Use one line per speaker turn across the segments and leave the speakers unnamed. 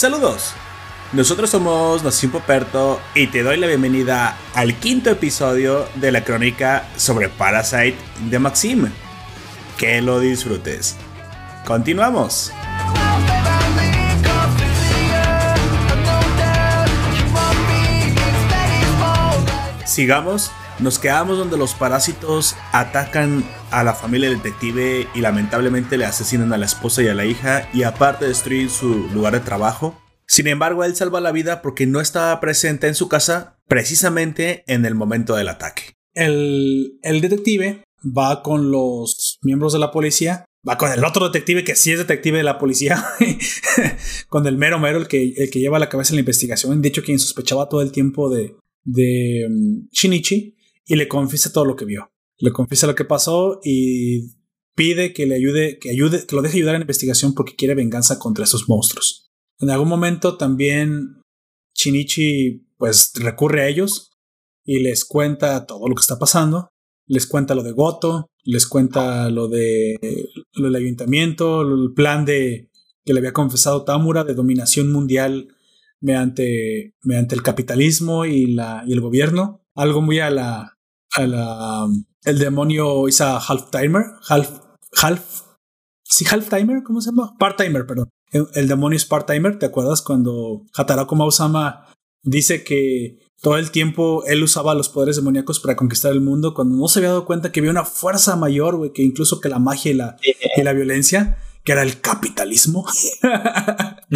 Saludos. Nosotros somos Nación Poperto y te doy la bienvenida al quinto episodio de la crónica sobre Parasite de Maxim. Que lo disfrutes. Continuamos. Sigamos, nos quedamos donde los parásitos atacan a la familia detective y lamentablemente le asesinan a la esposa y a la hija y aparte destruyen su lugar de trabajo. Sin embargo, él salva la vida porque no estaba presente en su casa precisamente en el momento del ataque.
El, detective va con los miembros de la policía, va con el otro detective que sí es detective de la policía, con el mero mero, el que, el que lleva la cabeza en la investigación, de hecho quien sospechaba todo el tiempo de, de um, Shinichi, y le confiesa todo lo que vio. Le confiesa lo que pasó y pide que le ayude, que ayude, que lo deje ayudar en la investigación porque quiere venganza contra esos monstruos. En algún momento también Shinichi pues recurre a ellos y les cuenta todo lo que está pasando. Les cuenta lo de Goto, les cuenta lo de lo del ayuntamiento, el plan de que le había confesado Tamura de dominación mundial mediante, mediante el capitalismo y, la, y el gobierno. Algo muy a la, a la el demonio is a half timer, half, half, sí, half timer, ¿cómo se llama? Part timer, perdón. El, el demonio es part timer, ¿te acuerdas cuando Hatarako Mausama dice que todo el tiempo él usaba los poderes demoníacos para conquistar el mundo cuando no se había dado cuenta que había una fuerza mayor, güey, que incluso que la magia y la, y la violencia, que era el capitalismo.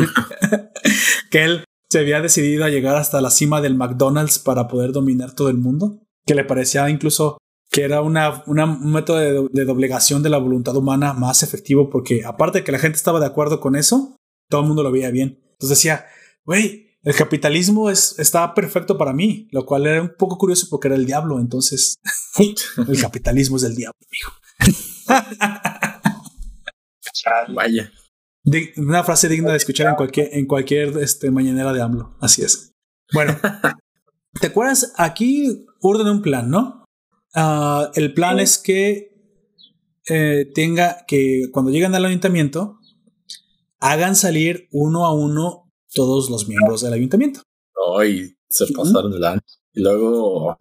que él se había decidido a llegar hasta la cima del McDonald's para poder dominar todo el mundo, que le parecía incluso que era una, una, un método de, de, doblegación de la voluntad humana más efectivo porque aparte de que la gente estaba de acuerdo con eso, todo el mundo lo veía bien. Entonces decía, güey, el capitalismo es, está perfecto para mí, lo cual era un poco curioso porque era el diablo, entonces el capitalismo es el diablo, hijo.
Vaya.
De, una frase digna de escuchar en cualquier, en cualquier este, mañanera de AMLO. Así es. Bueno, ¿te acuerdas? Aquí orden un plan, ¿no? Uh, el plan es que eh, tenga que cuando lleguen al ayuntamiento hagan salir uno a uno todos los miembros del ayuntamiento.
Ay, se pasaron de la Y luego,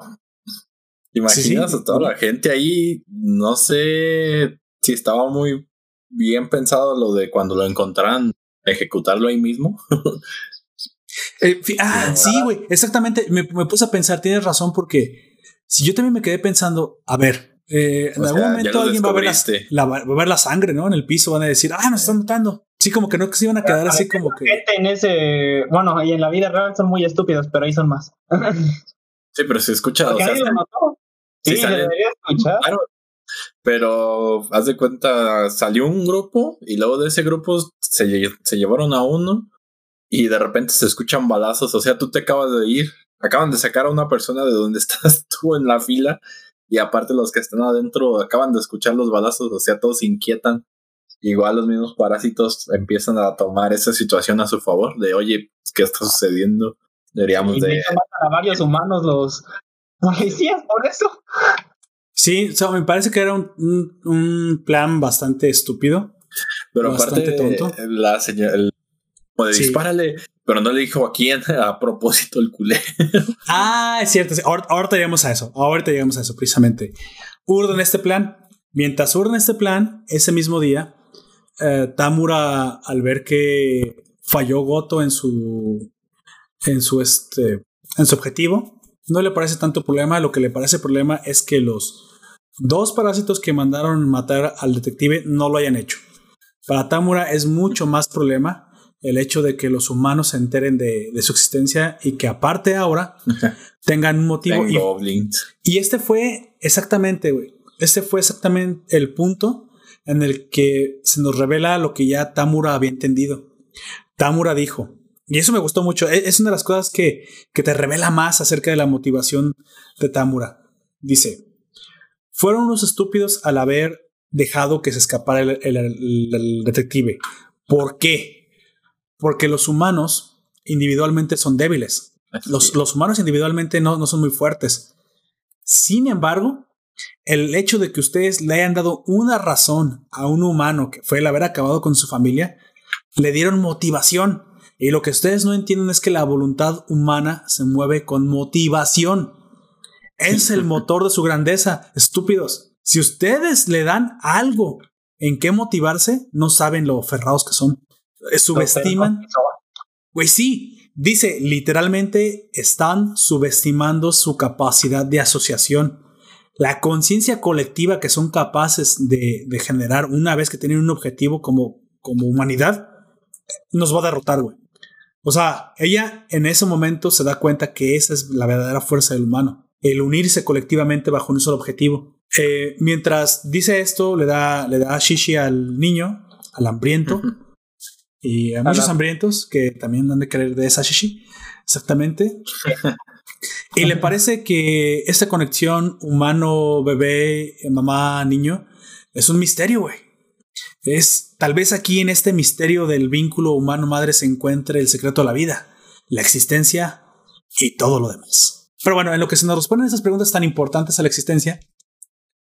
¿te imaginas sí, sí. a toda la gente ahí? No sé si estaba muy bien pensado lo de cuando lo encontraran, ejecutarlo ahí mismo.
eh, ah, sí, güey, exactamente. Me, me, puse a pensar, tienes razón, porque si yo también me quedé pensando, a ver, eh, en o algún sea, momento alguien va a, ver la, la, va a ver la sangre, ¿no? En el piso van a decir, ah, nos están matando. Sí, como que no que se iban a quedar así como que.
En ese. Bueno, y en la vida real son muy estúpidos, pero ahí son más.
sí, pero se escucha. O sea,
lo mató. Sí, sí se debería escuchar.
Claro, pero haz de cuenta, salió un grupo y luego de ese grupo se, se llevaron a uno y de repente se escuchan balazos. O sea, tú te acabas de ir, acaban de sacar a una persona de donde estás tú en la fila y aparte los que están adentro acaban de escuchar los balazos, o sea, todos se inquietan. Igual los mismos parásitos empiezan a tomar esa situación a su favor, de oye, ¿qué está sucediendo? Deberíamos
y
de...
matan a varios humanos los policías por eso.
Sí, o sea, me parece que era un, un, un plan bastante estúpido.
Pero bastante aparte, tonto. La señal, el, como de sí. dispárale, pero no le dijo a quién a propósito el culé.
ah, es cierto. Ahora, ahorita llegamos a eso. Ahorita llegamos a eso, precisamente. Urden este plan. Mientras urden este plan, ese mismo día, eh, Tamura, al ver que falló Goto en su. en su este. en su objetivo, no le parece tanto problema. Lo que le parece problema es que los dos parásitos que mandaron matar al detective no lo hayan hecho. Para Tamura es mucho más problema el hecho de que los humanos se enteren de, de su existencia y que aparte ahora tengan un motivo. Y, y, este fue exactamente, güey. Este fue exactamente el punto en el que se nos revela lo que ya Tamura había entendido. Tamura dijo, y eso me gustó mucho, e, es una de las cosas que, que te revela más acerca de la motivación de Tamura. Dice, fueron unos estúpidos al haber dejado que se escapara el, el- el- el detective. ¿Por qué? Porque los humanos individualmente son débiles. Los, los humanos individualmente no, no son muy fuertes. Sin embargo, el hecho de que ustedes le hayan dado una razón a un humano que fue el haber acabado con su familia, le dieron motivación. Y lo que ustedes no entienden es que la voluntad humana se mueve con motivación. Es el motor de su grandeza, estúpidos. Si ustedes le dan algo en qué motivarse, no saben lo aferrados que son. Eh, Subestiman. Pues sí, dice literalmente están subestimando su capacidad de asociación. La conciencia colectiva que son capaces de, de generar una vez que tienen un objetivo como, como humanidad, nos va a derrotar, güey. O sea, ella en ese momento se da cuenta que esa es la verdadera fuerza del humano, el unirse colectivamente bajo un solo objetivo. Eh, mientras dice esto, le da, le da shishi al niño, al hambriento, y a muchos hambrientos que también han de querer de esa shishi. Exactamente. y le parece que esta conexión humano, bebé, mamá, niño, es un misterio, güey. Es tal vez aquí en este misterio del vínculo humano-madre se encuentre el secreto de la vida, la existencia y todo lo demás. Pero bueno, en lo que se nos responden esas preguntas tan importantes a la existencia,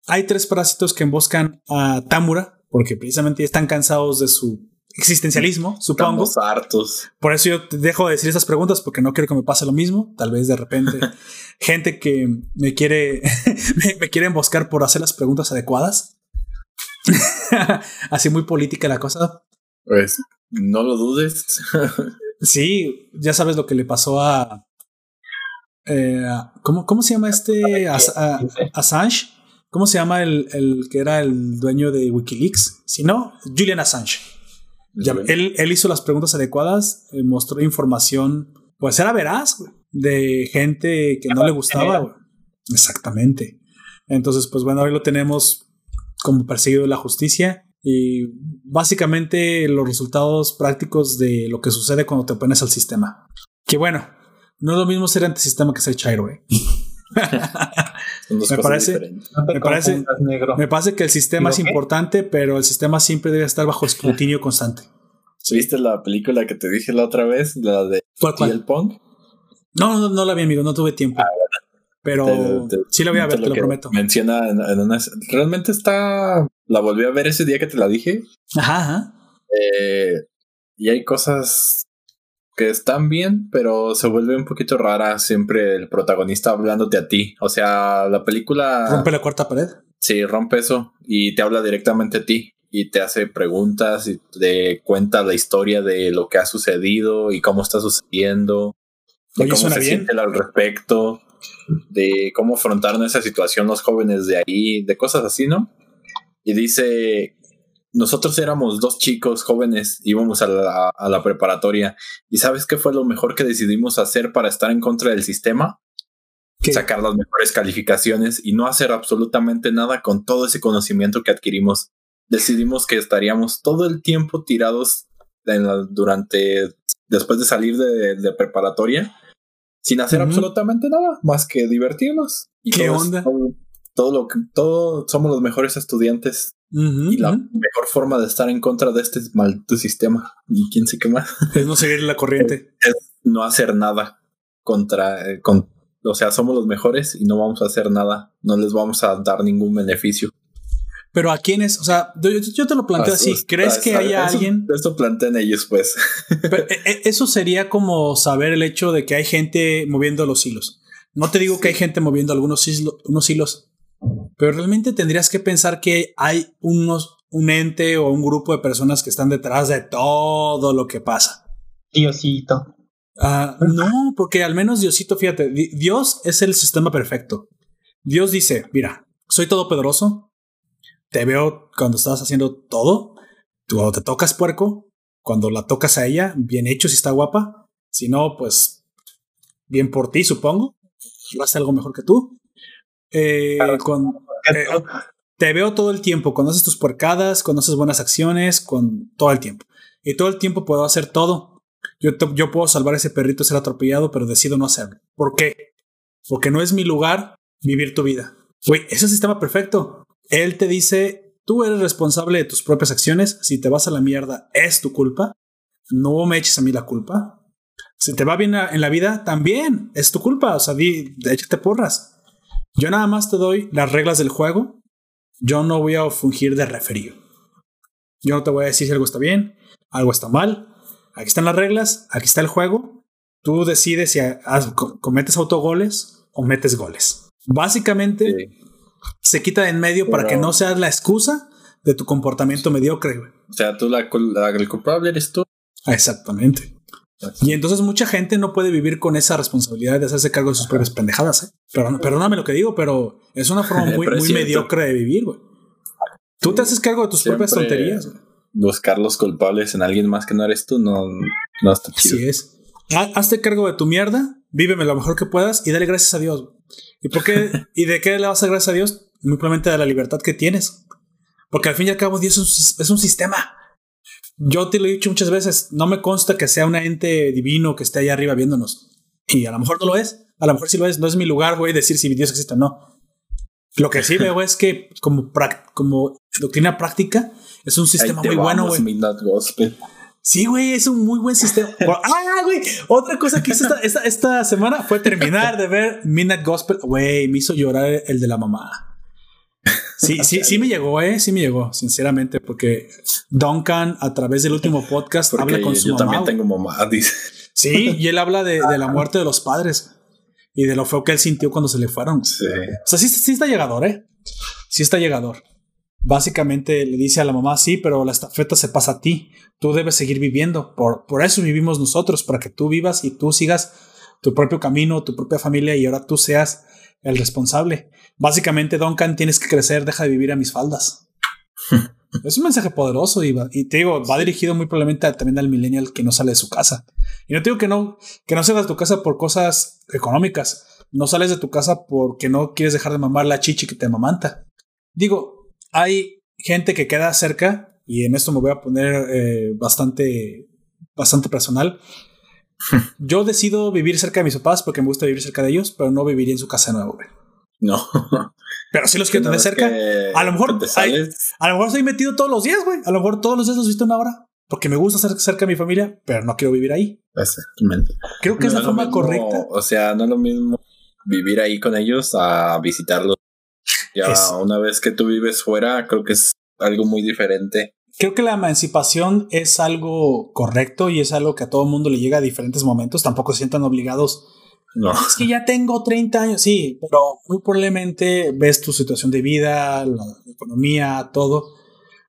hay tres parásitos que emboscan a Tamura porque precisamente están cansados de su existencialismo, supongo.
Estamos hartos.
Por eso yo te dejo de decir esas preguntas porque no quiero que me pase lo mismo. Tal vez de repente gente que me quiere me, me quiere emboscar por hacer las preguntas adecuadas. Así muy política la cosa.
Pues no lo dudes.
Sí, ya sabes lo que le pasó a eh, ¿cómo, ¿Cómo se llama este a- Assange? ¿Cómo se llama el, el que era el dueño de Wikileaks? Si no, Julian Assange. Ya, él, él hizo las preguntas adecuadas, eh, mostró información, pues era veraz, güey, de gente que no le gustaba. güey. Exactamente. Entonces, pues bueno, hoy lo tenemos como perseguido de la justicia y básicamente los resultados prácticos de lo que sucede cuando te opones al sistema. Que bueno, no es lo mismo ser antisistema que ser chairo, güey. Me parece-.
No
Me parece-. Me parece que el sistema es importante, pero el sistema siempre debe estar bajo escrutinio constante.
¿Viste la película que te dije la otra vez? La de
¿Cuál, cuál?
el Pong.
No, no, no la vi, amigo, no tuve tiempo. Pero
Te- te-
sí la voy a ver, te lo prometo.
Menciona en, en una. Realmente está. La volví a ver ese día que te la dije.
Ajá, ajá.
eh, y hay cosas que están bien, pero se vuelve un poquito rara siempre el protagonista hablándote a ti. O sea, la película.
Rompe la cuarta pared.
Sí, rompe eso y te habla directamente a ti y te hace preguntas y te cuenta la historia de lo que ha sucedido y cómo está sucediendo, de
Oye,
cómo se
bien.
siente al respecto, de cómo afrontaron esa situación los jóvenes de ahí, de cosas así, ¿no? Y dice, nosotros éramos dos chicos jóvenes, íbamos a la, a la preparatoria y ¿sabes qué fue lo mejor que decidimos hacer para estar en contra del sistema?
¿Qué?
sacar las mejores calificaciones y no hacer absolutamente nada con todo ese conocimiento que adquirimos. Decidimos que estaríamos todo el tiempo tirados en la- durante después de salir de, de preparatoria sin hacer absolutamente nada más que divertirnos. Y
¿Qué onda?
Todo lo que todo somos los mejores estudiantes y la mejor forma de estar en contra de este maldito sistema y quién sé qué más
Es no seguir la corriente.
no hacer nada contra, eh, con, o sea, somos los mejores y no vamos a hacer nada, no les vamos a dar ningún beneficio.
Pero a quiénes, o sea, yo, yo te lo planteo así. ¿Crees que haya
eso-
alguien?
Esto plantean ellos, pues.
Pero, eh, eh, eso sería como saber el hecho de que hay gente moviendo los hilos. No te digo que hay gente moviendo algunos hilo- unos hilos, pero realmente tendrías que pensar que hay unos, un ente o un grupo de personas que están detrás de todo lo que pasa.
Diosito.
Ah, no, porque al menos Diosito, fíjate, Di- Dios es el sistema perfecto. Dios dice, mira, soy todopoderoso, te veo cuando estás haciendo todo, tú cuando te tocas puerco, cuando la tocas a ella, bien hecho si está guapa, si no, pues bien por ti, supongo, yo hace algo mejor que tú. Eh, con- eh, te veo todo el tiempo, cuando haces tus puercadas, cuando haces buenas acciones, con todo el tiempo. Y todo el tiempo puedo hacer todo. Yo, te- yo puedo salvar a ese perrito ser atropellado, pero decido no hacerlo. ¿Por qué? Porque no es mi lugar vivir tu vida. Güey, ese sistema perfecto. Él te dice, tú eres responsable de tus propias acciones. Si te vas a la mierda, es tu culpa. No me eches a mí la culpa. Si te va bien en la vida, también es tu culpa. O sea, di, échate porras. Yo nada más te doy las reglas del juego. Yo no voy a fungir de referido. Yo no te voy a decir si algo está bien, algo está mal. Aquí están las reglas, aquí está el juego. Tú decides si cometes autogoles o metes goles. Básicamente se quita de en medio para que no seas la excusa de tu comportamiento mediocre.
O sea, tú la, el culpable eres tú.
Exactamente. Y entonces mucha gente no puede vivir con esa responsabilidad de hacerse cargo de sus propias pendejadas. ¿eh? perdóname lo que digo, pero es una forma muy, muy mediocre de vivir, güey. Tú te haces cargo de tus propias tonterías. Güey.
Buscar los culpables en alguien más que no eres tú no, no está chido.
Así es. Hazte cargo de tu mierda, víveme lo mejor que puedas y dale gracias a Dios. ¿Y por qué? ¿Y de qué le vas a dar gracias a Dios? Muy probablemente de la libertad que tienes. Porque al fin y al cabo Dios es un sistema yo te lo he dicho muchas veces, no me consta que sea un ente divino que esté allá arriba viéndonos. Y a lo mejor no lo es, a lo mejor sí lo es, no es mi lugar, güey, decir si Dios existe o no. Lo que sí veo es que como, como doctrina práctica es un sistema muy bueno, güey. Sí, güey, es un muy buen sistema. ah, güey, otra cosa que hice esta, esta, semana fue terminar de ver Midnight Gospel. Güey, me hizo llorar el de la mamá. Sí, sí, sí me llegó, eh, sí me llegó, sinceramente, porque Duncan a través del último podcast habla con su
yo también tengo mamá, dice.
Sí, y él habla de, la muerte de los padres y de lo feo que él sintió cuando se le fueron. Sí. O sea, sí, sí está llegador, eh. Sí está llegador. Básicamente le dice a la mamá, sí, pero la estafeta se pasa a ti. Tú debes seguir viviendo. Por, por eso vivimos nosotros, para que tú vivas y tú sigas tu propio camino, tu propia familia y ahora tú seas el responsable. Básicamente, Duncan, tienes que crecer, deja de vivir a mis faldas. es un mensaje poderoso y, y, te digo, va dirigido muy probablemente también al millennial que no sale de su casa. Y no te digo que no, que no salgas de tu casa por cosas económicas. No sales de tu casa porque no quieres dejar de mamar la chichi que te mamanta. Digo, hay gente que queda cerca, y en esto me voy a poner eh, bastante, bastante personal. Yo decido vivir cerca de mis papás porque me gusta vivir cerca de ellos, pero no viviría en su casa nueva, güey.
No.
Pero si los quiero tener cerca. A lo mejor a lo mejor estoy metido todos los días, güey. A lo mejor todos los días los visto una hora. Porque me gusta estar cerca de mi familia, pero no quiero vivir ahí.
Exactamente.
Creo que es la forma correcta.
O sea, no es lo mismo vivir ahí con ellos a visitarlos. Ya una vez que tú vives fuera, creo que es algo muy diferente.
Creo que la emancipación es algo correcto y es algo que a todo mundo le llega a diferentes momentos. Tampoco se sientan obligados. No. Es que ya tengo 30 años, sí, pero muy probablemente ves tu situación de vida, la economía, todo.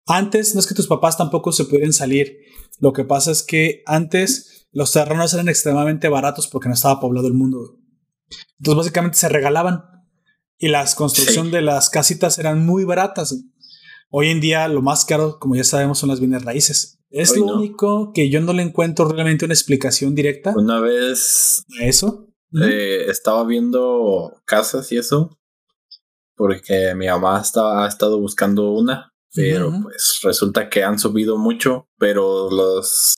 Antes no es que tus papás tampoco se pudieran salir. Lo que pasa es que antes los terrenos eran extremadamente baratos porque no estaba poblado el mundo. Entonces básicamente se regalaban y la construcción de las casitas eran muy baratas. Hoy en día lo más caro, como ya sabemos, son las bienes raíces. Es lo único que yo no le encuentro realmente una explicación directa.
Una vez...
eso?
Eh, estaba viendo casas y eso. Porque mi mamá estaba, ha estado buscando una. Pero pues resulta que han subido mucho. Pero los...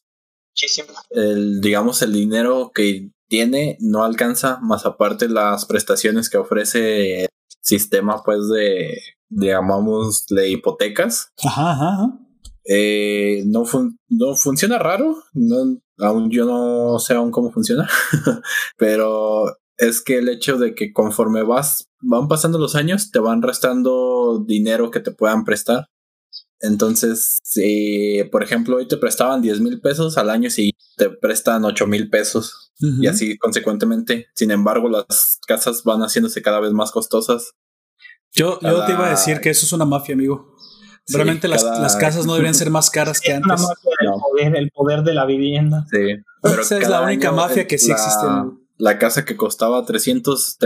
El, digamos, el dinero que tiene no alcanza. Más aparte las prestaciones que ofrece el sistema pues de llamámosle hipotecas.
Ajá, ajá.
Eh, no, no funciona raro. No, aún yo no sé aún cómo funciona. Pero es que el hecho de que conforme vas, van pasando los años, te van restando dinero que te puedan prestar. Entonces, si por ejemplo hoy te prestaban 10 mil pesos al año, si te prestan 8 mil pesos y así consecuentemente. Sin embargo, las casas van haciéndose cada vez más costosas
yo, yo te iba a decir que eso es una mafia, amigo. Realmente las, las, casas no deberían ser más caras que antes.
Una mafia del poder, el poder de la vivienda.
Sí.
Pero Esa es la única mafia que sí existe.
La casa que costaba 300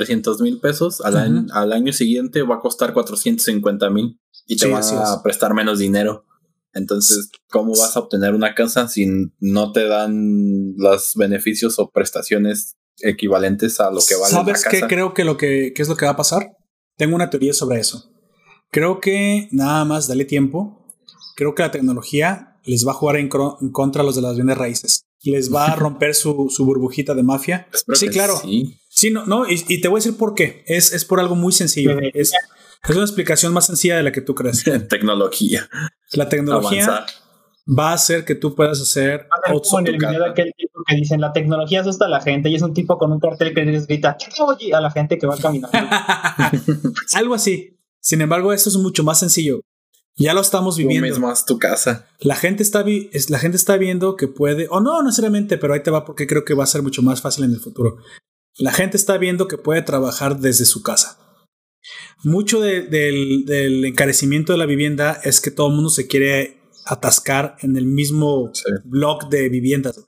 mil pesos al, año, al año siguiente va a costar 450 mil y te van a prestar menos dinero. Entonces, ¿cómo vas a obtener una casa si no te dan los beneficios o prestaciones equivalentes a lo que vale
¿Sabes qué creo que lo que qué es lo que va a pasar? Tengo una teoría sobre eso. Creo que nada más dale tiempo. Creo que la tecnología les va a jugar en, contra a los de las bienes raíces. Les va a romper su, burbujita de mafia. sí, claro. Sí, no, no, y, y te voy a decir por qué. Es, es por algo muy sencillo. Es, es una explicación más sencilla de la que tú crees.
Tecnología.
La tecnología
Avanzar.
va a hacer que tú puedas hacer outsourcing.
Que dicen la tecnología asusta a la gente y es un tipo con un cartel que les grita "Oye", a la gente que va caminando.
Algo así. Sin embargo, esto es mucho más sencillo. Ya lo estamos
Tú
viviendo.
mismo haz tu casa.
La gente está vi- es- la gente está viendo que puede, o no necesariamente, pero ahí te va porque creo que va a ser mucho más fácil en el futuro. La gente está viendo que puede trabajar desde su casa. Mucho de- del, del encarecimiento de la vivienda es que todo el mundo se quiere atascar en el mismo
Sí.
block de viviendas.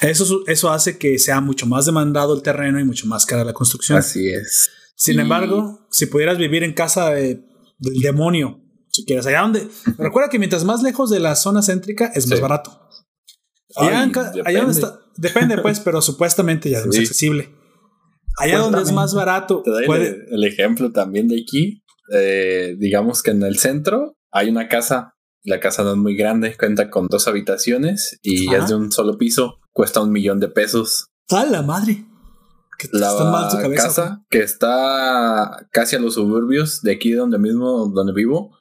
Eso, su- eso hace que sea mucho más demandado el terreno y mucho más cara la construcción.
Así es.
Sin
Y-
embargo, si pudieras vivir en casa de- del demonio, si quieres, allá donde. Recuerda que mientras más lejos de la zona céntrica es más
Sí.
barato. Allá,
Ay,
en ca- allá
depende.
donde está. Depende, pues, pero supuestamente ya es accesible. Allá donde es más barato,
Te doy
puede.
el, el ejemplo también de aquí. Eh, digamos que en el centro hay una casa. La casa no es muy grande, cuenta con dos habitaciones y
Ajá.
es de un solo piso. Cuesta un millón de pesos.
¡A la madre! Que
La
está mal tu cabeza.
casa que está casi a los suburbios de aquí donde mismo donde vivo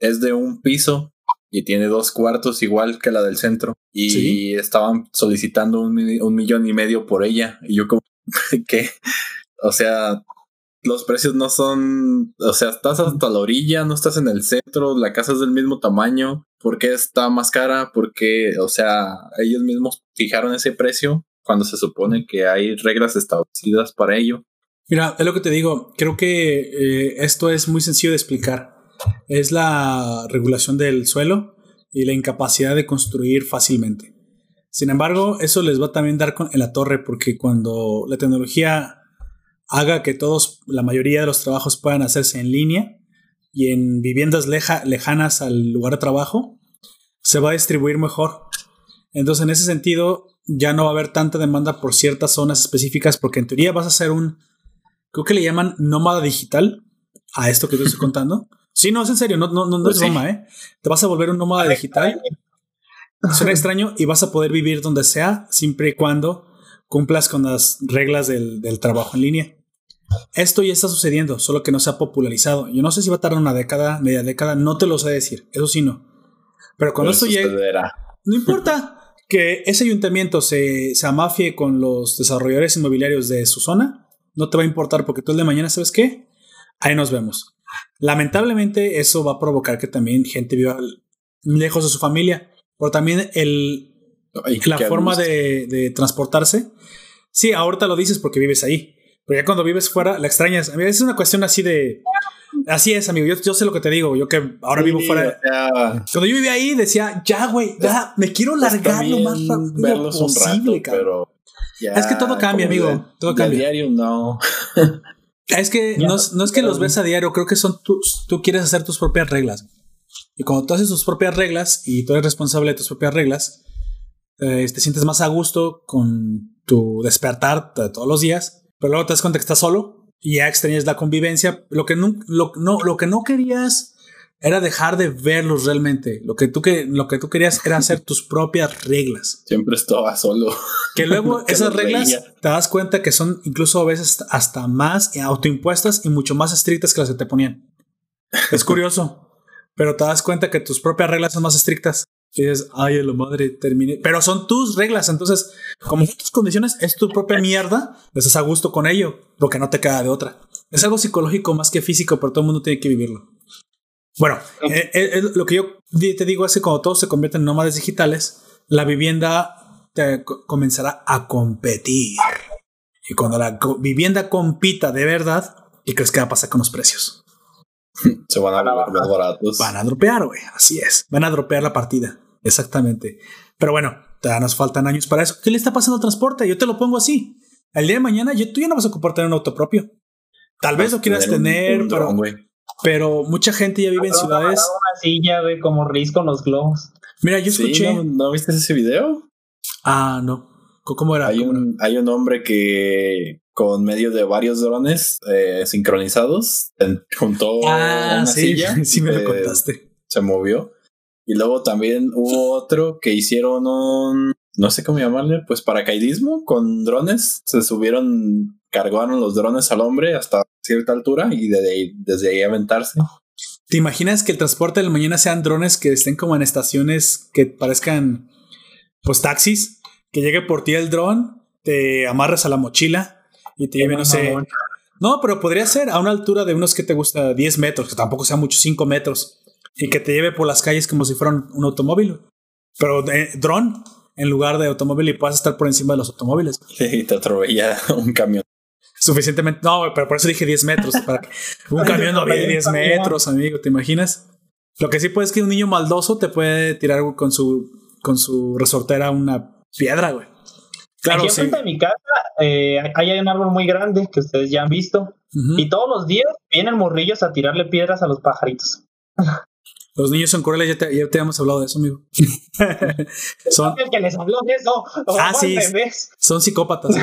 es de un piso y tiene dos cuartos igual que la del centro y
Sí.
estaban solicitando un millón y medio por ella y yo como que o sea los precios no son o sea estás hasta la orilla no estás en el centro la casa es del mismo tamaño ¿por qué está más cara? porque o sea ellos mismos fijaron ese precio cuando se supone que hay reglas establecidas para ello
Mira, es lo que te digo. Creo que eh, esto es muy sencillo de explicar. Es la regulación del suelo y la incapacidad de construir fácilmente. Sin embargo, eso les va a también dar con- en la torre porque cuando la tecnología haga que todos, la mayoría de los trabajos puedan hacerse en línea y en viviendas leja- lejanas al lugar de trabajo, se va a distribuir mejor. Entonces, en ese sentido, ya no va a haber tanta demanda por ciertas zonas específicas porque en teoría vas a ser un creo que le llaman nómada digital a esto que te estoy contando. Sí, no, es en serio, no, no, no, no
Pues
es
sí.
broma, ¿eh? Te vas a volver un nómada digital. Suena extraño y vas a poder vivir donde sea siempre y cuando cumplas con las reglas del, del trabajo en línea. Esto ya está sucediendo, solo que no se ha popularizado. Yo no sé si va a tardar una década, media década, no te lo sé decir, eso sí no. Pero cuando
Pero
esto llegue, no importa que ese ayuntamiento se, se amafie con los desarrolladores inmobiliarios de su zona, no te va a importar porque tú el de mañana, ¿sabes qué? Ahí nos vemos. Lamentablemente eso va a provocar que también gente viva lejos de su familia, pero también el,
Ay,
la forma de, de transportarse. Sí, ahorita lo dices porque vives ahí, pero ya cuando vives fuera la extrañas. A mí es una cuestión así de... Así es, amigo. Yo, yo sé lo que te digo. Yo que ahora vivo fuera.
o sea,
Cuando yo vivía ahí decía, ya, güey, ya, me quiero largar lo más rápido
verlos un
posible,
rato,
cabrón.
pero ya
Es que todo cambia, amigo,
de-
todo cambia.
diario no.
Es que no, es- no es que los ves a diario, creo que son tus, tú quieres hacer tus propias reglas. Y cuando tú haces tus propias reglas y tú eres responsable de tus propias reglas, eh, te sientes más a gusto con tu despertar de todos los días, pero luego te das cuenta que estás solo y ya extrañas la convivencia. Lo que no, lo, no, lo que no querías era dejar de verlos realmente. Lo que, tú que, lo que tú querías era hacer tus propias reglas.
Siempre estaba solo.
Que luego esas reglas te das cuenta que son incluso a veces hasta más autoimpuestas y mucho más estrictas que las que te ponían. Es curioso, pero te das cuenta que tus propias reglas son más estrictas. Dices, ay, a la madre, terminé. Pero son tus reglas, entonces, como son tus condiciones, es tu propia mierda, estás a gusto con ello, porque no te queda de otra. Es algo psicológico más que físico, pero todo el mundo tiene que vivirlo. Bueno, eh, eh, lo que yo te digo es que cuando todos se convierten en nómades digitales, la vivienda te co- comenzará a competir. Y cuando la vivienda compita de verdad, ¿y crees que va a pasar con los precios?
Se van a volver más baratos.
Van a dropear, güey. Así es. Van a dropear la partida. Exactamente. Pero bueno, todavía nos faltan años para eso. ¿Qué le está pasando al transporte? Yo te lo pongo así. El día de mañana yo, tú ya no vas a ocupar tener un auto propio. Tal vez lo quieras tener,
un
pero, pero mucha gente ya vive en ciudades.
Una silla, güey, como Riz con los globos.
Mira, yo
Sí,
escuché.
¿no, ¿no viste ese video?
Ah, no. ¿Cómo- ¿Cómo era?
Hay
¿Cómo era?
un, hay un hombre que con medio de varios drones eh, sincronizados juntó
Ah,
una
sí,
silla
sí me lo
eh,
contaste.
se movió y luego también hubo otro que hicieron un no sé cómo llamarle pues paracaidismo con drones se subieron cargaron los drones al hombre hasta cierta altura y de ahí- desde ahí aventarse.
¿Te imaginas que el transporte del mañana sean drones que estén como en estaciones que parezcan pues taxis? Que llegue por ti el dron, te amarres a la mochila y te lleve, no sé. No, pero podría ser a una altura de unos que te gusta 10 metros, que tampoco sea mucho, 5 metros, y que te lleve por las calles como si fuera un, un automóvil. Pero de dron en lugar de automóvil y puedas estar por encima de los automóviles.
Y te atropella un camión.
Suficientemente. No, pero por eso dije 10 metros. Para que un camión no mide 10 metros, amigo. ¿Te imaginas? Lo que sí puede es que un niño maldoso te puede tirar con su, con su resortera una piedra, güey. Claro,
Aquí
sí.
enfrente de mi casa eh, hay un árbol muy grande que ustedes ya han visto. Y todos los días vienen morrillos a tirarle piedras a los pajaritos.
Los niños son crueles, ya te, ya te hemos hablado de eso, amigo. son,
El que les habló de eso.
Ah,
los
sí.
bebés.
son psicópatas.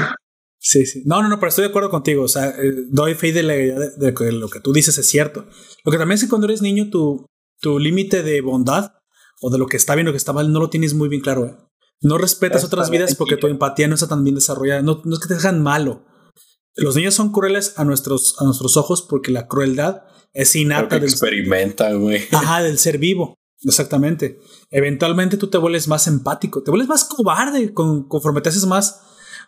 sí. Sí. No, no, no, pero estoy de acuerdo contigo. O sea, eh, doy fe de, la- de- de que lo que tú dices es cierto. Lo que también es que cuando eres niño, tu, tu límite de bondad o de lo que está bien o lo que está mal no lo tienes muy bien claro. ¿eh? No respetas otras vidas porque tu empatía no está tan bien desarrollada. No, no es que te dejan malo. Los niños son crueles a nuestros, a nuestros ojos porque la crueldad es innata del,
experimenta, güey.
Ajá, del ser vivo. Exactamente. Eventualmente tú te vuelves más empático, te vuelves más cobarde con, conforme te haces más,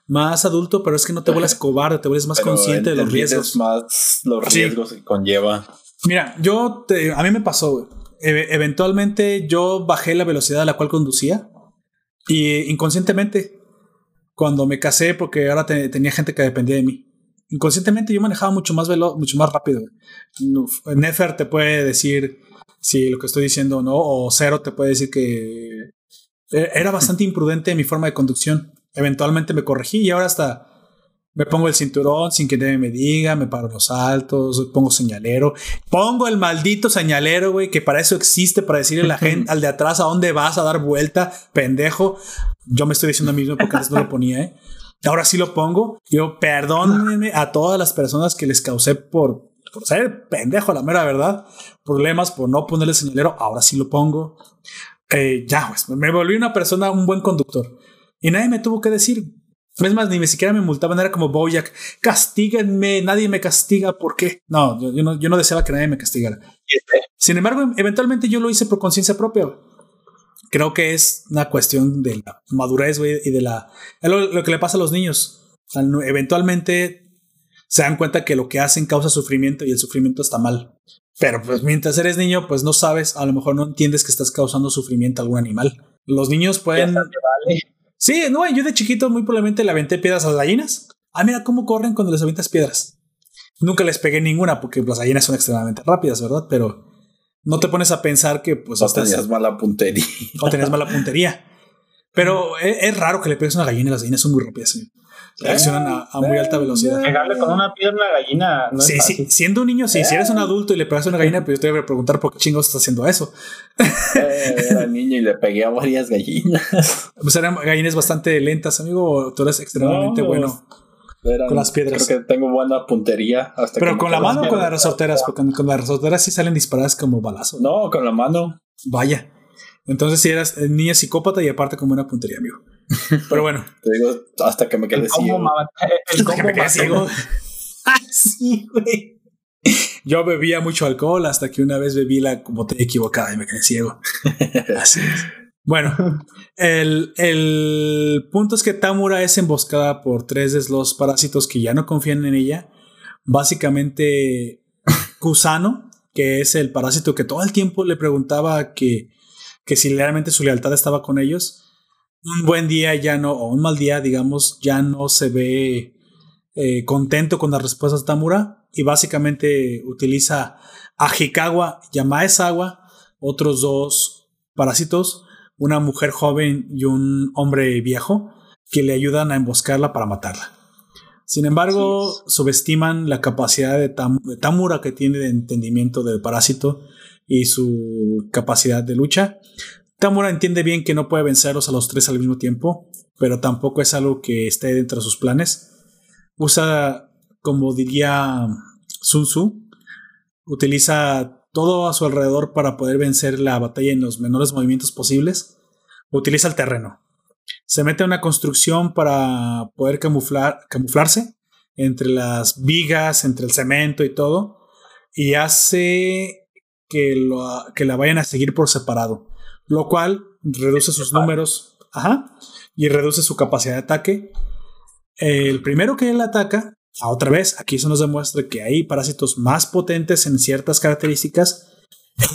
más adulto, pero es que no te vuelves cobarde, te vuelves más
Pero
consciente de los riesgos.
más los
Sí.
riesgos que conlleva.
Mira, yo te- a mí me pasó, güey. E- eventualmente yo bajé la velocidad a la cual conducía y inconscientemente, cuando me casé, porque ahora te- tenía gente que dependía de mí, inconscientemente yo manejaba mucho más veloz, mucho más rápido. Nefer te puede decir si lo que estoy diciendo o no, o Cero te puede decir que e- era bastante imprudente mi forma de conducción. Eventualmente me corregí y ahora hasta me pongo el cinturón sin que nadie me diga, me paro los altos, pongo señalero, pongo el maldito señalero, güey, que para eso existe, para decirle a la gente, al de atrás a dónde vas a dar vuelta, pendejo. Yo me estoy diciendo a mí mismo porque antes no lo ponía, ¿eh? Ahora sí lo pongo. Yo perdónenme a todas las personas que les causé por, por ser pendejo, la mera verdad, problemas por no ponerle señalero. Ahora sí lo pongo. Eh, ya, pues me volví una persona, un buen conductor. Y nadie me tuvo que decir. Es más, ni siquiera me multaban, era como Bojack, castíguenme, nadie me castiga, ¿por qué? No, yo, yo no, yo no deseaba que nadie me castigara. Sin embargo, eventualmente yo lo hice por conciencia propia. Creo que es una cuestión de la madurez, güey, y de la... Es lo, lo que le pasa a los niños. O sea, no- eventualmente se dan cuenta que lo que hacen causa sufrimiento y el sufrimiento está mal. Pero pues mientras eres niño, pues no sabes, a lo mejor no entiendes que estás causando sufrimiento a algún animal. Los niños pueden...
vale.
Sí, no, yo de chiquito muy probablemente le aventé piedras a las gallinas. Ah, mira cómo corren cuando les avientas piedras. Nunca les pegué ninguna porque las gallinas son extremadamente rápidas, ¿verdad? Pero no te pones a pensar que pues estás-
tenías mala puntería.
o tenías mala puntería. Pero es, es raro que le pegues una gallina y las gallinas son muy rápidas. ¿sí? Reaccionan a, a muy alta velocidad.
Pegarle con una piedra a una gallina no es
Sí, sí, siendo un niño, sí, si eres un adulto y le pegas a una gallina, pues yo te voy a preguntar por qué chingados estás haciendo eso.
Eh, Era niño y le pegué a varias gallinas.
Pues eran gallinas bastante lentas, amigo, o tú eres extremadamente
No,
bueno.
Eran-
Con las piedras.
Creo que tengo buena puntería. Hasta
Pero con la mano o con las resorteras, porque con, con las resorteras sí salen disparadas como balazo.
No, con la mano.
Vaya. Entonces si eras eh, niña psicópata y aparte con buena puntería, amigo. Pero bueno,
Te digo, hasta que me quedé ciego.
el combo
me quedé ciego. Ah, sí, güey. Yo bebía mucho alcohol hasta que una vez bebí la botella equivocada y me quedé ciego. Así es. Bueno, el, el punto es que Tamura es emboscada por tres de los parásitos que ya no confían en ella. Básicamente, Kusano, que es el parásito que todo el tiempo le preguntaba que, que si realmente su lealtad estaba con ellos. Un buen día ya no, o un mal día, digamos, ya no se ve eh, contento con las respuestas de Tamura y básicamente utiliza a Hikawa y otros dos parásitos, una mujer joven y un hombre viejo, que le ayudan a emboscarla para matarla. Sin embargo, subestiman la capacidad de, Tam- de Tamura que tiene de entendimiento del parásito y su capacidad de lucha. Tamura entiende bien que no puede vencerlos a los tres al mismo tiempo, pero tampoco es algo que esté dentro de sus planes. Usa, como diría Sun Tzu, utiliza todo a su alrededor para poder vencer la batalla en los menores movimientos posibles. Utiliza el terreno. Se mete a una construcción para poder camuflar, camuflarse entre las vigas, entre el cemento y todo, y hace que, lo, que la vayan a seguir por separado, lo cual reduce sus números ajá, y reduce su capacidad de ataque. El primero que él ataca, a otra vez, aquí se nos demuestra que hay parásitos más potentes en ciertas características,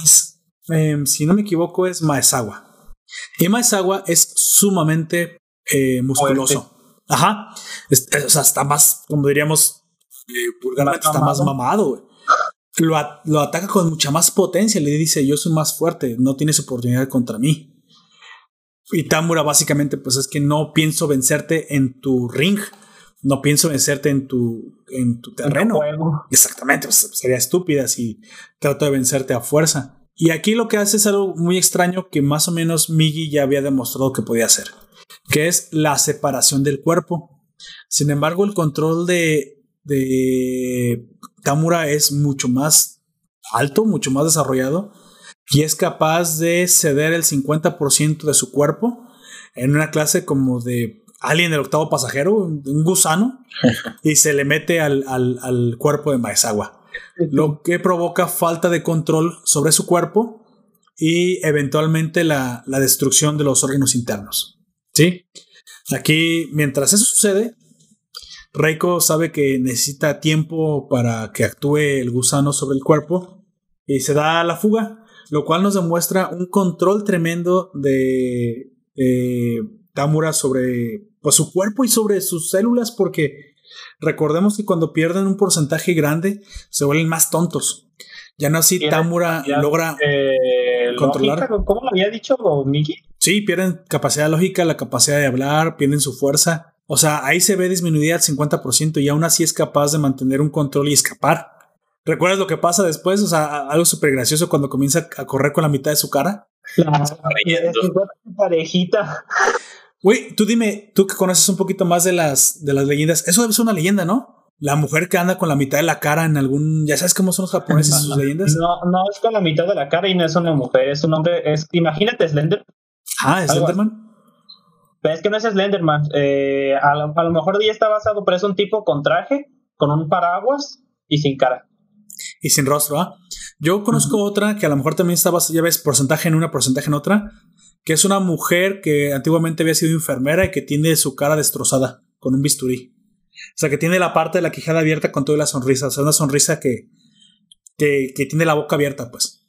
es, em, si no me equivoco, es Maezawa. Y Maezawa es sumamente eh, musculoso. Ajá. o sea, está más, como diríamos, eh, está más mamado. Lo, lo, ataca con mucha más potencia. Le dice: Yo soy más fuerte, no tienes oportunidad contra mí. Y Tamura, básicamente, pues es que no pienso vencerte en tu ring. No pienso vencerte en tu, en tu terreno. Exactamente. Pues, sería estúpida si trato de vencerte a fuerza. Y aquí lo que hace es algo muy extraño que más o menos Migi ya había demostrado que podía hacer que es la separación del cuerpo. Sin embargo, el control de, de Tamura es mucho más alto, mucho más desarrollado y es capaz de ceder el 50% de su cuerpo en una clase como de alien del octavo pasajero, un gusano, y se le mete al, al, cuerpo de Maezawa. Lo que provoca falta de control sobre su cuerpo y eventualmente la, la destrucción de los órganos internos. ¿Sí? Aquí, mientras eso sucede, Reiko sabe que necesita tiempo para que actúe el gusano sobre el cuerpo y se da la fuga, lo cual nos demuestra un control tremendo de, Tamura sobre pues, su cuerpo y sobre sus células, porque recordemos que cuando pierden un porcentaje grande se vuelven más tontos. Ya no así Tamura logra
eh, controlar. ¿Cómo lo había dicho Miki?
Sí, pierden capacidad lógica, la capacidad de hablar, pierden su fuerza. O sea, ahí se ve disminuida al 50% y aún así es capaz de mantener un control y escapar. ¿Recuerdas lo que pasa después? O sea, algo súper gracioso cuando comienza a correr con la mitad de su cara.
La parejita.
Güey, tú dime, tú que conoces un poquito más de las, de las leyendas, eso debe ser una leyenda, ¿no? La mujer que anda con la mitad de la cara en algún. ¿Ya sabes cómo son los japoneses y sus leyendas?
No, no es con la mitad de la cara y no es una mujer, es un hombre. Es, imagínate Slender,
Ah, ¿Slenderman?
Pero es que no es Slenderman. Eh, a, lo, mejor ya está basado, pero es un tipo con traje, con un paraguas y sin cara.
Y sin rostro, ¿ah? Yo conozco otra que a lo mejor también está basada, ya ves, porcentaje en una, porcentaje en otra, que es una mujer que antiguamente había sido enfermera y que tiene su cara destrozada con un bisturí. O sea, que tiene la parte de la quijada abierta con toda la sonrisa. O sea, una sonrisa que, que, tiene la boca abierta, pues.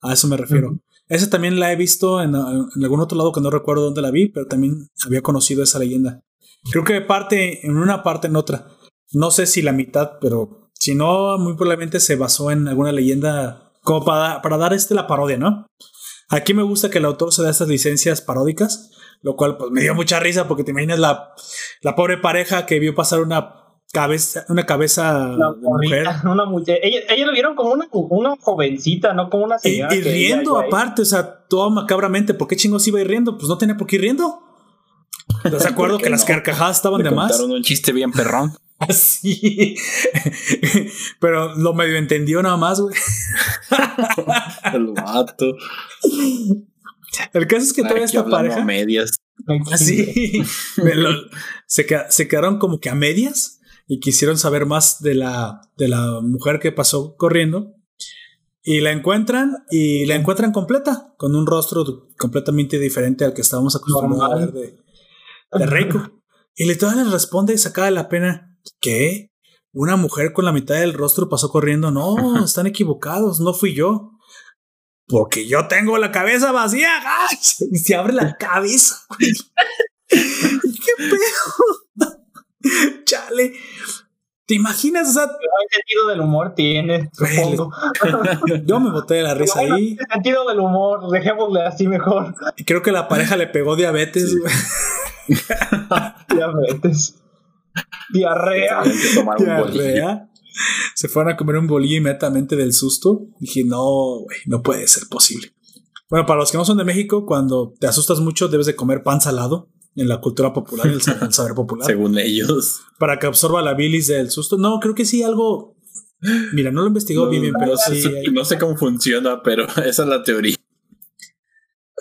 A eso me refiero. Esa también la he visto en, algún otro lado que no recuerdo dónde la vi, pero también había conocido esa leyenda. Creo que parte en una parte en otra. No sé si la mitad, pero si no, muy probablemente se basó en alguna leyenda como para, para dar este la parodia, ¿no? Aquí me gusta que el autor se da estas licencias paródicas, lo cual pues me dio mucha risa porque te imaginas la, la pobre pareja que vio pasar una cabeza, una cabeza de mujer.
Una mujer. Ella, lo vieron como una, una jovencita, no como una señora.
Y, riendo aparte, o sea, todo macabramente. ¿Por qué chingos iba a ir riendo? Pues no tenía por qué ir riendo. ¿Estás de acuerdo que las carcajadas estaban de más?
un chiste bien perrón.
Así. Pero lo medio entendió nada más, güey.
El vato.
El caso es que toda esta pareja.
medias.
Así. se, se quedaron como que a medias y quisieron saber más de la, de la mujer que pasó corriendo. Y la encuentran y la encuentran completa, con un rostro completamente diferente al que estábamos acostumbrados a ver de, de Reiko. Y le les responde sacada de la pena, ¿qué? ¿Una mujer con la mitad del rostro pasó corriendo? No, están equivocados, no fui yo. Porque yo tengo la cabeza vacía. Y se abre la cabeza. ¿Qué pedo? Chale. ¿Te imaginas? O sea,
¿Qué sentido del humor tiene? Supongo.
Yo me boté de la risa ahí.
¿Qué sentido del humor? Dejémosle así mejor.
Y creo que la pareja le pegó diabetes.
diabetes. Diarrea.
Diarrea. Se fueron a comer un bolillo inmediatamente del susto. Dije, no, güey, no puede ser posible. Bueno, para los que no son de México, cuando te asustas mucho, debes de comer pan salado en la cultura popular, el, el saber popular.
Según ellos.
Para que absorba la bilis del susto. No, creo que sí, algo. Mira, no lo investigó bien, bien, pero sí.
No sé cómo funciona, pero esa es la teoría.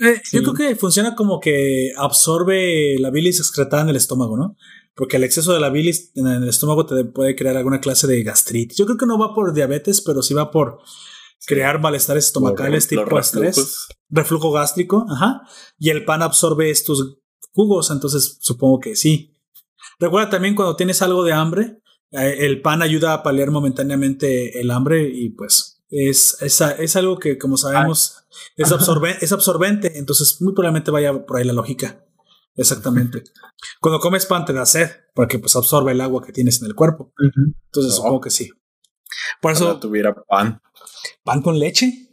Eh, yo creo que funciona como que absorbe la bilis excretada en el estómago, ¿no? Porque el exceso de la bilis en el estómago te puede crear alguna clase de gastritis. Yo creo que no va por diabetes, pero sí va por crear malestares estomacales tipo estrés, reflujo gástrico, ajá. Y el pan absorbe estos jugos, entonces supongo que sí. Recuerda también cuando tienes algo de hambre, eh, el pan ayuda a paliar momentáneamente el hambre y pues es, es, es algo que como sabemos es, es absorbente, entonces muy probablemente vaya por ahí la lógica. Exactamente. Cuando comes pan te da sed, porque pues absorbe el agua que tienes en el cuerpo. Entonces supongo que sí. Por eso.
tuviera pan.
¿Pan con leche?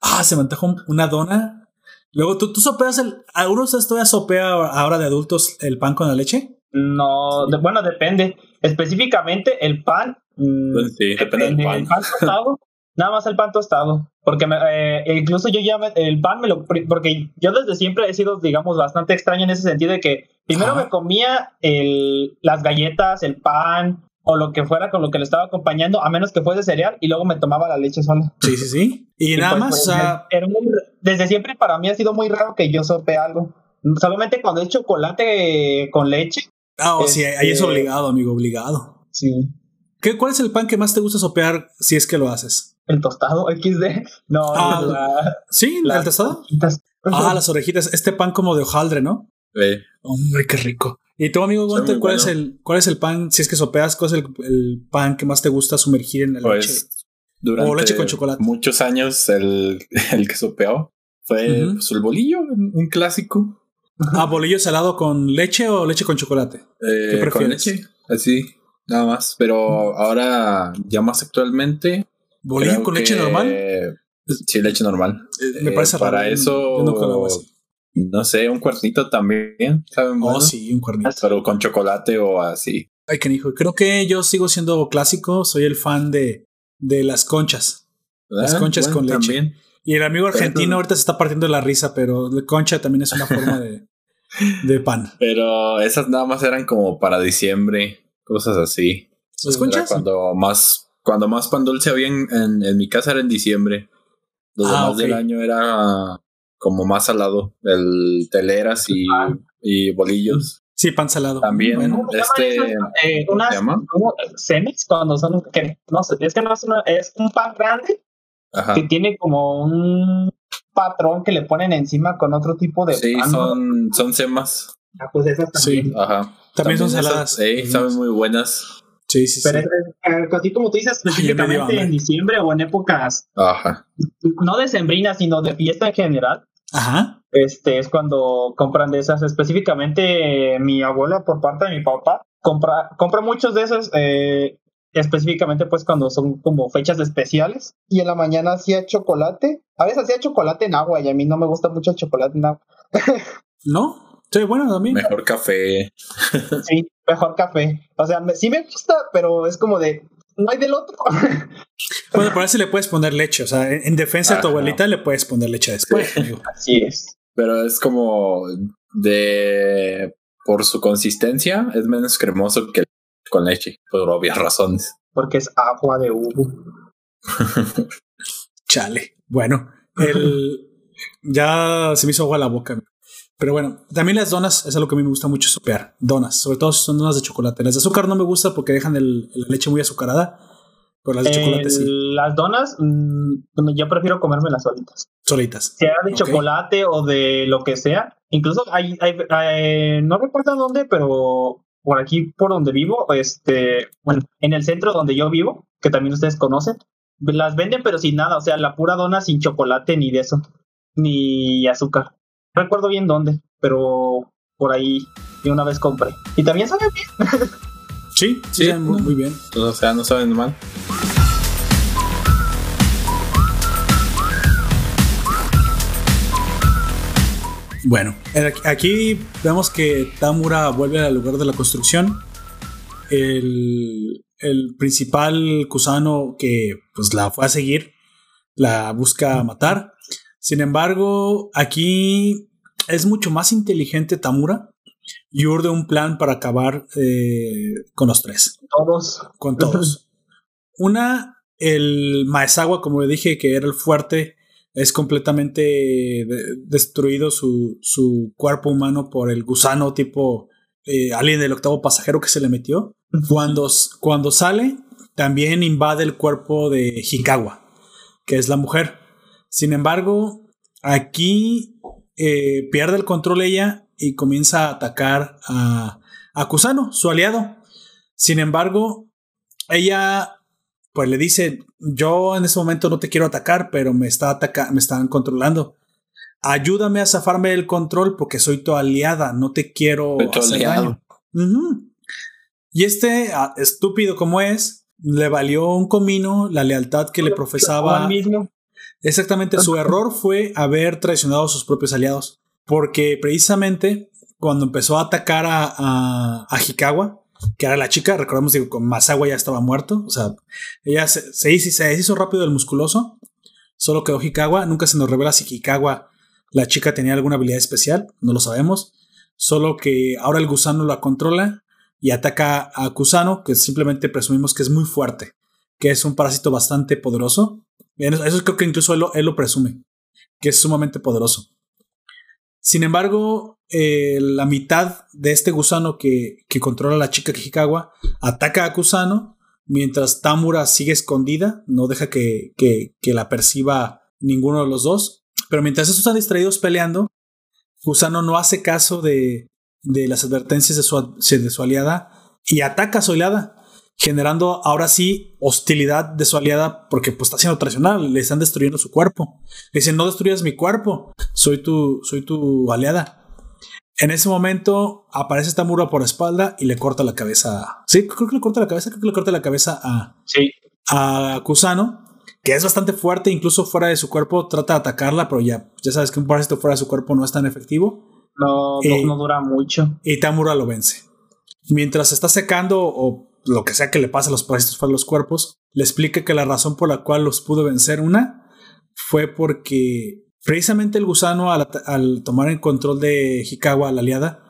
Ah, se me antojó una dona. Luego, ¿tú, tú sopeas el. ¿Alguno de ustedes todavía sopea ahora de adultos el pan con la leche?
No, bueno, depende. Específicamente el pan.
Mm, pues sí, depende, del pan.
El pan tostado, nada más el pan tostado. Porque eh, incluso yo ya el pan me lo. Porque yo desde siempre he sido, digamos, bastante extraño en ese sentido de que primero me comía el, las galletas, el pan, o lo que fuera con lo que le estaba acompañando, a menos que fuese cereal, y luego me tomaba la leche sola.
Sí, sí, sí. Y, nada pues, más,
pues, desde siempre para mí ha sido muy raro que yo sope algo. Solamente cuando es chocolate con leche.
Ah, oh, sí, ahí es este, obligado, amigo, obligado.
Sí.
¿Qué, ¿Cuál es el pan que más te gusta sopear si es que lo haces?
El tostado XD. No,
ah, la, ¿Sí? ¿El tostado? Ah, las orejitas. Este pan como de hojaldre, ¿no?
Sí.
Hombre, qué rico. ¿Y tu amigo Gunter, cuál, es el, cuál es el pan, si es que sopeas, cuál es el, pan que más te gusta sumergir en la
pues,
leche?
Durante o leche con chocolate. Muchos años el, el que sopeó fue pues, el bolillo, un clásico.
Ah, bolillo salado con leche o leche con chocolate.
Eh, ¿Qué prefieres? Con leche, así, nada más. Pero ahora, ya más actualmente.
¿Bolillo con leche normal?
Sí, leche normal.
Eh, me parece
eh, Para eso. No sé, un cuernito también, ¿saben?
Oh, sí, un cuernito.
Pero con chocolate o así.
Ay, qué hijo. Creo que yo sigo siendo clásico. Soy el fan de, de las conchas. Las ah, conchas con leche. Y el amigo argentino ahorita se está partiendo la risa, pero concha también es una forma de, de pan.
Pero esas nada más eran como para diciembre, cosas así.
¿Las conchas?
cuando más, cuando más pan dulce había en, en, mi casa era en diciembre. Los ah, demás del año era como más salado, el teleras y, y bolillos.
Sí, pan salado.
También, este,
eh, unas, como semis cuando son, que no sé, es que no es, una, es un pan grande que tiene como un patrón que le ponen encima con otro tipo de
sí, son, son semas.
Ah, pues esas también.
Sí. Ajá.
También, son saladas.
sí, saben muy buenas.
Sí, sí,
Pero sí. así como tú dices, específicamente en diciembre o en épocas
Ajá.
no decembrinas, sino de fiesta en general,
Ajá.
Este es cuando compran de esas. Específicamente mi abuela por parte de mi papá compra, compra muchos de esos. Eh, específicamente pues cuando son como fechas especiales. Y en la mañana hacía chocolate. A veces hacía chocolate en agua y a mí no me gusta mucho el chocolate en agua.
¿No? Sí, bueno, también.
Mejor café.
sí, mejor café. O sea, sí me gusta, pero es como de, no hay del otro.
bueno, por eso le puedes poner leche. O sea, en defensa de tu abuelita le puedes poner leche después.
Así es.
Pero es como de. Por su consistencia, es menos cremoso que con leche, por obvias razones.
Porque es agua de uvo.
Chale. Bueno, el. Ya se me hizo agua la boca. Pero bueno, también las donas es algo que a mí me gusta mucho sopear. Donas, sobre todo son donas de chocolate. Las de azúcar no me gusta porque dejan el, la leche muy azucarada. Pero las de chocolate sí.
Las donas, mm, yo prefiero comerme las solitas.
Solitas.
Sea de chocolate o de lo que sea. Incluso hay, hay, no recuerdo dónde, pero por aquí, por donde vivo, este, bueno, en el centro donde yo vivo, que también ustedes conocen, las venden pero sin nada, o sea, la pura dona sin chocolate ni de eso, ni azúcar recuerdo bien dónde, pero por ahí y una vez compré. Y también saben bien.
sí, sí, muy, bien.
O sea, no saben mal.
Bueno, aquí vemos que Tamura vuelve al lugar de la construcción. El, el principal Kusano que pues la fue a seguir la busca matar sin embargo, aquí es mucho más inteligente Tamura y urde un plan para acabar eh, con los tres.
Todos.
Con todos. Una, el Maezawa, como dije, que era el fuerte, es completamente destruido su, su, cuerpo humano por el gusano tipo eh, alien del octavo pasajero que se le metió. Cuando, cuando sale, también invade el cuerpo de Hikawa, que es la mujer. Sin embargo, aquí eh, pierde el control ella y comienza a atacar a, a Kusano, su aliado. Sin embargo, ella pues le dice, yo en ese momento no te quiero atacar, pero me, está me están controlando. Ayúdame a zafarme del control porque soy tu aliada, no te quiero hacer daño. Y este, estúpido como es, le valió un comino la lealtad que le profesaba. Exactamente, su error fue haber traicionado a sus propios aliados. Porque precisamente cuando empezó a atacar a, a, a Hikawa, que era la chica, recordemos que con Masawa ya estaba muerto, o sea, ella se, se, hizo, se hizo rápido el musculoso, solo quedó Hikawa, nunca se nos revela si Hikawa, la chica tenía alguna habilidad especial, no lo sabemos, solo que ahora el gusano la controla y ataca a Kusano, que simplemente presumimos que es muy fuerte, que es un parásito bastante poderoso, eso creo que incluso él lo presume, que es sumamente poderoso. Sin embargo, eh, la mitad de este gusano que, que controla la chica Kijikawa ataca a Kusano, mientras Tamura sigue escondida, no deja que, que, la perciba ninguno de los dos. Pero mientras estos están distraídos peleando, Kusano no hace caso de, de las advertencias de su, de su aliada y ataca a su generando ahora sí hostilidad de su aliada porque pues está siendo traicional, le están destruyendo su cuerpo. Le dicen, no destruyas mi cuerpo, soy tu, soy tu aliada. En ese momento aparece esta muro por la espalda y le corta la cabeza. Sí, creo que le corta la cabeza, creo que le corta la cabeza a,
sí.
a Kusano, que es bastante fuerte, incluso fuera de su cuerpo trata de atacarla, pero ya, ya sabes que un parásito fuera de su cuerpo no es tan efectivo.
No, no, no dura mucho.
Y Tamura lo vence. Mientras está secando o lo que sea que le pase a los parásitos fuera de los cuerpos, le explica que la razón por la cual los pudo vencer una fue porque precisamente el gusano al, tomar el control de Hikawa, la aliada,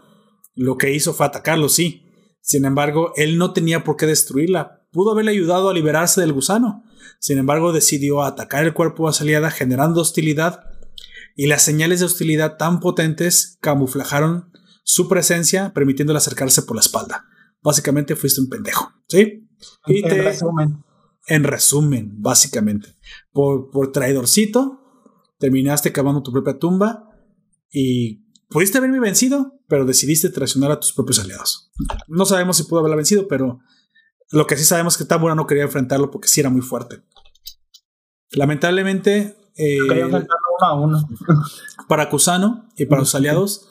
lo que hizo fue atacarlo, sí. Sin embargo, él no tenía por qué destruirla. Pudo haberle ayudado a liberarse del gusano. Sin embargo, decidió atacar el cuerpo de su aliada generando hostilidad y las señales de hostilidad tan potentes camuflajaron su presencia permitiéndole acercarse por la espalda básicamente fuiste un pendejo, ¿sí?
Y en resumen.
En resumen, básicamente. Por, por traidorcito, terminaste cavando tu propia tumba y pudiste haberme vencido, pero decidiste traicionar a tus propios aliados. No sabemos si pudo haberla vencido, pero lo que sí sabemos es que Tamura no quería enfrentarlo porque sí era muy fuerte. Lamentablemente.
Eh, uno a uno.
para Kusano y para sus aliados,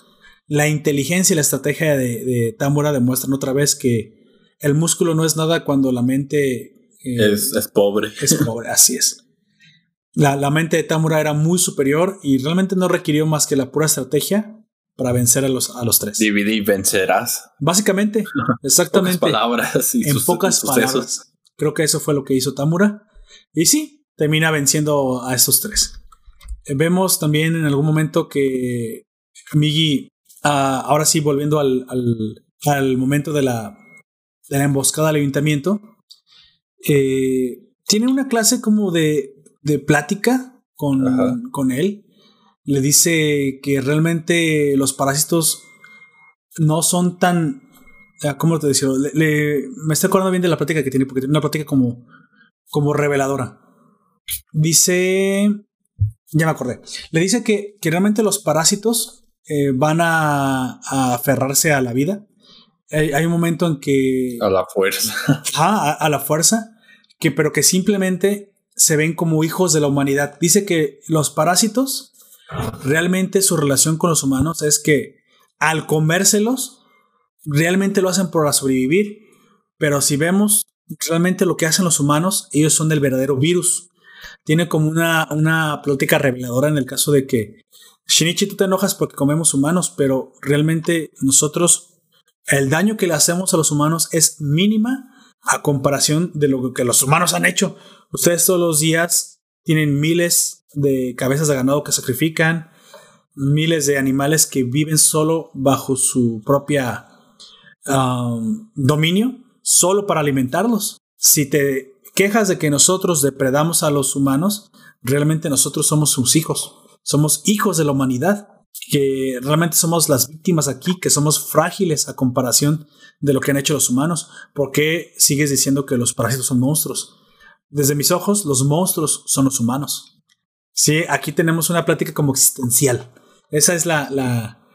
la inteligencia y la estrategia de, de Tamura demuestran otra vez que el músculo no es nada cuando la mente
eh, es, pobre.
Es pobre, así es. La, la, mente de Tamura era muy superior y realmente no requirió más que la pura estrategia para vencer a los, a los tres.
Dividir y vencerás.
Básicamente, exactamente.
pocas palabras.
en pocas palabras. Creo que eso fue lo que hizo Tamura. Y sí, termina venciendo a estos tres. Vemos también en algún momento que Migi Ah, ahora sí, volviendo al, al, momento de la, de la emboscada al ayuntamiento, eh, tiene una clase como de, de plática con, con él. Le dice que realmente los parásitos no son tan. Ah, ¿Cómo te decía? me estoy acordando bien de la plática que tiene, porque tiene una plática como, como reveladora. Dice. Ya me acordé. Le dice que, que realmente los parásitos eh, van a, aferrarse a la vida. Hay, un momento en que...
A la fuerza.
a, la fuerza, que, pero que simplemente se ven como hijos de la humanidad. Dice que los parásitos, realmente su relación con los humanos es que al comérselos, realmente lo hacen por sobrevivir, pero si vemos realmente lo que hacen los humanos, ellos son del verdadero virus. Tiene como una, una plática reveladora en el caso de que Shinichi, tú te enojas porque comemos humanos, pero realmente nosotros, el daño que le hacemos a los humanos es mínima a comparación de lo que los humanos han hecho. Ustedes todos los días tienen miles de cabezas de ganado que sacrifican, miles de animales que viven solo bajo su propia um, dominio, solo para alimentarlos. Si te quejas de que nosotros depredamos a los humanos, realmente nosotros somos sus hijos. Somos hijos de la humanidad que realmente somos las víctimas aquí, que somos frágiles a comparación de lo que han hecho los humanos. ¿Por qué sigues diciendo que los parásitos son monstruos? Desde mis ojos, los monstruos son los humanos. Sí, aquí tenemos una plática como existencial. Esa es la, la,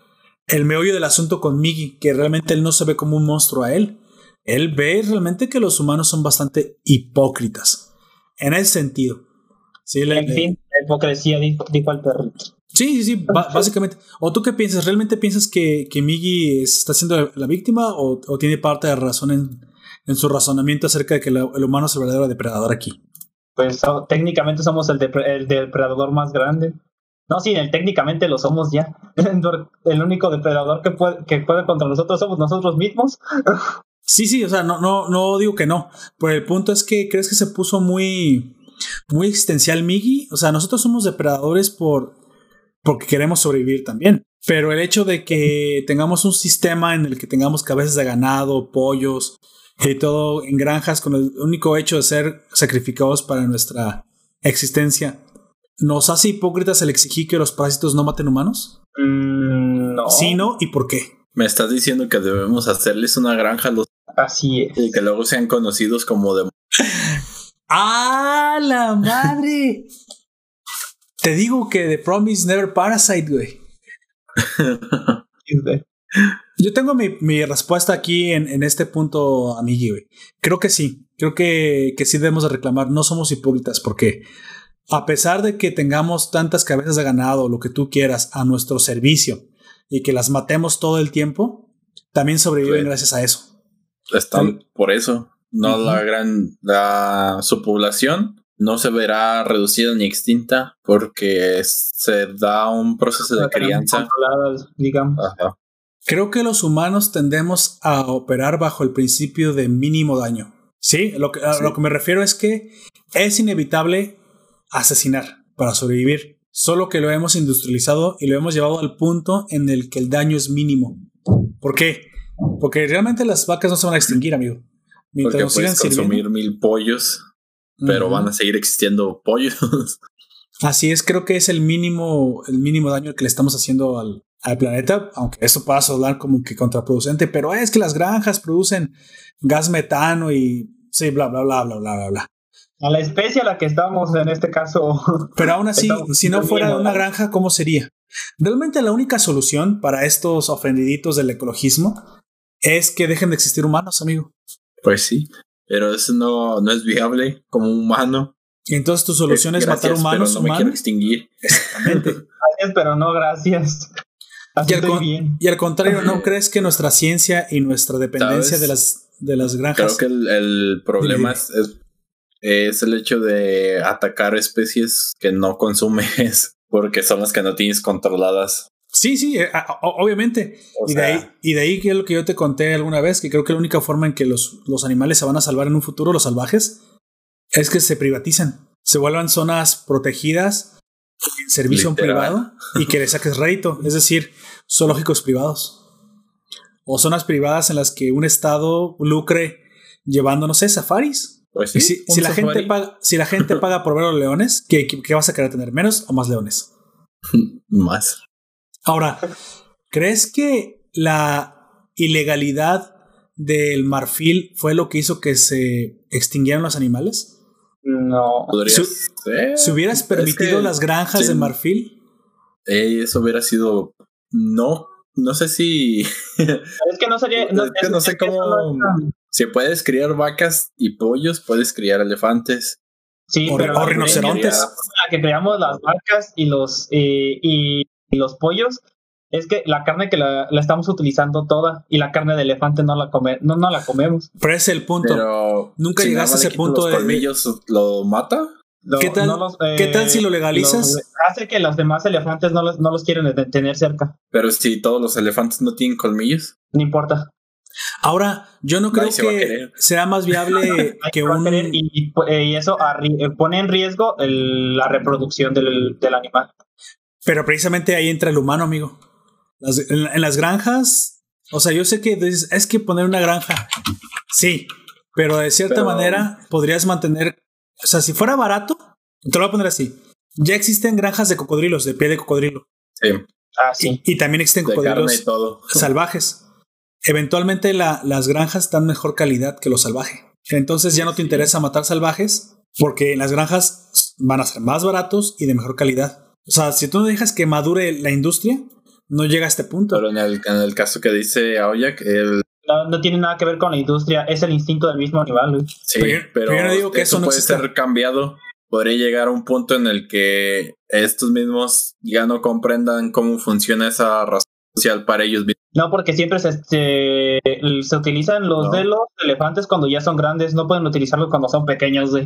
el meollo del asunto con Miggy, que realmente él no se ve como un monstruo a él. Él ve realmente que los humanos son bastante hipócritas. En ese sentido.
Sí, en fin, hipocresía dijo al perrito.
Sí, sí, sí, básicamente. ¿O tú qué piensas? ¿Realmente piensas que, que Miggy está siendo la víctima o, tiene parte de razón en, su razonamiento acerca de que el humano es el verdadero depredador aquí?
Pues técnicamente somos el, depredador más grande. No, sí, técnicamente lo somos ya. el único depredador que puede, que puede contra nosotros somos nosotros mismos.
sí, sí, o sea, no, no, no digo que no. Pero el punto es que crees que se puso muy, muy existencial Miggy. O sea, nosotros somos depredadores por porque queremos sobrevivir también. Pero el hecho de que tengamos un sistema en el que tengamos cabezas de ganado, pollos y todo en granjas con el único hecho de ser sacrificados para nuestra existencia, ¿nos hace hipócritas el exigir que los parásitos no maten humanos?
Mm, no.
Sí, no, ¿y por qué?
Me estás diciendo que debemos hacerles una granja a los...
Así es.
Y que luego sean conocidos como de...
¡Ah, la madre! Te digo que The Promise Never Parasite, güey. Yo tengo mi, respuesta aquí en, este punto, amigui, güey. Creo que sí. Creo que, que sí debemos de reclamar. No somos hipócritas porque a pesar de que tengamos tantas cabezas de ganado, lo que tú quieras, a nuestro servicio y que las matemos todo el tiempo, también sobreviven gracias a eso.
Están por eso. No la gran. La, su población no se verá reducida ni extinta porque se da un proceso de crianza.
Digamos.
Creo que los humanos tendemos a operar bajo el principio de mínimo daño. Sí, lo que, a lo que me refiero es que es inevitable asesinar para sobrevivir, solo que lo hemos industrializado y lo hemos llevado al punto en el que el daño es mínimo. ¿Por qué? Porque realmente las vacas no se van a extinguir, amigo.
Mientras Porque puedes consumir mil pollos pero van a seguir existiendo pollos.
Así es, creo que es el mínimo, el mínimo daño que le estamos haciendo al, al planeta, aunque eso pueda sonar como que contraproducente, pero es que las granjas producen gas metano y sí, bla, bla, bla, bla, bla, bla,
A la especie a la que estamos en este caso.
Pero aún así, si no fuera una granja, ¿cómo sería? Realmente la única solución para estos ofendiditos del ecologismo es que dejen de existir humanos, amigo.
Pues sí, pero eso no, no es viable como humano.
Entonces tu solución es, matar humanos.
Pero no me quiero extinguir.
Exactamente.
gracias, pero no gracias.
y, al bien. y al contrario, ¿no crees que nuestra ciencia y nuestra dependencia de las, de las granjas?
Creo que el, el problema es, es, el hecho de atacar especies que no consumes porque son las que no tienes controladas.
Sí, sí, eh, obviamente. y, de ahí, y de ahí que es lo que yo te conté alguna vez, que creo que la única forma en que los, los animales se van a salvar en un futuro, los salvajes, es que se privaticen, se vuelvan zonas protegidas en servicio privado y que le saques rédito, es decir, zoológicos privados. O zonas privadas en las que un estado lucre llevando, no sé, safaris.
Pues sí,
si, la gente paga, si la gente paga por ver a los leones, ¿qué, ¿qué, vas a querer tener? ¿Menos o más leones?
más.
Ahora, ¿crees que la ilegalidad del marfil fue lo que hizo que se extinguieran los animales?
No.
Si, si hubieras permitido las granjas de marfil.
eso hubiera sido. No. No sé si.
es que no sería.
No, es que no sé cómo. Si puedes criar vacas y pollos, puedes criar elefantes.
Sí, o, pero
rinocerontes.
La que creamos las vacas y los. Eh, y y los pollos es que la carne que la, estamos utilizando toda y la carne de elefante no la come, no, no la comemos.
Pero es el punto.
Pero
Nunca llegaste a ese punto
los de. colmillos lo mata?
¿Qué, tal, ¿Qué tal si lo legalizas?
hace que los demás elefantes no los, no los quieren tener cerca.
Pero si todos los elefantes no tienen colmillos.
No importa.
Ahora, yo no creo que sea más viable que un.
Y, eso eh, pone en riesgo la reproducción del, del animal.
Pero precisamente ahí entra el humano, amigo. en, las granjas, o sea, yo sé que es que poner una granja, sí, pero de cierta manera podrías mantener, o sea, si fuera barato, te lo voy a poner así. Ya existen granjas de cocodrilos, de pie de cocodrilo.
Sí.
Ah, sí.
Y, y también existen
De carne y
cocodrilos
todo.
salvajes. Eventualmente la- las granjas dan mejor calidad que lo salvaje. Entonces ya no te interesa matar salvajes porque en las granjas van a ser más baratos y de mejor calidad. O sea, si tú no dejas que madure la industria, no llega a este punto.
Pero en el, en el caso que dice Aoyak, el,
No, no tiene nada que ver con la industria, es el instinto del mismo animal. güey.
sí,
Pero yo-
pero,
pero yo no digo que eso no
puede
exista.
ser cambiado. Podría llegar a un punto en el que estos mismos ya no comprendan cómo funciona esa razón social para ellos mismos.
No, porque siempre se, se, se utilizan los
No.
de los elefantes cuando ya son grandes, no pueden utilizarlos cuando son pequeños. güey.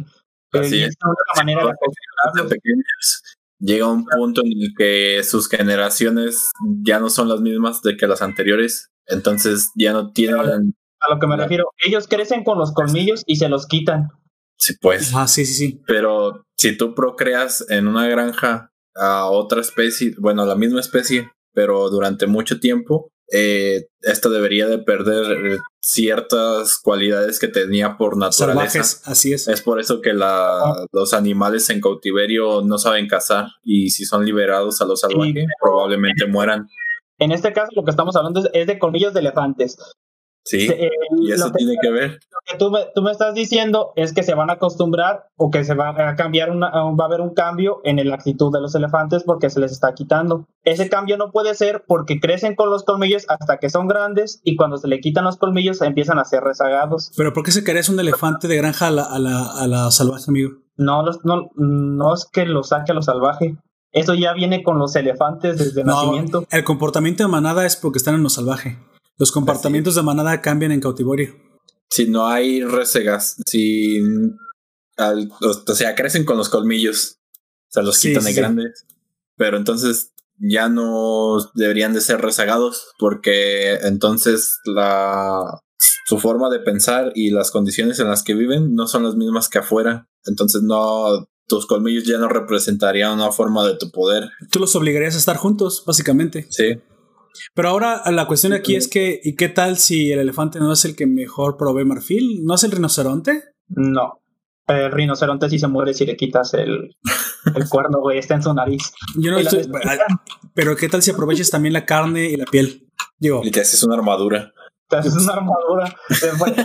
Eh,
Así es.
es la única manera de
Desde
configurarlos.
pequeños. Llega un punto en el que sus generaciones ya no son las mismas de que las anteriores. Entonces ya no tienen.
A lo que me refiero, ellos crecen con los colmillos y se los quitan.
Sí, pues.
Ah, sí, sí, sí.
Pero si tú procreas en una granja a otra especie, bueno, a la misma especie, pero durante mucho tiempo, eh, esta debería de perder eh, ciertas cualidades que tenía por naturaleza.
Salvajes, así es.
Es por eso que la- los animales en cautiverio no saben cazar y si son liberados a los salvajes, probablemente mueran.
En este caso, lo que estamos hablando es, es de colmillos de elefantes.
Sí,
eh,
y eso
que-
tiene que ver.
lo que tú me, tú me estás diciendo es que se van a acostumbrar o que se va a cambiar una, va a haber un cambio en la actitud de los elefantes porque se les está quitando. Ese cambio no puede ser porque crecen con los colmillos hasta que son grandes y cuando se le quitan los colmillos empiezan a ser rezagados.
Pero ¿por qué se querés un elefante de granja a la, a la, a la salvaje, amigo?
No, los- no, no es que lo saque a lo salvaje. Eso ya viene con los elefantes desde
No,
nacimiento.
el comportamiento de manada es porque están en lo salvaje. Los comportamientos de manada cambian en cautiverio.
Si no hay resegas, si al- o sea, crecen con los colmillos, se los
Sí,
quitan de
sí.
grandes, pero entonces ya no deberían de ser rezagados porque entonces la su forma de pensar y las condiciones en las que viven no son las mismas que afuera, entonces no tus colmillos ya no representarían una forma de tu poder,
Tú los obligarías a estar juntos, básicamente.
sí.
Pero ahora la cuestión aquí es que, ¿y qué tal si el elefante no es el que mejor provee marfil? ¿No es el rinoceronte?
No. El rinoceronte sí se muere si le quitas el, el cuerno, güey. Está en su nariz.
Yo no estoy. Pero ¿qué tal si aprovechas también la carne y la piel? Digo,
Y te haces una armadura.
Te haces una armadura. Puedes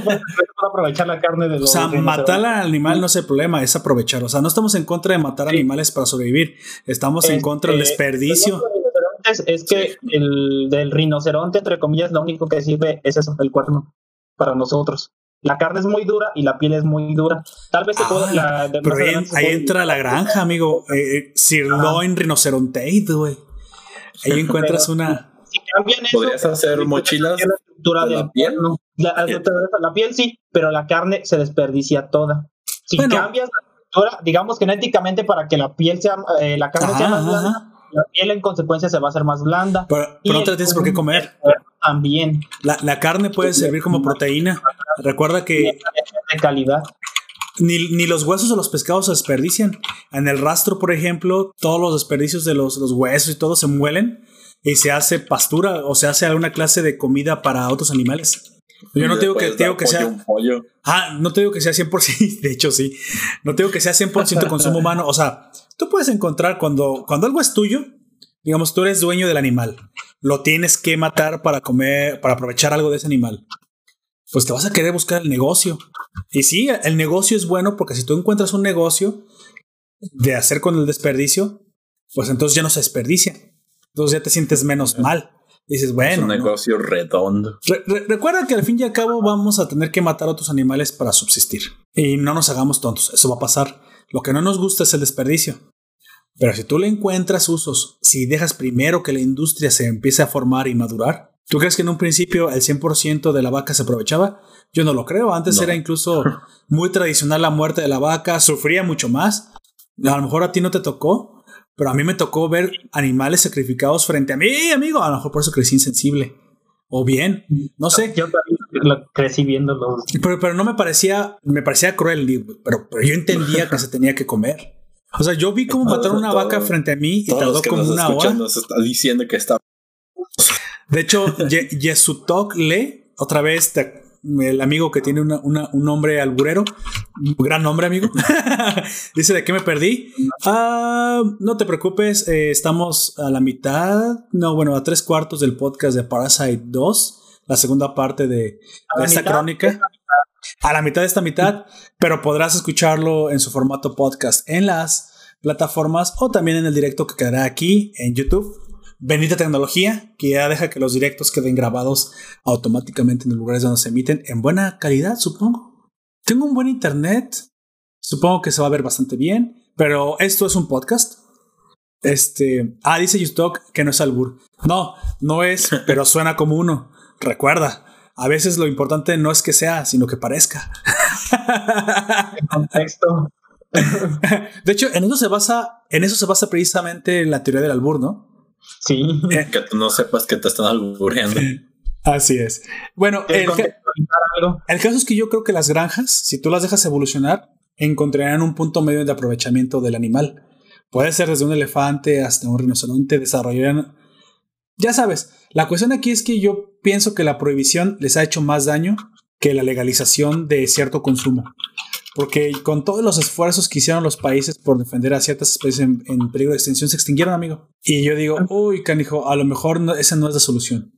aprovechar la carne de
o
los
sea,
rinocerontes.
matar al animal no es el problema, es aprovechar. O sea, no estamos en contra de matar
Sí.
animales para sobrevivir. Estamos en
Este,
contra del desperdicio.
Rinocerontes Es que el del rinoceronte, entre comillas, lo único que sirve es eso, el cuerno, para nosotros. La carne es muy dura y la piel es muy dura. Tal vez se
Ah,
puede. la del
Pero ahí, entra la granja, amigo. Eh, eh, sirloin rinoceronte, güey. Ahí encuentras una.
Si cambian eso,
¿Podrías hacer mochilas
la estructura
de la piel?
cuerno. La, la de la piel sí, pero la carne se desperdicia toda. Si
Bueno.
cambias la estructura, digamos genéticamente para que la piel sea, eh, la carne sea
Ajá,
más blanda. La piel en consecuencia se va a hacer más blanda.
Pero,
Y
pero no te tienes por qué comer.
También
La, la carne puede servir como proteína. Recuerda que
de calidad.
ni, ni los huesos de los pescados se desperdician. En el rastro, por ejemplo, todos los desperdicios de los, los huesos y todo se muelen y se hace pastura o se hace alguna clase de comida para otros animales. Yo no te digo que, te digo que
pollo,
sea.
un pollo.
Ah, no te digo que sea 100%, de hecho sí. No te digo que sea 100% consumo humano. O sea, tú puedes encontrar cuando, cuando algo es tuyo, digamos, tú eres dueño del animal, lo tienes que matar para comer, para aprovechar algo de ese animal. Pues te vas a querer buscar el negocio. Y sí, el negocio es bueno porque si tú encuentras un negocio de hacer con el desperdicio, pues entonces ya no se desperdicia. Entonces ya te sientes menos mal. Dices,
es
bueno.
un
¿no?
negocio redondo.
Re- re- recuerda que al fin y al cabo vamos a tener que matar a otros animales para subsistir. Y no nos hagamos tontos, eso va a pasar. Lo que no nos gusta es el desperdicio. Pero si tú le encuentras usos, si dejas primero que la industria se empiece a formar y madurar, ¿tú crees que en un principio el 100% de la vaca se aprovechaba? Yo no lo creo. Antes
No.
era incluso muy tradicional la muerte de la vaca, sufría mucho más. A lo mejor a ti no te tocó, pero a mí me tocó ver animales sacrificados frente a mí, amigo. A lo mejor por eso crecí insensible. O bien, no sé.
Yo también lo crecí viendo los.
Pero, pero no me parecía, me parecía cruel, digo, pero, pero yo entendía que se tenía que comer. O sea, yo vi cómo mataron una
Todo-
vaca frente a mí y tardó como
nos
una hora.
nos está diciendo que está
De hecho, Ye- Yesutok Le, otra vez, te- el amigo que tiene una, una, un nombre alburero, un gran nombre, amigo. Dice de qué me perdí. Ah, no te preocupes, eh, estamos a la mitad, no, bueno, a tres cuartos del podcast de Parasite 2, la segunda parte de, de esta
mitad,
crónica. A la mitad de esta mitad, pero podrás escucharlo en su formato podcast en las plataformas o también en el directo que quedará aquí en YouTube. Bendita tecnología que ya deja que los directos queden grabados automáticamente en los lugares donde se emiten en buena calidad, supongo. Tengo un buen internet, supongo que se va a ver bastante bien, pero esto es un podcast. Este, ah, dice Justok que no es albur. No, no es, pero suena como uno. Recuerda, a veces lo importante no es que sea, sino que parezca.
En contexto.
De hecho, en eso se basa, en eso se basa precisamente la teoría del albur, ¿no?
Sí.
Eh,
Que tú no sepas que te están albureando.
Así es. Bueno,
¿Quieres
el, ca- el caso es que yo creo que las granjas, si tú las dejas evolucionar, encontrarán un punto medio de aprovechamiento del animal. Puede ser desde un elefante hasta un rinoceronte, desarrollarán... Ya sabes, la cuestión aquí es que yo pienso que la prohibición les ha hecho más daño que la legalización de cierto consumo. Porque con todos los esfuerzos que hicieron los países por defender a ciertas especies en, en peligro de extinción, se extinguieron, amigo. Y yo digo, uy, canijo, a lo mejor no- esa no es la solución.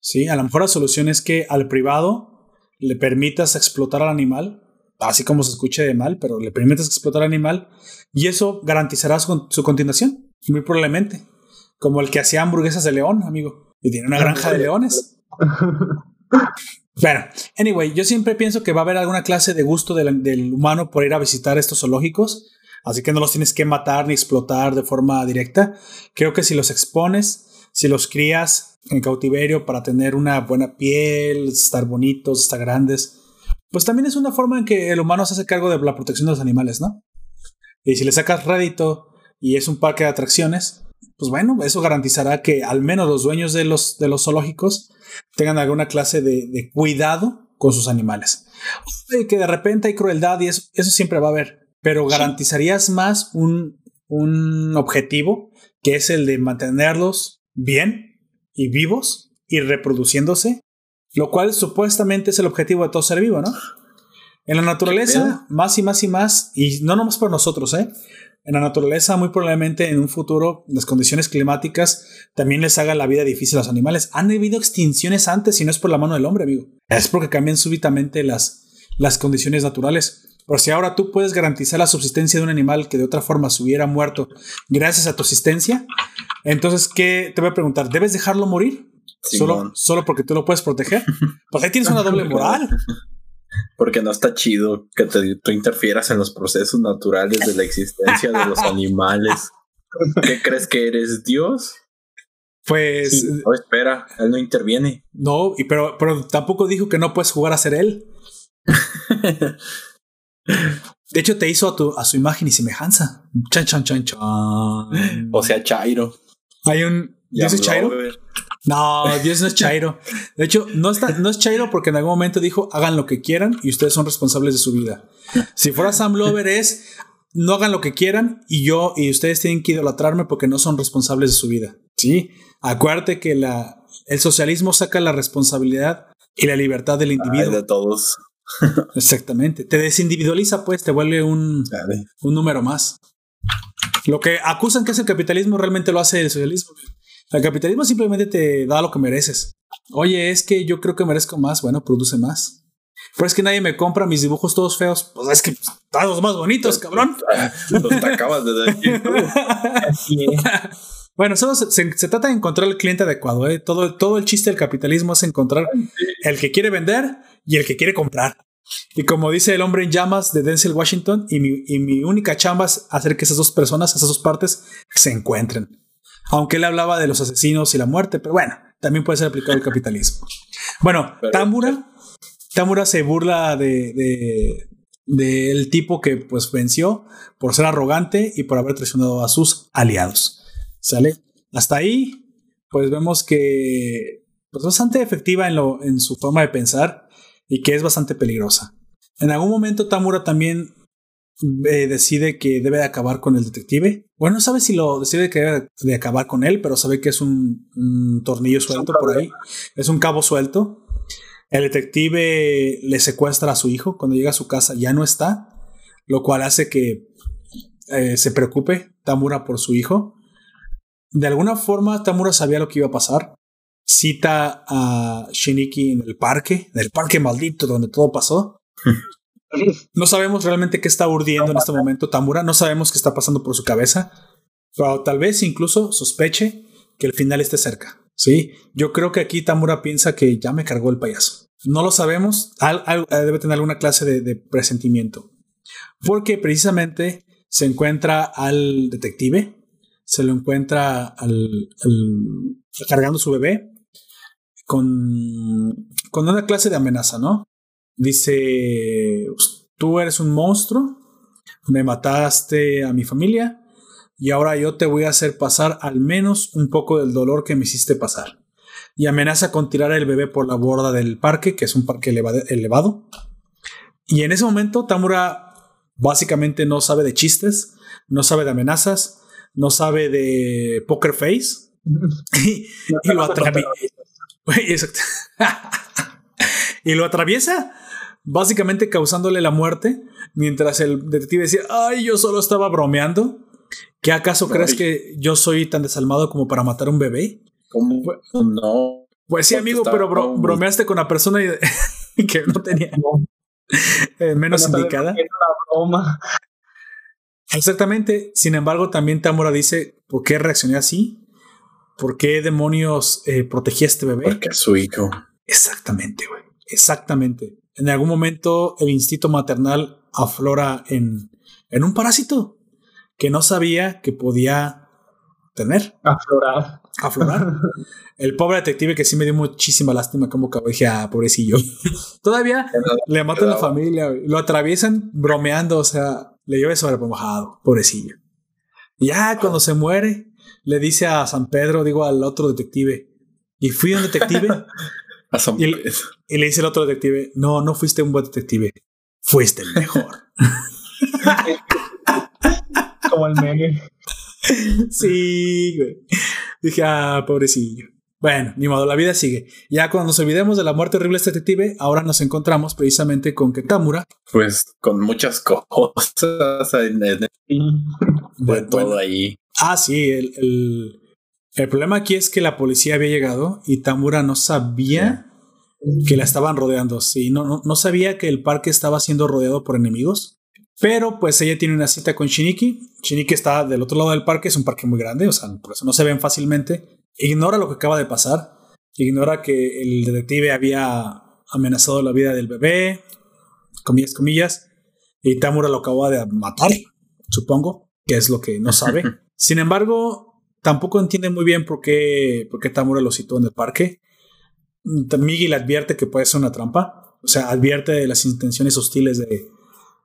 Sí, a lo mejor la solución es que al privado le permitas explotar al animal, así como se escuche de mal, pero le permitas explotar al animal y eso garantizará su, su continuación, muy probablemente. Como el que hacía hamburguesas de león, amigo, y tiene una granja de leones. Bueno, anyway, yo siempre pienso que va a haber alguna clase de gusto del, del humano por ir a visitar estos zoológicos, así que no los tienes que matar ni explotar de forma directa. Creo que si los expones, si los crías en cautiverio para tener una buena piel, estar bonitos, estar grandes, pues también es una forma en que el humano se hace cargo de la protección de los animales, ¿no? Y si le sacas rédito y es un parque de atracciones, pues bueno, eso garantizará que al menos los dueños de los, de los zoológicos tengan alguna clase de, de cuidado con sus animales. Y que de repente hay crueldad y eso, eso siempre va a haber, pero garantizarías más un, un objetivo que es el de mantenerlos bien y vivos y reproduciéndose, lo cual supuestamente es el objetivo de todo ser vivo, ¿no? En la naturaleza, más y más y más, y no nomás por nosotros, ¿eh? En la naturaleza, muy probablemente en un futuro, las condiciones climáticas también les hagan la vida difícil a los animales. Han habido extinciones antes y no es por la mano del hombre, amigo. Es porque cambian súbitamente las, las condiciones naturales. Pero si ahora tú puedes garantizar la subsistencia de un animal que de otra forma se hubiera muerto gracias a tu asistencia, entonces, ¿qué te voy a preguntar? ¿Debes dejarlo morir? Solo, solo porque tú lo puedes proteger. Pues ahí tienes una doble moral.
Porque no está chido que te, tú interfieras en los procesos naturales de la existencia de los animales. ¿Qué crees que eres Dios?
Pues
Sí.
No, espera, él no interviene.
no, y pero, pero tampoco dijo que no puedes jugar a ser él. De hecho, te hizo a, tu, a su imagen y semejanza. Chan, chan, chan, chan.
O sea, Chairo.
Hay un. ¿Dios es Chairo? No, Dios no es Chairo. De hecho, no, está, no es Chairo porque en algún momento dijo hagan lo que quieran y ustedes son responsables de su vida. Si fuera Sam Lover es no hagan lo que quieran y yo y ustedes tienen que idolatrarme porque no son responsables de su vida. Sí, acuérdate que la, el socialismo saca la responsabilidad y la libertad del
Ay,
individuo.
de todos.
Exactamente. Te desindividualiza, pues, te vuelve un, un número más. Lo que acusan que es el capitalismo realmente lo hace el socialismo. El capitalismo simplemente te da lo que mereces. Oye, es que yo creo que merezco más. Bueno, produce más. Pero es que nadie me compra mis dibujos todos feos. Pues es que están los más bonitos, cabrón.
Pues te acabas de
es.
Bueno, solo se, se- se trata de encontrar el cliente adecuado. ¿eh? Todo, todo el chiste del capitalismo es encontrar el que quiere vender y el que quiere comprar. Y como dice el hombre en llamas de Denzel Washington, y mi, y mi única chamba es hacer que esas dos personas, esas dos partes, se encuentren. Aunque él hablaba de los asesinos y la muerte, pero bueno, también puede ser aplicado al capitalismo. Bueno,
Pero-
Tambura, Tambura se burla de, de- del tipo que pues venció por ser arrogante y por haber traicionado a sus aliados. ¿Sale? Hasta ahí, pues vemos que pues bastante efectiva en, lo, en su forma de pensar y que es bastante peligrosa. En algún momento Tamura también eh, decide que debe de acabar con el detective. Bueno, no sabe si lo decide que debe de acabar con él, pero sabe que es un, un tornillo suelto por ahí. Es un cabo suelto. El detective le secuestra a su hijo. Cuando llega a su casa ya no está, lo cual hace que eh, se preocupe Tamura por su hijo. De alguna forma, Tamura sabía lo que iba a pasar. Cita a Shiniki en el parque, en el parque maldito donde todo pasó. No sabemos realmente qué está urdiendo en este momento Tamura, no sabemos qué está pasando por su cabeza, pero tal vez incluso sospeche que el final esté cerca. Sí, yo creo que aquí Tamura piensa que ya me cargó el payaso. No lo sabemos, debe tener alguna clase de, presentimiento. Porque precisamente se encuentra al detective, se lo encuentra al, cargando su bebé con, con una clase de amenaza, ¿no? Dice, tú eres un monstruo, me mataste a mi familia y ahora yo te voy a hacer pasar al menos un poco del dolor que me hiciste pasar. Y amenaza con tirar el bebé por la borda del parque, que es un parque elevado. Y en ese momento Tamura básicamente no sabe de chistes, no sabe de amenazas, no sabe de poker face. y, lo atraviesa. y lo atraviesa básicamente causándole la muerte, mientras el detective decía, ay, yo solo estaba bromeando. ¿Qué acaso crees que yo soy tan desalmado como para matar a un bebé?
¿Cómo? No.
Pues sí, amigo, pero bromeaste con la persona que no tenía eh, menos indicada. broma. Exactamente. Sin embargo, también Tamura dice, ¿por qué reaccioné así? ¿Por qué demonios eh, protegí a este bebé?
Porque es su hijo.
Exactamente, güey. Exactamente en algún momento el instinto maternal aflora en, en un parásito que no sabía que podía tener.
Aflorar.
Aflorar. el pobre detective que sí me dio muchísima lástima como que dije, ah, pobrecillo. Todavía le matan a la familia, lo atraviesan bromeando, o sea, le lleva sobre mojado, pobrecillo. Y ya cuando se muere, le dice a San Pedro, digo al otro detective, y fui un detective y, le dice el otro detective, no, no fuiste un buen detective, fuiste el mejor.
Como el meme.
Sí, güey. Dije, ah, pobrecillo. Bueno, ni modo, la vida sigue. Ya cuando nos olvidemos de la muerte horrible de este detective, ahora nos encontramos precisamente con Ketamura.
Pues con muchas cosas en, de todo ahí.
Ah, sí, el, el problema aquí es que la policía había llegado y Tamura no sabía que la estaban rodeando. Sí, no, no, sabía que el parque estaba siendo rodeado por enemigos. Pero pues ella tiene una cita con Shiniki. Shiniki está del otro lado del parque, es un parque muy grande, o sea, por eso no se ven fácilmente. Ignora lo que acaba de pasar. Ignora que el detective había amenazado la vida del bebé, comillas, comillas, y Tamura lo acaba de matar, supongo, que es lo que no sabe. Sin embargo, Tampoco entiende muy bien por qué, por qué Tamura lo citó en el parque. Migi le advierte que puede ser una trampa. O sea, advierte de las intenciones hostiles de,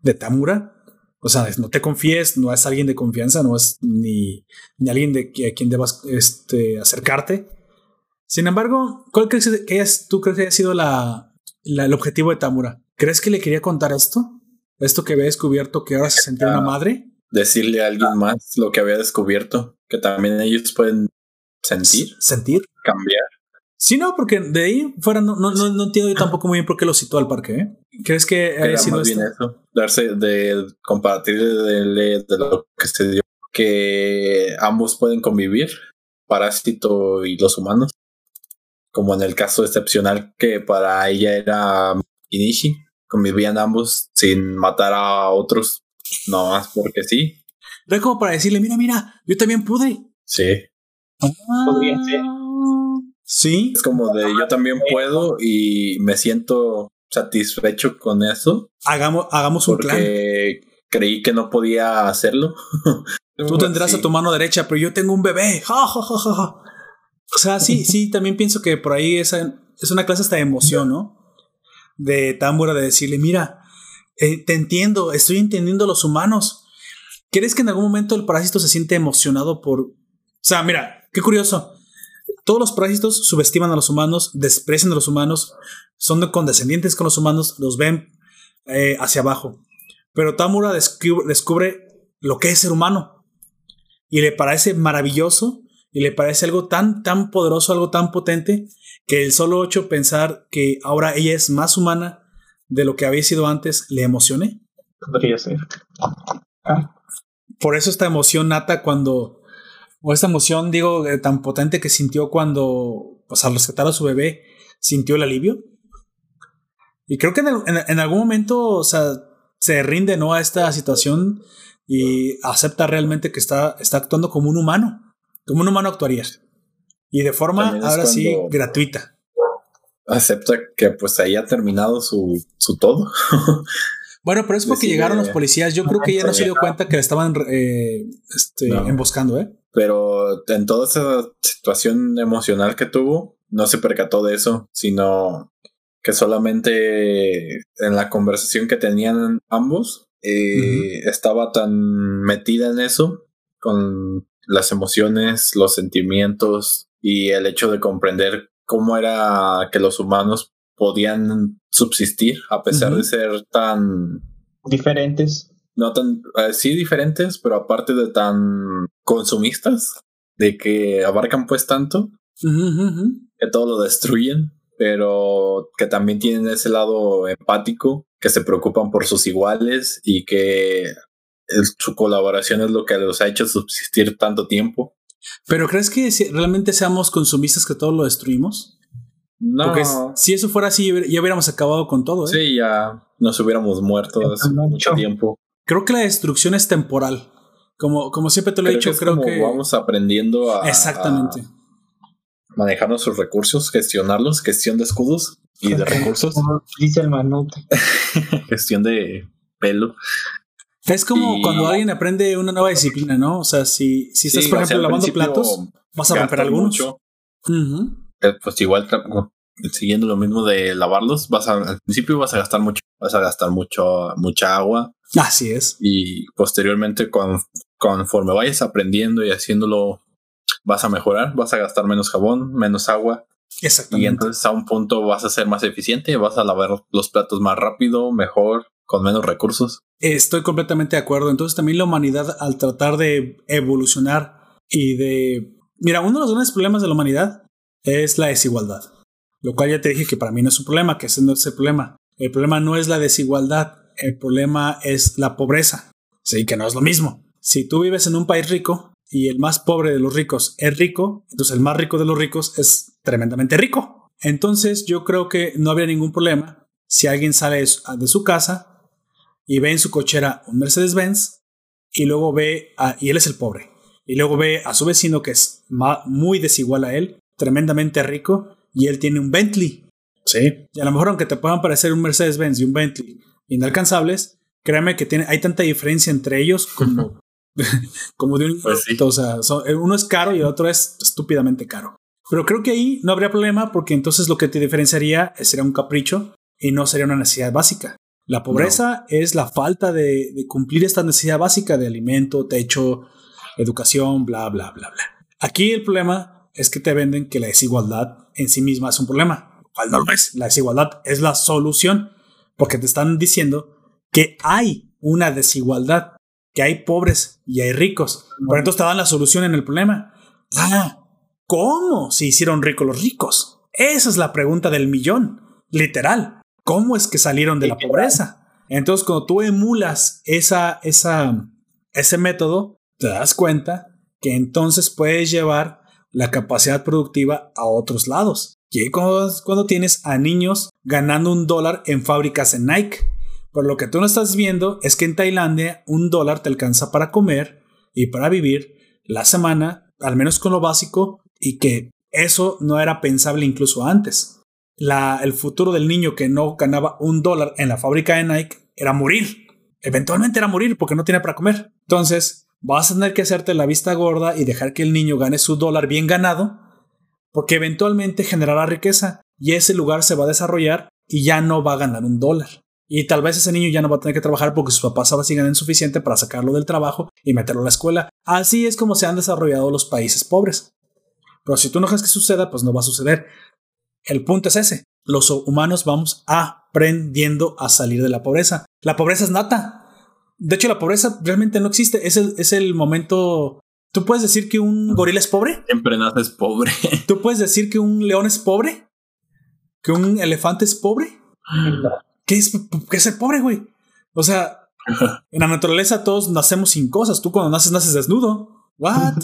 de Tamura. O sea, no te confíes, no es alguien de confianza, no es ni, ni alguien de a quien debas este, acercarte. Sin embargo, ¿cuál crees que es, tú crees que haya sido la, el objetivo de Tamura? ¿Crees que le quería contar esto? Esto que había descubierto que ahora se sentía una madre.
Decirle a alguien más lo que había descubierto que también ellos pueden sentir.
Sentir.
Cambiar.
Sí, no, porque de ahí fuera no, no, no, entiendo yo tampoco muy bien por qué lo citó al parque. ¿eh? ¿Crees que
haya sido bien eso? Darse de compartir de, lo que se dio, que ambos pueden convivir, parásito y los humanos. Como en el caso excepcional que para ella era Inishi, convivían ambos sin matar a otros, no más porque sí.
No es como para decirle, mira, mira, yo también pude.
Sí.
Podría ser.
Sí.
Es como de yo también puedo y me siento satisfecho con eso.
Hagamos, hagamos un
porque creí que no podía hacerlo.
Tú tendrás a tu mano derecha, pero yo tengo un bebé. o sea, sí, sí, también pienso que por ahí esa es una clase hasta de emoción, ¿no? De Tambura de decirle, mira, eh, te entiendo, estoy entendiendo a los humanos. ¿Crees que en algún momento el parásito se siente emocionado por... O sea, mira, qué curioso. Todos los parásitos subestiman a los humanos, desprecian a los humanos, son condescendientes con los humanos, los ven eh, hacia abajo. Pero Tamura descubre, descubre lo que es ser humano y le parece maravilloso y le parece algo tan, tan poderoso, algo tan potente, que el solo hecho pensar que ahora ella es más humana de lo que había sido antes le emocione.
Podría ser. Ah,
Por eso esta emoción nata cuando, o esta emoción, digo, eh, tan potente que sintió cuando, pues al rescatar a su bebé, sintió el alivio. Y creo que en, el- en- en algún momento, o sea, se rinde, ¿no? A esta situación y acepta realmente que está, está actuando como un humano, como un humano actuaría. Y de forma, ahora sí, gratuita.
Acepta que pues ahí ha terminado su, su todo.
Bueno, pero es porque
Decide-
llegaron los policías. Yo creo que ella no se dio cuenta que le estaban eh, este,
No.
emboscando, ¿eh?
Pero en toda esa situación emocional que tuvo, no se percató de eso, sino que solamente en la conversación que tenían ambos, eh, estaba tan metida en eso, con las emociones, los sentimientos y el hecho de comprender cómo era que los humanos podían subsistir a pesar de ser tan
diferentes.
no tan, eh, sí diferentes, pero aparte de tan consumistas, de que abarcan pues tanto, que todo lo destruyen, pero que también tienen ese lado empático, que se preocupan por sus iguales y que el- su colaboración es lo que los ha hecho subsistir tanto tiempo.
Pero ¿crees que realmente seamos consumistas que todo lo destruimos?
No,
Porque si eso fuera así, ya hubiéramos acabado con todo. ¿eh?
sí, ya nos hubiéramos muerto hace
Mucho.
mucho tiempo.
Creo que la destrucción es temporal. Como, como siempre te lo he
Creo
dicho,
que
creo
como
que.
vamos aprendiendo a,
Exactamente.
a manejar nuestros recursos, gestionarlos, gestión de escudos y de recursos.
Como dice el manote.
gestión de pelo.
Es como
Y-
cuando alguien aprende una nueva disciplina, ¿no? O sea, si, si estás,
Sí,
por ejemplo, lavando platos, vas a romper algunos.
mucho, eh, pues igual siguiendo lo mismo de lavarlos, vas a, al principio vas a gastar mucho, vas a gastar mucho, mucha agua
Así es.
y posteriormente con, conforme vayas aprendiendo y haciéndolo vas a mejorar, vas a gastar menos jabón, menos agua y
Exactamente.
entonces a un punto vas a ser más eficiente, vas a lavar los platos más rápido, mejor, con menos recursos.
Estoy completamente de acuerdo. Entonces también la humanidad al tratar de evolucionar y de... Mira, uno de los grandes problemas de la humanidad es la desigualdad. Lo cual ya te dije que para mí no es un problema, que ese no es el problema. El problema no es la desigualdad, el problema es la pobreza. Sí, que no es lo mismo. Si tú vives en un país rico y el más pobre de los ricos es rico, entonces el más rico de los ricos es tremendamente rico. Entonces yo creo que no habría ningún problema si alguien sale de su- casa y ve en su cochera un Mercedes-Benz y luego ve a, y él es el pobre y luego ve a su vecino que es muy desigual a él, tremendamente rico y él tiene un Bentley. Sí. Y a lo mejor aunque te puedan parecer un Mercedes-Benz y un Bentley inalcanzables, créeme que tiene, hay tanta diferencia entre ellos como, como de un...
Pues sí.
O sea, son- uno es caro y el otro es estúpidamente caro. Pero creo que ahí no habría problema porque entonces lo que te diferenciaría sería un capricho y no sería una necesidad básica. La pobreza es la falta de, de cumplir esta necesidad básica de alimento, techo, educación, bla, bla, bla, bla. Aquí el problema es que te venden que la desigualdad en sí misma es un problema, lo cual no lo es. La desigualdad es la solución, porque te están diciendo que hay una desigualdad, que hay pobres y hay ricos. Pero entonces te dan la solución en el problema. Ah, ¿cómo se hicieron ricos los ricos? Esa es la pregunta del millón, literal. ¿Cómo es que salieron de la pobreza? Entonces, cuando tú emulas esa, esa, ese método, te das cuenta que entonces puedes llevar la capacidad productiva a otros lados. Y cuando, cuando tienes a niños ganando un dólar en fábricas en Nike. Pero lo que tú no estás viendo es que en Tailandia un dólar te alcanza para comer y para vivir la semana, al menos con lo básico, y que eso no era pensable incluso antes. La, el futuro del niño que no ganaba un dólar en la fábrica de Nike era morir. Eventualmente era morir porque no tiene para comer. Entonces, vas a tener que hacerte la vista gorda y dejar que el niño gane su dólar bien ganado, porque eventualmente generará riqueza y ese lugar se va a desarrollar y ya no va a ganar un dólar. Y tal vez ese niño ya no va a tener que trabajar porque sus papás ahora sí ganan suficiente para sacarlo del trabajo y meterlo a la escuela. Así es como se han desarrollado los países pobres. Pero si tú no dejas que suceda, pues no va a suceder. El punto es ese. Los humanos vamos aprendiendo a salir de la pobreza. La pobreza es nata. De hecho, la pobreza realmente no existe. Es el, es el momento ¿Tú puedes decir que un gorila es pobre?
Siempre naces pobre.
¿Tú puedes decir que un león es pobre? ¿Que un elefante es pobre? ¿Qué es, qué es ser pobre, güey? O sea, en la naturaleza todos nacemos sin cosas. Tú cuando naces, naces desnudo. ¿What?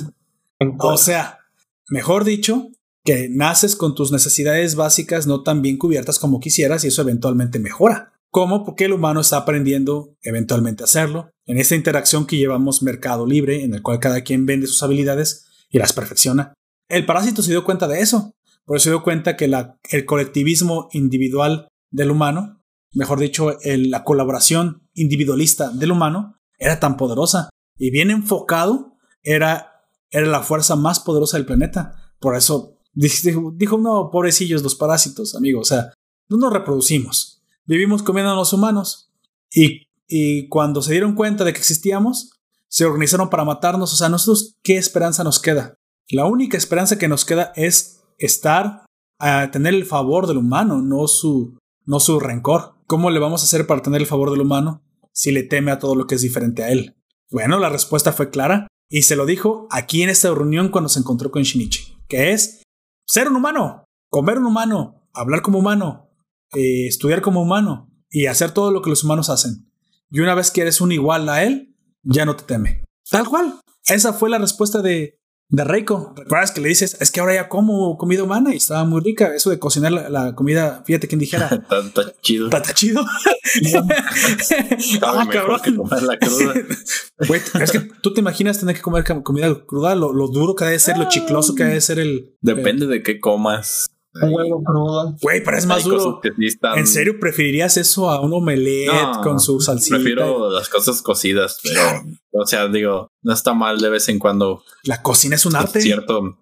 o sea, mejor dicho, que naces con tus necesidades básicas no tan bien cubiertas como quisieras y eso eventualmente mejora. ¿Cómo? Porque el humano está aprendiendo eventualmente a hacerlo. En esta interacción que llevamos mercado libre, en el cual cada quien vende sus habilidades y las perfecciona. El parásito se dio cuenta de eso. Por eso se dio cuenta que el colectivismo individual del humano, mejor dicho, la colaboración individualista del humano, era tan poderosa y bien enfocado, era, era la fuerza más poderosa del planeta. Por eso Dijo, dijo, pobrecillos los parásitos, amigo. O sea, no nos reproducimos. Vivimos comiendo a los humanos. Y, y cuando se dieron cuenta de que existíamos, se organizaron para matarnos. O sea, nosotros, ¿qué esperanza nos queda? La única esperanza que nos queda es estar a tener el favor del humano, no su, no su rencor. ¿Cómo le vamos a hacer para tener el favor del humano si le teme a todo lo que es diferente a él? Bueno, la respuesta fue clara y se lo dijo aquí en esta reunión cuando se encontró con Shinichi, que es ser un humano, comer un humano, hablar como humano, eh, estudiar como humano y hacer todo lo que los humanos hacen. Y una vez que eres un igual a él, ya no te teme. Tal cual. Esa fue la respuesta de, de Reiko. ¿Recuerdas que le dices, es que ahora ya como comida humana y estaba muy rica? Eso de cocinar la, comida, fíjate quién dijera.
Está chido.
Está chido.
ah, cabrón. Que la cruda.
es que tú te imaginas tener que comer comida cruda, lo, duro que debe ser, lo chicloso que debe ser el.
Depende de qué comas.
Un huevo crudo.
Güey, pero es más duro. ¿En serio preferirías eso a un omelette con su salsita?
Prefiero las cosas cocidas, pero. o sea, digo, no está mal de vez en cuando.
La cocina es un arte.
cierto.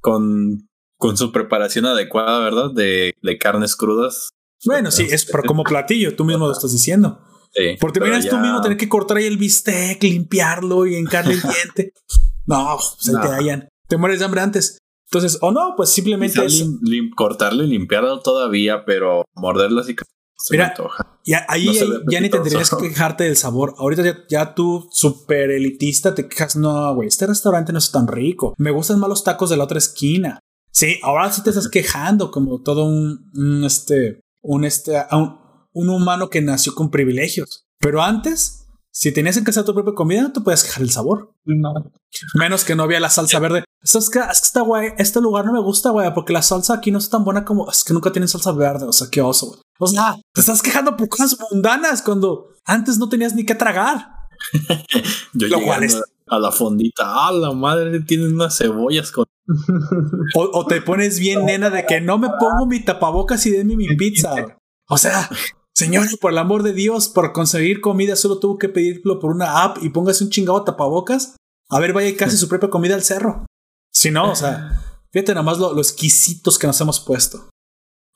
Con, con su preparación adecuada, ¿verdad? De, de carnes crudas.
Bueno, sí, es pero como platillo, tú mismo lo estás diciendo. Sí, Porque te tú mismo tener que cortar ahí el bistec, limpiarlo y encarle el diente. No, se te hallan. Te mueres de hambre antes. Entonces, o no, pues simplemente es...
cortarlo y limpiarlo todavía, pero morderlo así
Mira, ya, ahí, ya ni tendrías que quejarte del sabor. Ahorita ya, ya tú, super elitista, te quejas, no, güey, este restaurante no es tan rico. Me gustan más los tacos de la otra esquina. Sí, ahora sí te estás quejando como todo un, este, un, este, un, un humano que nació con privilegios. Pero antes, si tenías en casa tu propia comida, no te puedes quejar el sabor.
No.
Menos que no había la salsa verde. Es que, es que está guay. Este lugar no me gusta, güey, porque la salsa aquí no es tan buena como. Es que nunca tienen salsa verde. O sea, qué oso, güey. O sea, te estás quejando por cosas mundanas cuando antes no tenías ni que tragar.
Yo Lo cual es... a la fondita. Ah, la madre tiene unas cebollas con.
o, te pones bien, nena, de que no me pongo mi tapabocas y denme mi pizza. O sea, Señor, por el amor de Dios, por conseguir comida solo tuvo que pedirlo por una app y póngase un chingado tapabocas. A ver, vaya casi su propia comida al cerro. Si no, o sea, fíjate nomás lo, exquisitos que nos hemos puesto.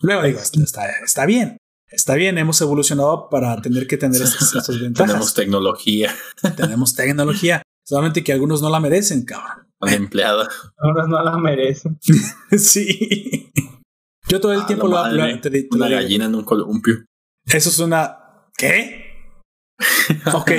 Luego digo, está, está bien. Está bien, hemos evolucionado para tener que tener estas, ventajas.
Tenemos tecnología.
Tenemos tecnología. Solamente que algunos no la merecen, cabrón.
Una empleada.
Algunos no la merecen.
sí. Yo todo el ah, tiempo lo,
lo, te, Una gallina en un columpio.
Eso es una. ¿Qué? ok.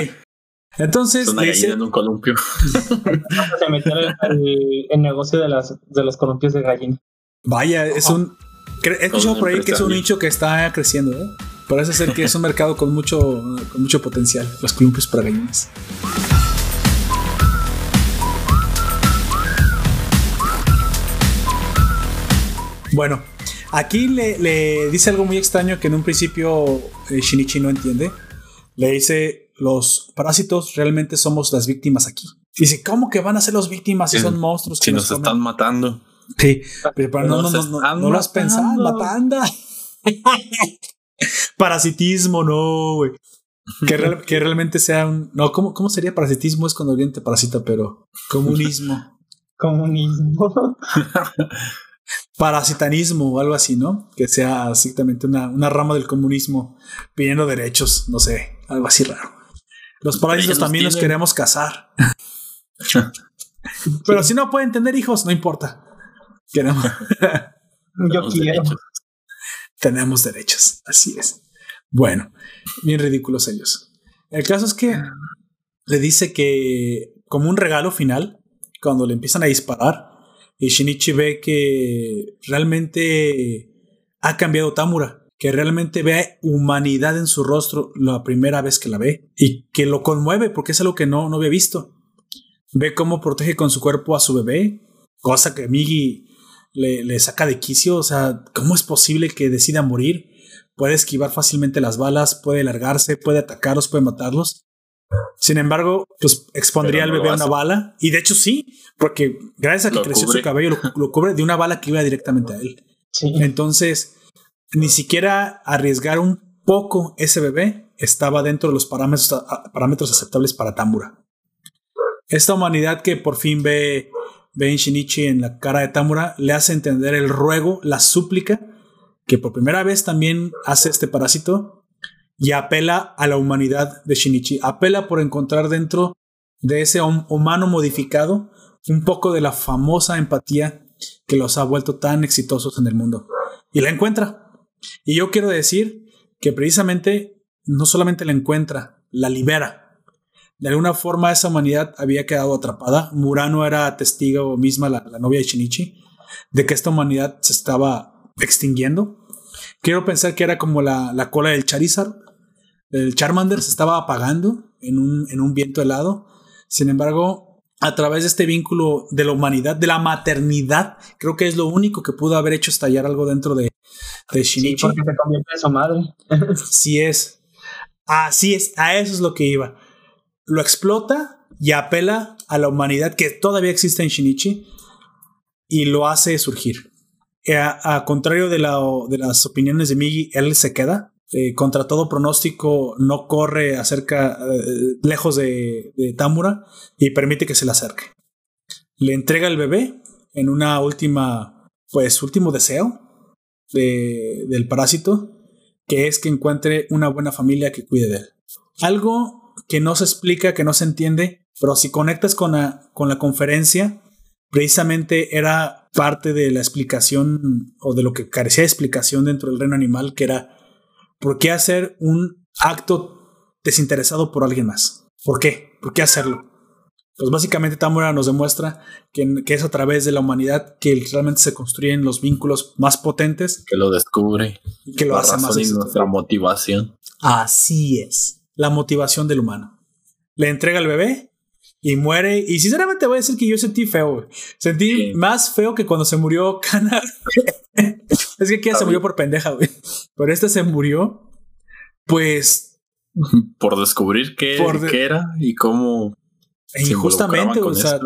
Entonces.
una dice... en un columpio.
Se metió el, negocio de, las, de los columpios de gallina.
Vaya, es un. He escuchado por ahí que es un nicho que está creciendo, ¿eh? Parece ser que es un mercado con mucho, con mucho potencial, los columpios para gallinas. Bueno, Aquí le, dice algo muy extraño que en un principio eh, Shinichi no entiende. Le dice, los parásitos realmente somos las víctimas aquí. Dice, ¿cómo que van a ser los víctimas si son monstruos?
Que si nos, están matando.
Sí, pero no, no, no, no, lo has pensado, matando. Parasitismo, no, güey. Que, que, realmente sea un. No, ¿cómo, ¿cómo sería parasitismo? Es cuando alguien te parasita, pero. Comunismo.
Comunismo
parasitanismo o algo así, ¿no? Que sea exactamente una, una rama del comunismo pidiendo derechos, no sé, algo así raro. Los parásitos también los queremos cazar. Pero si no pueden tener hijos, no importa. Queremos.
Yo quiero.
Tenemos derechos, así es. Bueno, bien ridículos ellos. El caso es que le dice que como un regalo final, cuando le empiezan a disparar y Shinichi ve que realmente ha cambiado Tamura, que realmente ve humanidad en su rostro la primera vez que la ve y que lo conmueve porque es algo que no, no había visto. Ve cómo protege con su cuerpo a su bebé, cosa que Migi le, le saca de quicio, o sea, ¿cómo es posible que decida morir? Puede esquivar fácilmente las balas, puede largarse, puede atacarlos, puede matarlos. Sin embargo, pues expondría al bebé a una bala. Y de hecho sí, porque gracias a que creció su cabello, lo, cubre de una bala que iba directamente a él. Entonces, ni siquiera arriesgar un poco ese bebé estaba dentro de los parámetros, parámetros aceptables para Tamura. Esta humanidad que por fin ve, ve en Shinichi en la cara de Tamura le hace entender el ruego, la súplica, que por primera vez también hace este parásito y apela a la humanidad de Shinichi. Apela por encontrar dentro de ese humano modificado un poco de la famosa empatía que los ha vuelto tan exitosos en el mundo. Y la encuentra. Y yo quiero decir que precisamente no solamente la encuentra, la libera. De alguna forma esa humanidad había quedado atrapada. Murano era testigo misma, la, la novia de Shinichi, de que esta humanidad se estaba extinguiendo. Quiero pensar que era como la, la cola del Charizard, el Charmander se estaba apagando en un, en un viento helado. Sin embargo, a través de este vínculo de la humanidad, de la maternidad, creo que es lo único que pudo haber hecho estallar algo dentro de, de Shinichi.
Sí, porque se convierte en su madre.
sí es. Así es, a eso es lo que iba. Lo explota y apela a la humanidad que todavía existe en Shinichi y lo hace surgir. Eh, a, contrario de, la, de las opiniones de Migi, él se queda eh, contra todo pronóstico no corre acerca eh, lejos de, de Tamura y permite que se le acerque. Le entrega el bebé en una última, pues último deseo del parásito, que es que encuentre una buena familia que cuide de él. Algo que no se explica, que no se entiende, pero si conectas con la, con la conferencia, precisamente era parte de la explicación o de lo que carecía de explicación dentro del reino animal, que era ¿Por qué hacer un acto desinteresado por alguien más? ¿Por qué? ¿Por qué hacerlo? Pues básicamente Tamura nos demuestra que, es a través de la humanidad que realmente se construyen los vínculos más potentes.
Que lo descubre.
Y que lo hace más.
nuestra motivación.
Así es. La motivación del humano. Le entrega al bebé y muere. Y sinceramente voy a decir que yo sentí feo. Sentí más feo que cuando se murió Kana. es que aquí se murió por pendeja, güey. Pero este se murió, pues.
Por descubrir qué, era y cómo.
Injustamente, o sea,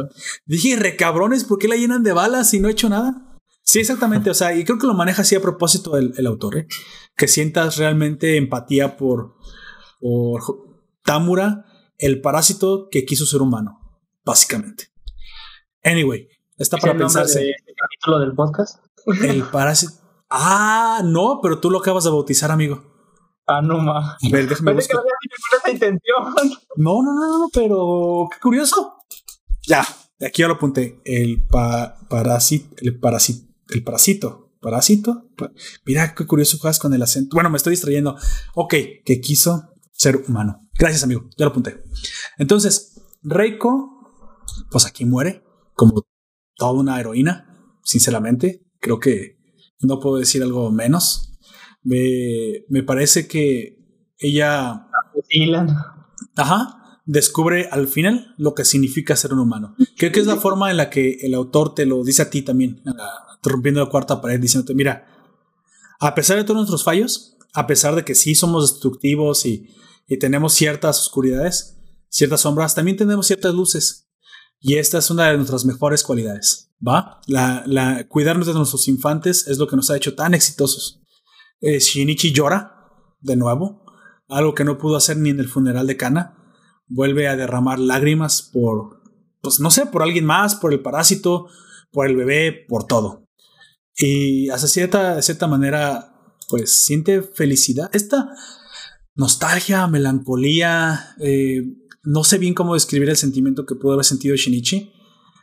dije, recabrones, ¿por qué la llenan de balas y no he hecho nada? Sí, exactamente. O sea, y creo que lo maneja así a propósito el, el autor, ¿eh? que sientas realmente empatía por, por Tamura el parásito que quiso ser humano, básicamente. Anyway, está para pensarse.
De este capítulo del podcast?
El parásito. Ah, no, pero tú lo acabas de bautizar, amigo.
Ah, no ma.
A ver, déjame que No, no, no, no, pero qué curioso. Ya, aquí ya lo apunté. El parásito, el parásito, el parásito, parásito. Mira qué curioso juegas con el acento. Bueno, me estoy distrayendo. Ok, que quiso ser humano. Gracias, amigo. Ya lo apunté. Entonces, Reiko, pues aquí muere como toda una heroína, sinceramente. Creo que no puedo decir algo menos. Me, me parece que ella... Ajá. Descubre al final lo que significa ser un humano. Creo que es la forma en la que el autor te lo dice a ti también, rompiendo la cuarta pared, diciéndote, mira, a pesar de todos nuestros fallos, a pesar de que sí somos destructivos y y tenemos ciertas oscuridades, ciertas sombras, también tenemos ciertas luces. Y esta es una de nuestras mejores cualidades, ¿va? La, cuidarnos de nuestros infantes es lo que nos ha hecho tan exitosos. Eh, Shinichi llora, de nuevo, algo que no pudo hacer ni en el funeral de Kana. Vuelve a derramar lágrimas por, pues no sé, por alguien más, por el parásito, por el bebé, por todo. Y hasta cierta, cierta manera, pues siente felicidad. Esta, nostalgia, melancolía. Eh, no sé bien cómo describir el sentimiento que pudo haber sentido Shinichi,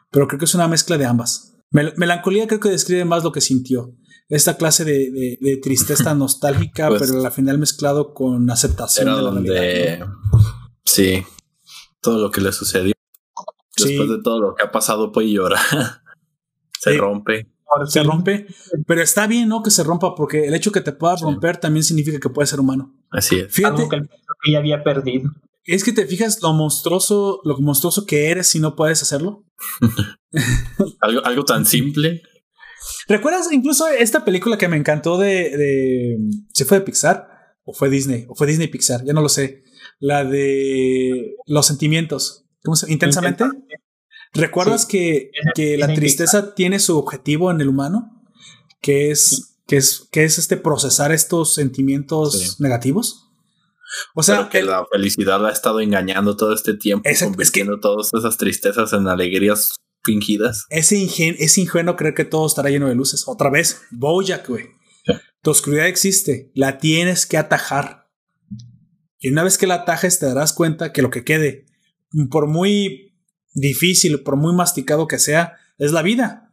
pero creo que es una mezcla de ambas. melancolía creo que describe más lo que sintió. Esta clase de, tristeza nostálgica, pues pero al final mezclado con aceptación de la
donde, Sí, todo lo que le sucedió. Después de todo lo que ha pasado, puede llorar. se
Sí.
rompe.
Se rompe. Pero está bien, ¿no? Que se rompa, porque el hecho que te puedas romper también significa que puedes ser humano.
Así es.
Fíjate,
Algo que, el- que ya había perdido.
es que te fijas lo monstruoso, lo monstruoso que eres si no puedes hacerlo.
Algo, algo tan simple.
¿Recuerdas incluso esta película que me encantó de, de ¿se fue de Pixar o fue Disney o fue Disney Pixar? Ya no lo sé. La de los sentimientos. ¿Cómo se? Intensamente. ¿Recuerdas que, que la tristeza tiene su objetivo en el humano? Que es, que es, que es este procesar estos sentimientos
Sí.
negativos. O sea,
pero que
el-
la felicidad la ha estado engañando todo este tiempo,
Exacto, es que-
convirtiendo todas esas tristezas en alegrías fingidas.
Es, ingen es ingenuo creer que todo estará lleno de luces. Otra vez, Bojack, güey. Tu oscuridad existe, la tienes que atajar. Y una vez que la atajes, te darás cuenta que lo que quede, por muy difícil, por muy masticado que sea, es la vida.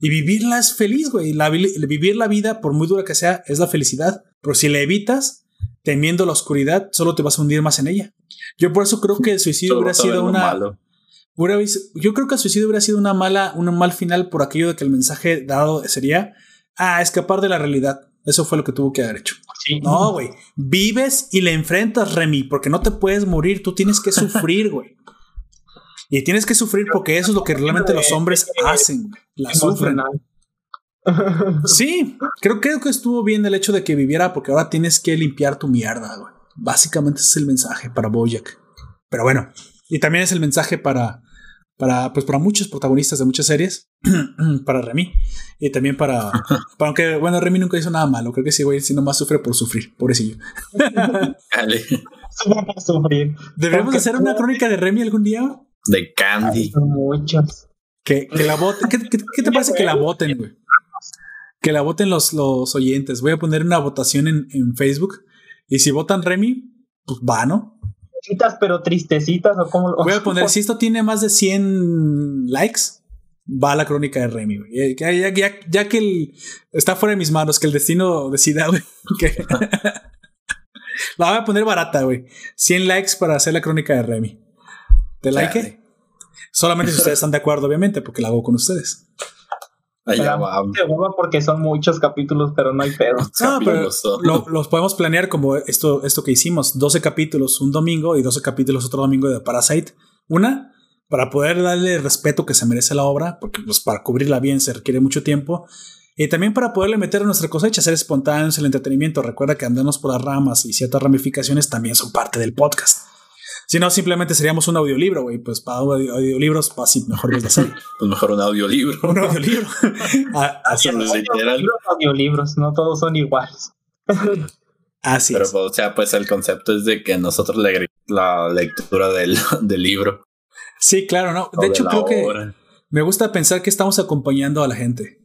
Y vivirla es feliz, güey. La, vi- vivir la vida, por muy dura que sea, es la felicidad. Pero si la evitas, temiendo la oscuridad, solo te vas a hundir más en ella. Yo por eso creo que el suicidio
Solo
hubiera sido una.
malo.
Yo creo que el suicidio hubiera sido una mala, un mal final por aquello de que el mensaje dado sería a escapar de la realidad. Eso fue lo que tuvo que haber hecho.
Sí.
No, güey. Vives y le enfrentas, Remy, porque no te puedes morir. Tú tienes que sufrir, güey. Y tienes que sufrir porque eso es lo que realmente los hombres hacen. La sufren. Sí, creo, creo que estuvo bien el hecho de que viviera porque ahora tienes que limpiar tu mierda, güey. Básicamente ese es el mensaje para Bojack. Pero bueno, y también es el mensaje para, para, pues para muchos protagonistas de muchas series, para Remy y también para, para aunque bueno, Remy nunca hizo nada malo, creo que sí, güey, si nomás sufre por sufrir, pobrecillo.
Dale.
Van a sufrir.
Deberíamos
Porque
hacer una crónica de Remy algún día.
De Candy.
Son muchos.
Que, que la voten. ¿Qué, qué, qué te parece que la voten, güey? Que la voten los, los oyentes. Voy a poner una votación en, en Facebook. Y si votan Remy, pues va, ¿no?
Pero tristecitas, o como
Voy a poner, si esto tiene más de 100 likes, va la crónica de Remy, güey. Eh, Ya, ya, ya, ya que el, está fuera de mis manos, que el destino decida, güey. que- la voy a poner barata, güey. 100 likes para hacer la crónica de Remy. ¿Te like? Solamente si ustedes están de acuerdo, obviamente, porque la hago con ustedes.
Allá va.
Porque son muchos capítulos, pero no hay pedo.
No, pero lo- los podemos planear como esto, esto que hicimos: 12 capítulos un domingo y 12 capítulos otro domingo de Parasite. Una, para poder darle el respeto que se merece la obra, porque pues, para cubrirla bien se requiere mucho tiempo. Y también para poderle meter a nuestra cosecha, ser espontáneos el entretenimiento. Recuerda que andarnos por las ramas y ciertas ramificaciones también son parte del podcast. Si no, simplemente seríamos un audiolibro, güey. Pues para audio- audiolibros, pues así mejor ves la serie.
Pues mejor un audiolibro.
un audiolibro. Ah, así,
Pues, literal.
Los audiolibros, no todos son iguales.
así
Pero,
es.
pues, o sea, pues el concepto es de que nosotros le la lectura del, del libro.
Sí, claro, no.
o
De hecho, creo que. Me gusta pensar que estamos acompañando a la gente.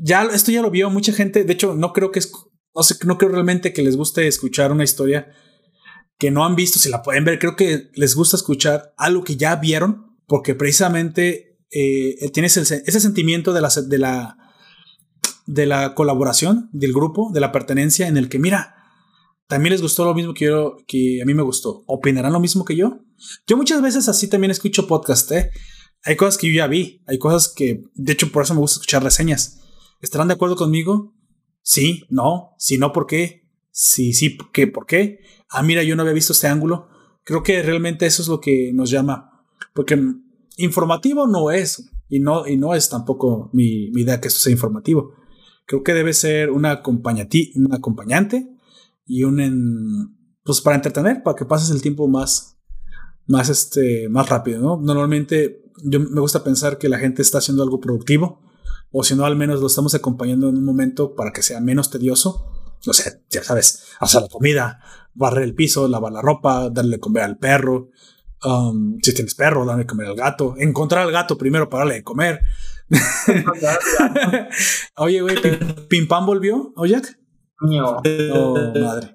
Ya esto ya lo vio mucha gente. De hecho, no creo que no sé, no creo realmente que les guste escuchar una historia que no han visto. Si la pueden ver, creo que les gusta escuchar algo que ya vieron, porque precisamente eh, tienes el se- ese sentimiento de la, de la de la colaboración del grupo, de la pertenencia, en el que mira, también les gustó lo mismo que yo, que a mí me gustó. ¿Opinarán lo mismo que yo? Yo muchas veces así también escucho podcast, ¿eh? Hay cosas que yo ya vi, hay cosas que, de hecho, por eso me gusta escuchar reseñas. ¿Estarán de acuerdo conmigo? Sí, no, si no, ¿por qué? Sí, sí, ¿por qué? ¿Por qué? Ah, mira, yo no había visto este ángulo. Creo que realmente eso es lo que nos llama. Porque informativo no es, y no, y no es tampoco mi, idea que esto sea informativo. Creo que debe ser una, un acompañante y un, en- pues para entretener, para que pases el tiempo más, más, este, más rápido, ¿no? Normalmente yo me gusta pensar que la gente está haciendo algo productivo, o si no, al menos lo estamos acompañando en un momento para que sea menos tedioso. O sea, ya sabes, hacer la comida, barrer el piso, lavar la ropa, darle de comer al perro. um, si tienes perro, darle de comer al gato. Encontrar al gato primero para darle de comer. Oye, güey, Pim, Pam volvió, ¿o Jack?
Ño.
Oh, madre.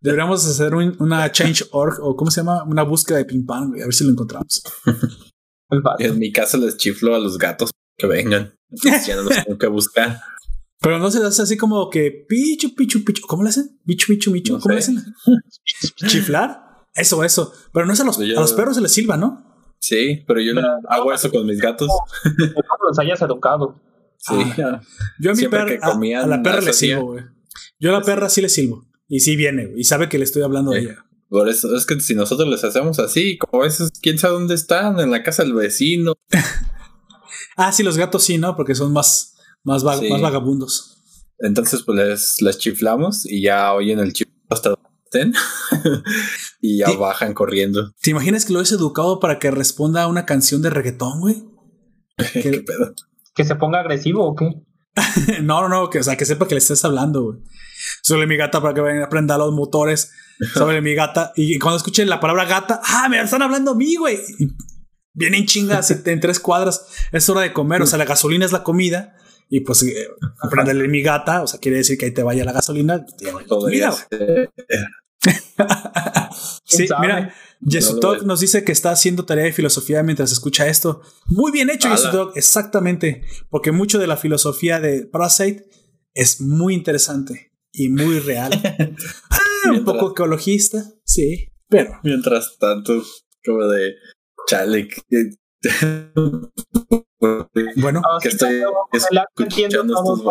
Deberíamos hacer un- una change.org o ¿cómo se llama? Una búsqueda de Pim Pam, güey, a ver si lo encontramos.
En mi caso les chiflo a los gatos que vengan. Ya no los tengo que buscar.
Pero no se le hace así como que pichu, pichu, pichu. ¿Cómo le hacen? Pichu, pichu, pichu.
No
¿Cómo le
sé.
hacen? ¿Chiflar? Eso, eso. Pero no es a los,
Yo-
a los perros se les silba, ¿no?
Sí, pero yo no hago eso con mis gatos.
No los hayas educado.
Sí.
Ah, Yo a mi perra,
que
a- a, la perra le silbo, güey. Yo a la perra sí le silbo. Y sí viene, güey. Y sabe que le estoy hablando de
Sí.
ella.
Por eso es que si nosotros les hacemos así, como a veces, quién sabe dónde están, en la casa del vecino.
Ah, sí, los gatos sí, ¿no? Porque son más, más, vag-
Sí.
más vagabundos.
Entonces, pues les, les chiflamos y ya oyen el chiflado hasta donde estén y ya bajan corriendo.
¿Te imaginas que lo has educado para que responda a una canción de reggaetón, güey?
¿Qué pedo?
¿Que se ponga agresivo o qué?
No, no, no, que, o sea, que sepa que le estés hablando, güey. Súbele mi gata para que vayan a aprender los motores. Súbele mi gata. Y cuando escuchen la palabra gata, ah, me están hablando a mí, güey. Vienen chingas en tres cuadras. Es hora de comer. O sea, la gasolina es la comida. Y pues, eh, aprenderle mi gata. O sea, quiere decir que ahí te vaya la gasolina. comida. Sí, mira, Yesutok
No
nos dice que está haciendo tarea de filosofía mientras escucha esto. Muy bien hecho. Yesutok, exactamente. Porque mucho de la filosofía de Parasite es muy interesante y muy real. Ah, un poco ecologista, sí, pero
Mientras tanto, como de chale. que-
bueno.
Que
sí,
estoy escuchando estos.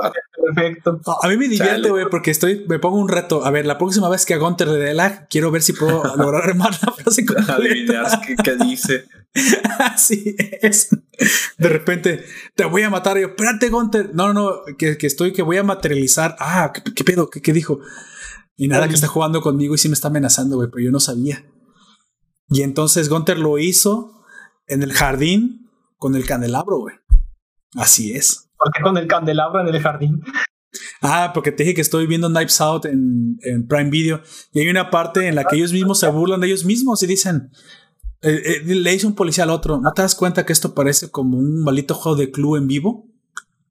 Perfecto.
A mí me divierte, güey, porque estoy, me pongo un reto. A ver, la próxima vez que a Gunter le dé lag, quiero ver si puedo lograr armar la frase completa.
Adivinar qué, qué dice.
Así es. De repente, te voy a matar. Y yo, espérate, Gunter. No, no, no, que, que estoy, que voy a materializar. Ah, ¿qué, qué pedo? ¿Qué, qué dijo? Y nada, que está jugando conmigo y sí me está amenazando, güey, pero yo no sabía. Y entonces Gunter lo hizo en el jardín con el candelabro, güey. Así es.
¿Por qué con el candelabro en el jardín?
Ah, porque te dije que estoy viendo Knives Out en, en Prime Video y hay una parte en la que ellos mismos se burlan de ellos mismos y dicen, eh, eh, le dice un policía al otro, ¿no te das cuenta que esto parece como un maldito juego de club en vivo?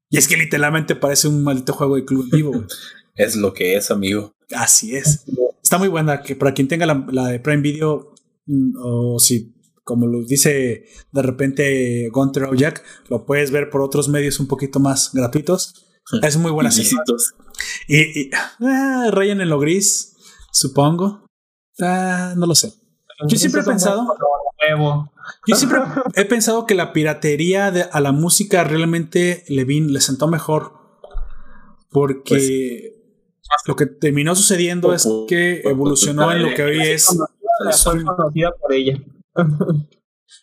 Y es que literalmente parece un maldito juego de club en vivo.
Es lo que es, amigo.
Así es. Está muy buena, que para quien tenga la, la de Prime Video o si, como lo dice de repente Gunter o Jack, lo puedes ver por otros medios un poquito más gratuitos. Es muy buena serie. Y, y ah, rayan en lo gris, supongo. Ah, no lo sé. Yo siempre he pensado-. Yo siempre he pensado que la piratería de- a la música realmente le, vin- le sentó mejor. Porque lo que terminó sucediendo es que evolucionó en lo que hoy es.
Fue conocida por ella.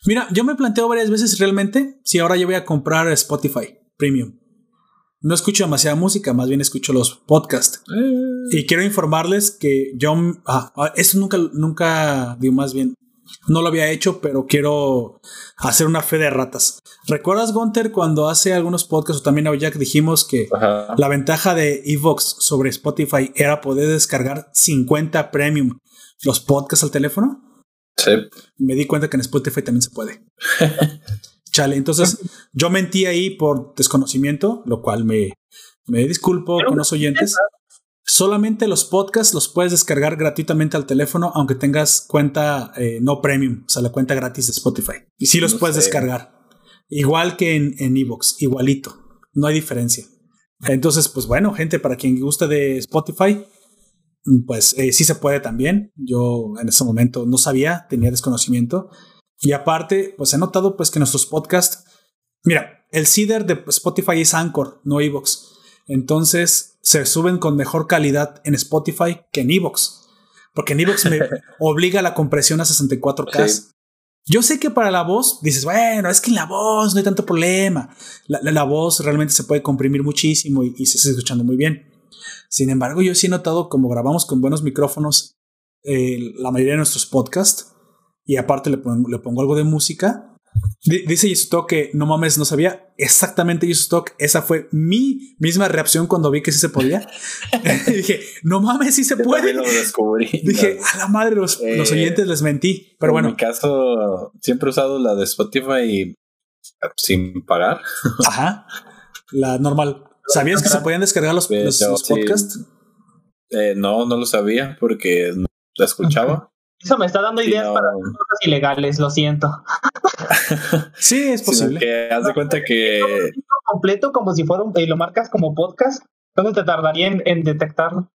Mira, yo me planteo varias veces realmente si ahora yo voy a comprar Spotify Premium. No escucho demasiada música, más bien escucho los podcasts. Y quiero informarles que yo, ah, ah, eso nunca, nunca, digo más bien, no lo había hecho, pero quiero hacer una fe de ratas. ¿Recuerdas, Gunter, cuando hace algunos podcasts o también a Jack dijimos que
Ajá.
la ventaja de Evox sobre Spotify era poder descargar 50 premium los podcasts al teléfono?
Sí.
Me di cuenta que en Spotify también se puede. Chale, entonces yo mentí ahí por desconocimiento, lo cual me, me disculpo con los oyentes. Solamente los podcasts los puedes descargar gratuitamente al teléfono, aunque tengas cuenta eh, no premium, o sea, la cuenta gratis de Spotify. Y sí los
No
puedes
sé.
descargar. Igual que en, en Evox, igualito. No hay diferencia. Entonces, pues bueno, gente, para quien guste de Spotify, pues eh, sí se puede también. Yo en ese momento no sabía, tenía desconocimiento. Y aparte, pues he notado pues que nuestros podcasts, mira, el CIDR de Spotify es Anchor, no Evox. Entonces se suben con mejor calidad en Spotify que en Evox. Porque en Evox me obliga a la compresión a 64K.
Sí.
Yo sé que para la voz dices, bueno, es que en la voz no hay tanto problema. La, la- la voz realmente se puede comprimir muchísimo y, y se está escuchando muy bien. Sin embargo, yo sí he notado como grabamos con buenos micrófonos eh, la mayoría de nuestros podcasts y aparte le pongo, le pongo algo de música. Di- Dice Yusutok que no mames, no sabía. Exactamente, Yusutok. Esa fue mi misma reacción cuando vi que sí se podía. Dije, no mames, sí se
Yo
puede.
lo descubrí.
Dije, a la madre, los,
Eh,
los oyentes les mentí. Pero
en
bueno,
mi caso, siempre he usado la de Spotify sin pagar.
Ajá. La normal. ¿Sabías que se podían descargar los,
Pero
los- los
sí.
podcasts?
Eh, no, no lo sabía porque no la escuchaba.
Eso me está dando
Sí,
ideas
no.
para cosas ilegales, lo siento.
Sí, es
Sino
posible.
que haz de cuenta que
Completo como si fuera un, y lo marcas como podcast. ¿Cuánto te tardaría en, en detectarlo?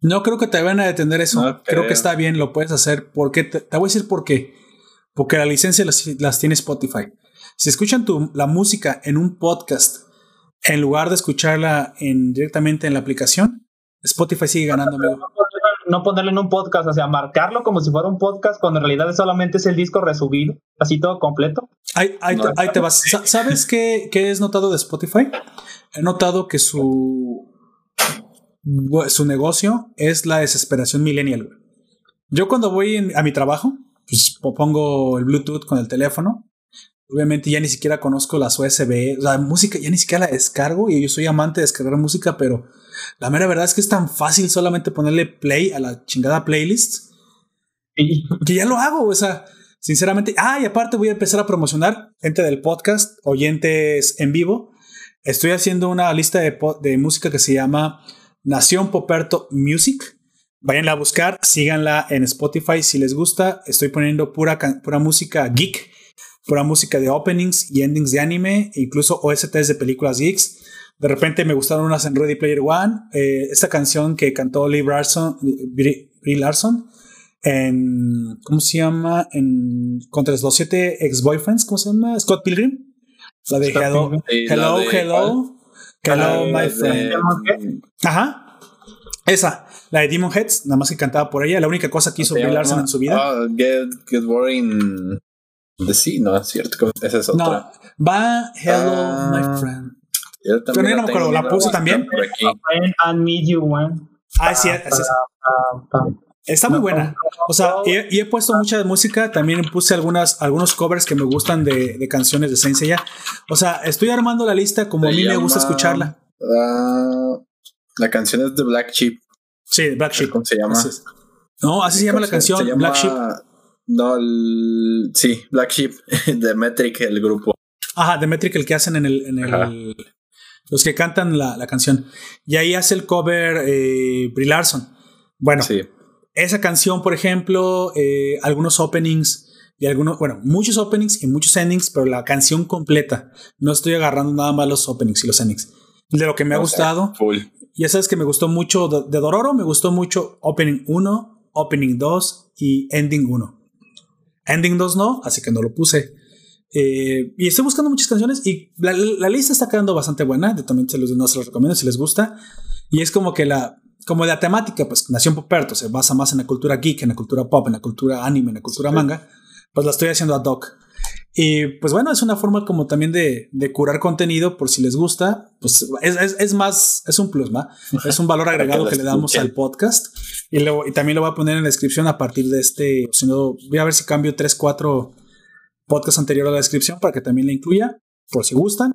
No creo que te vayan a detener eso.
No
creo que está bien, lo puedes hacer. Porque te, te voy a decir por qué. porque la licencia las, las tiene Spotify. Si escuchan tu, la música en un podcast, en lugar de escucharla en, directamente en la aplicación, Spotify sigue ganando, amigo.
No ponerlo en un podcast, o sea, marcarlo como si fuera un podcast, cuando en realidad solamente es el disco resubido, así todo completo.
Ahí, ahí, te, ahí te vas. Sa- ¿Sabes qué, qué es notado de Spotify? He notado que su, su negocio es la desesperación millennial. Yo cuando voy en- a mi trabajo, pues po- pongo el Bluetooth con el teléfono. Obviamente ya ni siquiera conozco las USB, sea, música ya ni siquiera la descargo y yo soy amante de descargar música, pero la mera verdad es que es tan fácil solamente ponerle play a la chingada playlist que ya lo hago, o sea, sinceramente. Ah, y aparte voy a empezar a promocionar gente del podcast, oyentes en vivo. Estoy haciendo una lista de, de música que se llama Nación Poperto Music. Váyanla a buscar, síganla en Spotify si les gusta. Estoy poniendo pura, pura música geek, pura música de openings y endings de anime, e incluso OSTs de películas geeks. De repente me gustaron unas en Ready Player One. eh, esta canción que cantó Lee Larson, Brie Brie Larson en. ¿Cómo se llama? En. Contra los siete ex-boyfriends, ¿cómo se llama? Scott Pilgrim. La de Hello, Hello, Hello. Hello, my friend. Ajá. Esa, la de Demon Heads, nada más que cantaba por ella. La única cosa que hizo Brie Larson en su vida.
Ah, get, get Boring. De sí, no, es cierto. Esa es
no,
otra.
va Hello,
Ah.
my friend.
Yo
Pero yo no me acuerdo, ¿la puse también?
por aquí.
When I meet you, one.
Ah, sí, es- es- está muy buena. O sea, y he, he puesto mucha música. También puse algunas, algunos covers que me gustan de, de canciones de Saint Seiya. O sea, estoy armando la lista como a mí me gusta escucharla.
Ah, la canción es de Black Sheep.
Sí, Black Sheep.
¿Cómo se llama?
Así es. No, así se llama la canción,
Se llama-
Black Sheep.
No, el- sí, Black Sheep de Metric, el grupo.
Ajá, de Metric, el que hacen en el. En el los que cantan la, la canción. Y ahí hace el cover eh, Brie Larson. Bueno,
Sí.
esa canción, por ejemplo, eh, algunos openings y algunos, bueno, muchos openings y muchos endings, pero la canción completa. No estoy agarrando nada más los openings y los endings. De lo que me ha gustado,
Full.
ya sabes que me gustó mucho de, de Dororo, me gustó mucho Opening 1, Opening 2 y Ending 1. Ending 2 no, así que no lo puse. Eh, y estoy buscando muchas canciones y la, la lista está quedando bastante buena. de- También se los, no se los recomiendo si les gusta. Y es como que la, como la temática, pues Nación Poperto se basa más en la cultura geek, en la cultura pop, en la cultura anime, en la cultura manga. Pues la estoy haciendo ad hoc. Y pues bueno, es una forma como también de, de curar contenido por si les gusta. Pues es, es, es más, es un plus, ¿va? Es un valor
que
agregado
lo
que le damos
escuchen.
al podcast. Y, luego, y también lo voy a poner en la descripción a partir de este. Si no, voy a ver si cambio 3, 4 podcasts anteriores a la descripción para que también la incluya, por si gustan.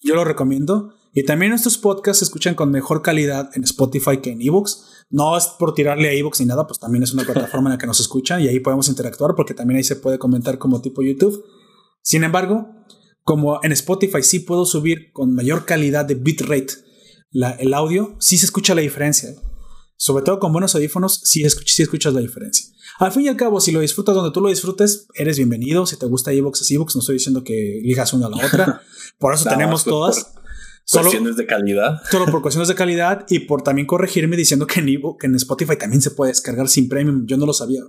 Yo lo recomiendo. Y también estos podcasts se escuchan con mejor calidad en Spotify que en Evox. No es por tirarle a Evox ni nada, pues también es una plataforma en la que nos escuchan y ahí podemos interactuar porque también ahí se puede comentar como tipo YouTube. Sin embargo, como en Spotify sí puedo subir con mayor calidad de bitrate la, el audio, sí se escucha la diferencia. Sobre todo con buenos audífonos, sí, escuch- sí escuchas la diferencia. Al fin y al cabo, si lo disfrutas donde tú lo disfrutes, eres bienvenido. Si te gusta Evox, es Evox. No estoy diciendo que ligas una a la otra. Por eso tenemos
pues,
todas. Solo,
Cuestiones de calidad.
solo por cuestiones de calidad y por también corregirme diciendo que en, Evo- que en Spotify también se puede descargar sin premium. Yo no lo sabía.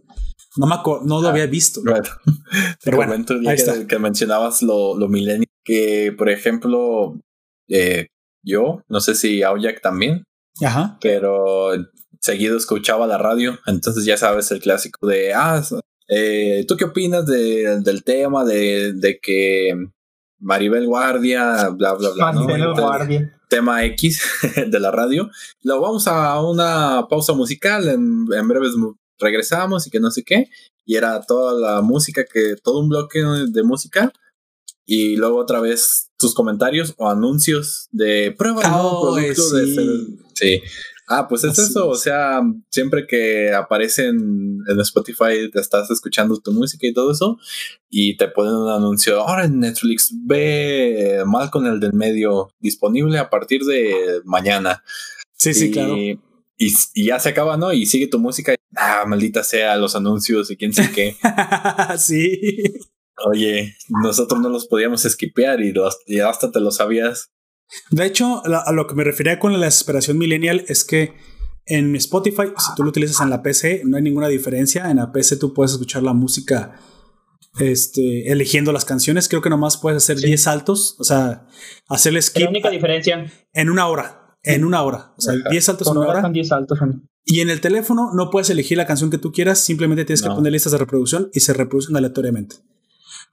No, me no lo
Ah,
había visto.
Bueno, te
Pero bueno, ahí
que,
está.
que mencionabas lo, lo millennial, que por ejemplo, eh, yo, no sé si Aoyak también,
Ajá.
pero seguido escuchaba la radio, entonces ya sabes el clásico de, ah, eh, ¿tú qué opinas de- del tema de, de que Maribel Guardia, bla, bla, bla?
Maribel Guardia.
tema X de la radio. Lo vamos a una pausa musical. En, en breves regresamos y que no sé qué. Y era toda la música que, todo un bloque de música. Y luego otra vez tus comentarios o anuncios de prueba
Oh,
producto de
sí.
Sí. Ah, pues es
Así
eso. O sea, siempre que aparece en, Spotify, te estás escuchando tu música y todo eso. Y te ponen un anuncio. Ahora en Netflix ve mal con el del medio disponible a partir de mañana.
Sí, sí, claro.
Y, y ya se acaba, ¿no? Y sigue tu música. y, Ah, maldita sea los anuncios y quién sé qué.
sí.
Oye, nosotros no los podíamos esquipear y, los, y hasta te lo sabías.
De hecho, la- a lo que me refería con la desesperación millennial es que en Spotify, si tú lo utilizas en la PC, no hay ninguna diferencia. En la PC tú puedes escuchar la música este, eligiendo las canciones. Creo que nomás puedes hacer 10 saltos, o sea, hacerle skip.
La única diferencia.
En una hora, en una hora. O sea, 10 saltos en una hora.
10 saltos.
Y en el teléfono no puedes elegir la canción que tú quieras, simplemente tienes que poner listas de reproducción y se reproducen aleatoriamente.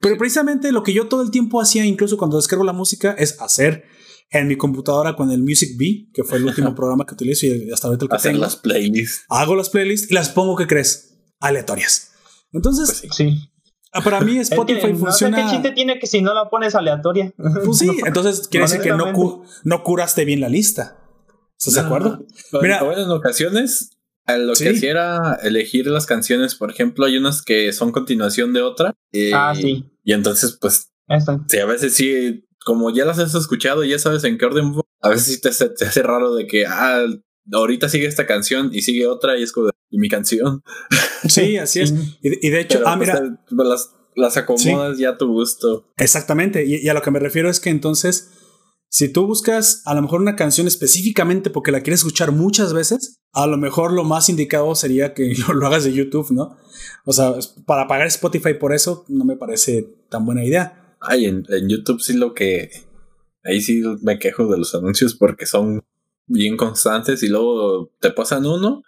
Pero precisamente lo que yo todo el tiempo hacía, incluso cuando descargo la música, es hacer en mi computadora con el Music Bee, que fue el último programa que utilizo y hasta ahorita el que
Hacer las playlists.
Hago las playlists y las pongo, ¿qué crees? Aleatorias. Entonces,
pues sí.
Ah, para mí Spotify funciona.
No sé qué chiste tiene que si no la pones aleatoria.
Pues sí, entonces quiere decir que no, no curaste bien la lista. ¿Estás de acuerdo?
Mira, en ocasiones lo que hacía era elegir las canciones, por ejemplo, hay unas que son continuación de otra. Y,
ah, sí.
Y entonces, pues, sí, a veces sí, como ya las has escuchado, ya sabes en qué orden, a veces sí te, te hace raro de que, ah, ahorita sigue esta canción y sigue otra y es como y mi canción.
Sí, así es. Y, de hecho, ah,
pues,
mira.
Pues, las, las acomodas ya a tu gusto.
Exactamente. Y, a lo que me refiero es que entonces, si tú buscas a lo mejor una canción específicamente porque la quieres escuchar muchas veces, a lo mejor lo más indicado sería que lo, hagas de YouTube, ¿no? O sea, para pagar Spotify por eso no me parece tan buena idea.
Ay, en, en YouTube sí lo que. Ahí sí me quejo de los anuncios porque son bien constantes y luego te pasan uno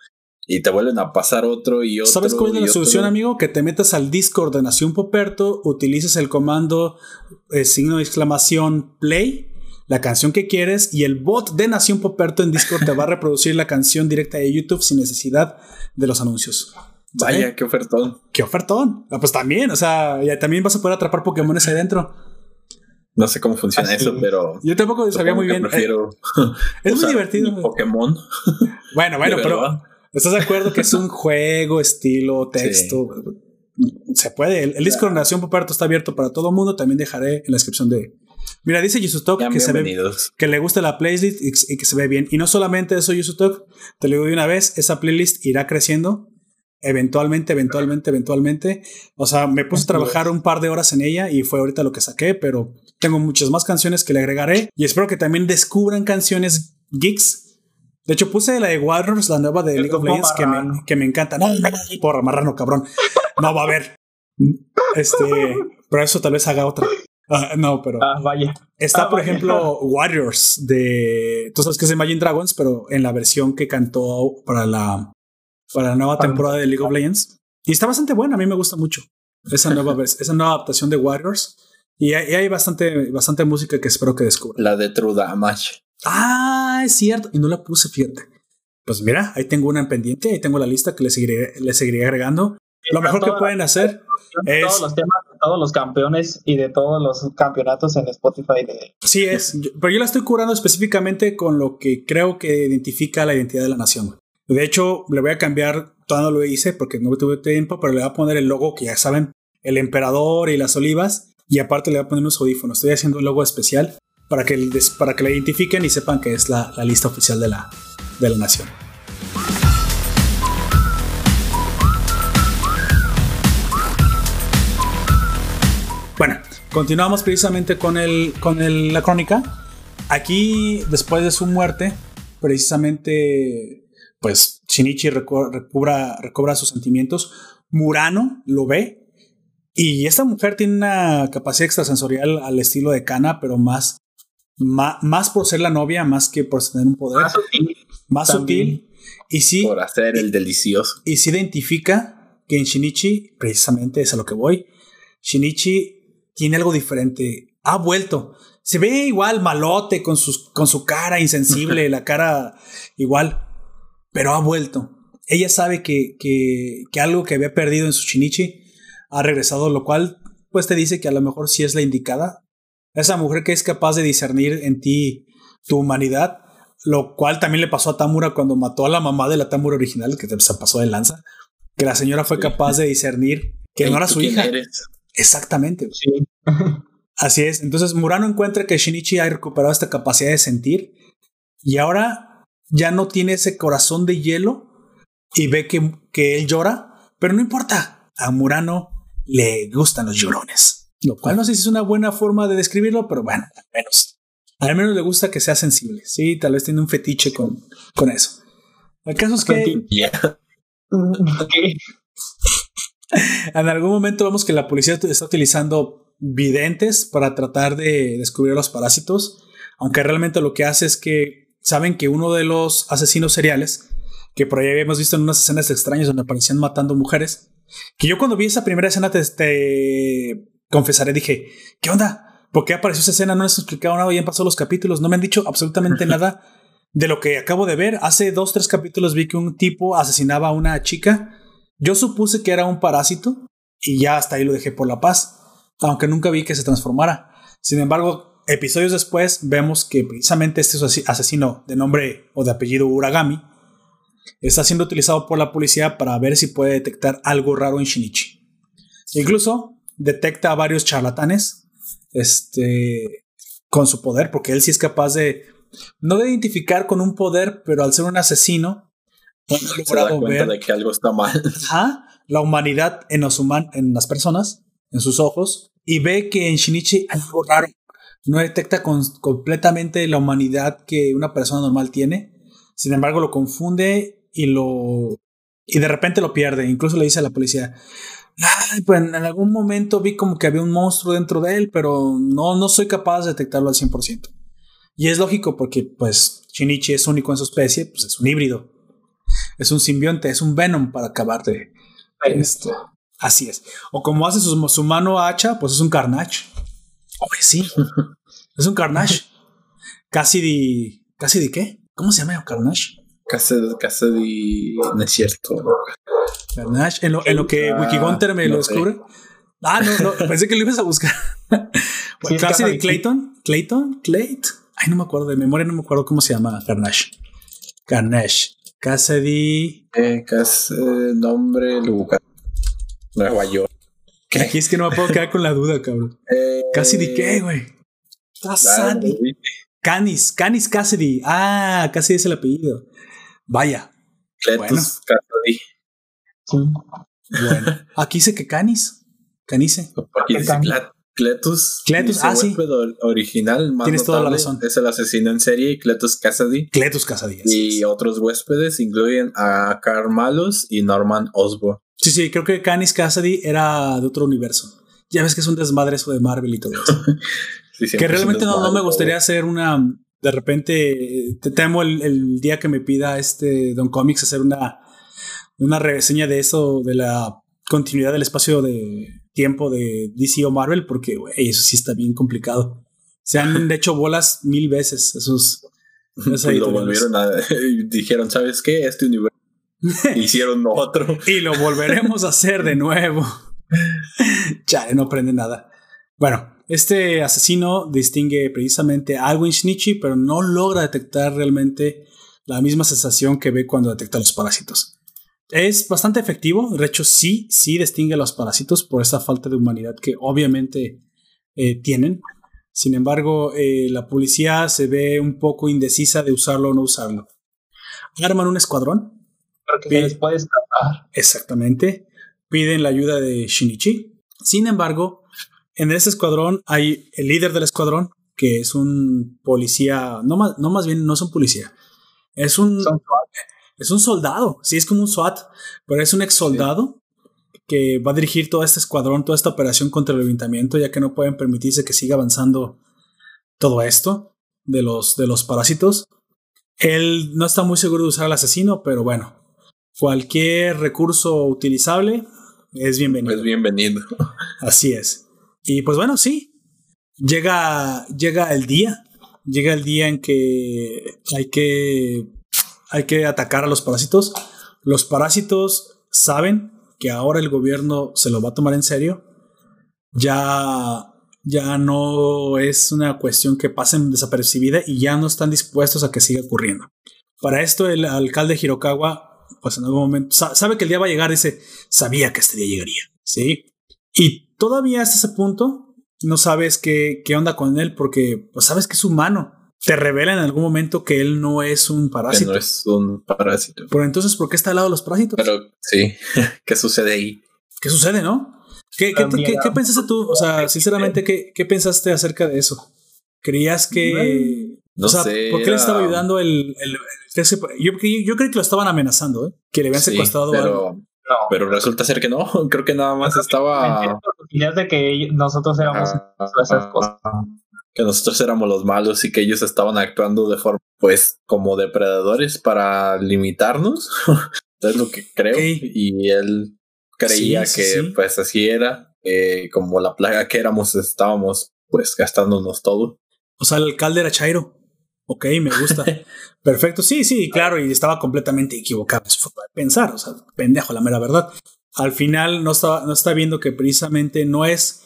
y te vuelven a pasar otro y otro.
¿Sabes cuál es la solución, amigo? Que te metas al Discord de Nación Poperto, utilices el comando eh, signo de exclamación play, la canción que quieres, y el bot de Nación Poperto en Discord te va a reproducir la canción directa de YouTube sin necesidad de los anuncios.
Vaya, qué ofertón.
Qué ofertón. Ah, pues también, o sea, ya también vas a poder atrapar Pokémones ahí dentro.
No sé cómo funciona eso, pero.
Yo tampoco sabía muy bien.
Prefiero.
es muy divertido.
Pokémon.
Bueno, bueno, pero. ¿Estás de acuerdo que es un juego, estilo, texto? Se puede. El, Discord Nación Poperto está abierto para todo el mundo. También dejaré en la descripción de. Mira, dice Yusutok que, se ve, que le gusta la playlist y, que se ve bien. Y no solamente eso, Yusutok, te lo digo de una vez, esa playlist irá creciendo eventualmente, eventualmente, eventualmente. O sea, me puse a trabajar un par de horas en ella y fue ahorita lo que saqué, pero tengo muchas más canciones que le agregaré y espero que también descubran canciones geeks. De hecho, puse la de Warriors, la nueva de League of Legends, que me, que me encanta. No, porra, marrano, cabrón. No va a haber. Este, pero eso tal vez haga otra. Ah, no, pero.
Ah, vaya.
Está,
ah,
por ejemplo, Warriors de. Tú sabes que es de Imagine Dragons, pero en la versión que cantó para la para la nueva temporada de League of Legends. Y está bastante buena, a mí me gusta mucho esa nueva, esa nueva adaptación de Warriors. Y hay, bastante, bastante música que espero que descubra.
La de True Damage.
Ah, es cierto. Y no la puse, fíjate. Pues mira, ahí tengo una en pendiente, ahí tengo la lista que le seguiré, le seguiré agregando. Lo mejor que pueden hacer es...
Todos los temas de todos los campeones y de todos los campeonatos en Spotify. De...
Sí es, pero yo la estoy curando específicamente con lo que creo que identifica la identidad de la nación. De hecho, le voy a cambiar, todavía no lo hice porque no tuve tiempo, pero le voy a poner el logo que ya saben, el emperador y las olivas. Y aparte le voy a poner unos audífonos. Estoy haciendo un logo especial para que, para que la identifiquen y sepan que es la, lista oficial de la, de la nación. Bueno, continuamos precisamente con, el, con la crónica. Aquí, después de su muerte, precisamente pues Shinichi recobra sus sentimientos. Murano lo ve. Y esta mujer tiene una capacidad extrasensorial al estilo de Kana, pero más, más, por ser la novia, más que por tener un poder.
Más sutil.
Más sutil. Y sí.
Por hacer el delicioso.
Y sí identifica que en Shinichi, precisamente es a lo que voy, Shinichi tiene algo diferente. Ha vuelto. Se ve igual malote con, sus, con su cara insensible, la cara igual pero ha vuelto. Ella sabe que, que, algo que había perdido en su Shinichi ha regresado, lo cual pues te dice que a lo mejor sí es la indicada. Esa mujer que es capaz de discernir en ti tu humanidad, lo cual también le pasó a Tamura cuando mató a la mamá de la Tamura original, que se pasó de lanza, que la señora fue capaz de discernir que no era su hija. Exactamente. Así es. Entonces Murano encuentra que Shinichi ha recuperado esta capacidad de sentir y ahora ya no tiene ese corazón de hielo y ve que, que él llora, pero no importa, a Murano le gustan los llorones, lo cual no sé si es una buena forma de describirlo, pero bueno, al menos, al menos le gusta que sea sensible, sí, tal vez tiene un fetiche con, con eso. El caso es que... En algún momento vemos que la policía está utilizando videntes para tratar de descubrir los parásitos, aunque realmente lo que hace es que saben que uno de los asesinos seriales, que por ahí habíamos visto en unas escenas extrañas donde aparecían matando mujeres, que yo cuando vi esa primera escena te, confesaré, dije, ¿qué onda? ¿Por qué apareció esa escena? No les explicado nada, ya han pasado los capítulos, no me han dicho absolutamente nada de lo que acabo de ver. Hace dos, tres capítulos vi que un tipo asesinaba a una chica. Yo supuse que era un parásito y ya hasta ahí lo dejé por la paz, aunque nunca vi que se transformara. Sin embargo, episodios después vemos que precisamente este asesino de nombre o de apellido Uragami está siendo utilizado por la policía para ver si puede detectar algo raro en Shinichi. Incluso detecta a varios charlatanes este, con su poder, porque él sí es capaz de, no de identificar con un poder, pero al ser un asesino,
se da cuenta de que algo está mal.
la humanidad en, los en las personas, en sus ojos, y ve que en Shinichi hay algo raro. No detecta completamente la humanidad que una persona normal tiene. Sin embargo, lo confunde y lo. Y de repente lo pierde. Incluso le dice a la policía: pues en algún momento vi como que había un monstruo dentro de él, pero no, no soy capaz de detectarlo al 100%. Y es lógico porque, pues, Shinichi es único en su especie, pues es un híbrido. Es un simbionte, es un Venom para acabar de esto. Así es. O como hace su, su mano hacha, pues es un Carnage. Sí. es un Carnage. Casi de. ¿Casi de qué? ¿Cómo se llama Carnage?
Casi, de. No es cierto.
Carnage. En lo, en lo que Wikigunter me lo descubre. Ah, no, no. pensé que lo ibas a buscar. casi de Clayton. Clayton. Clayton. Ay, no me acuerdo de memoria, no me acuerdo cómo se llama Carnage. Carnage. Cassidy.
Eh, nombre Luca. Nueva York.
Aquí es que no me puedo quedar con la duda, cabrón. Eh, Cassidy, ¿qué, güey? Cassidy. Canis, Canis Cassidy. Ah, Cassidy es el apellido. Vaya.
Cletus bueno. Cassidy.
Bueno, aquí dice que Canis. Canice.
Aquí dice Cletus.
Cletus, ah, sí.
original, más
Tienes toda la razón.
Es el asesino en serie, Cletus Cassidy.
Cletus Cassidy.
Y otros huéspedes incluyen a Carl Malus y Norman Osborn.
Sí, sí, creo que Canis Cassidy era de otro universo. Ya ves que es un desmadre eso de Marvel y todo eso. que realmente no, me gustaría hacer una. De repente, te temo el, día que me pida este Don Comics hacer una, una reseña de eso, de la continuidad del espacio de tiempo de DC o Marvel, porque eso sí está bien complicado. Se han hecho bolas mil veces esos.
lo volvieron a. Dijeron, ¿sabes qué? Este universo. Hicieron otro.
y lo volveremos a hacer de nuevo. Chale, no aprende nada. Bueno, este asesino distingue precisamente algo en Shinichi, pero no logra detectar realmente la misma sensación que ve cuando detecta los parásitos. Es bastante efectivo. De hecho, sí, sí distingue a los parásitos por esa falta de humanidad que obviamente eh, tienen. Sin embargo, eh, la policía se ve un poco indecisa de usarlo o no usarlo. Arman un escuadrón.
Porque se les puede escapar.
Exactamente. Piden la ayuda de Shinichi. Sin embargo, en ese escuadrón hay el líder del escuadrón, que es un policía, no más, no más bien, no es un policía, es un, es un soldado, sí, es como un SWAT, pero es un ex soldado que va a dirigir todo este escuadrón, toda esta operación contra el ayuntamiento, ya que no pueden permitirse que siga avanzando todo esto de los, de los parásitos. Él no está muy seguro de usar al asesino, pero bueno, cualquier recurso utilizable es bienvenido.
Es bienvenido.
Así es. Y pues bueno, sí, llega, llega el día, llega el día en que hay que hay que atacar a los parásitos. Los parásitos saben que ahora el gobierno se lo va a tomar en serio. Ya, ya no es una cuestión que pasen desapercibida y ya no están dispuestos a que siga ocurriendo. Para esto, el alcalde Hirokawa, pues en algún momento, sabe que el día va a llegar, dice, sabía que este día llegaría, ¿sí? Y todavía hasta ese punto no sabes qué, qué onda con él porque pues sabes que es humano te revela en algún momento que él no es un parásito.
Que no es un parásito.
Pero entonces, ¿por qué está al lado de los parásitos?
Pero sí, ¿qué sucede ahí?
¿Qué sucede, no? ¿Qué, qué, qué, pensaste tú? O sea, sinceramente, ¿qué, ¿qué pensaste acerca de eso? ¿Creías que...
No o sea, sé,
¿por qué le estaba ayudando el... el, yo, yo, creí que lo estaban amenazando, ¿eh? Que le habían secuestrado
pero,
No.
Pero resulta ser que no, creo que nada más estaba...
Ideas de que nosotros éramos
Ah,
esas cosas.
que nosotros éramos los malos y que ellos estaban actuando de forma, pues, como depredadores para limitarnos. es lo que creo. Y él creía
Sí, sí,
que,
sí.
pues, así era. eh, como la plaga que éramos, estábamos, pues, gastándonos todo.
O sea, el alcalde era Chairo. Ok, me gusta. Perfecto. Sí, sí, claro. Y estaba completamente equivocado pensar. O sea, pendejo, la mera verdad. Al final no está, no está viendo que precisamente no es,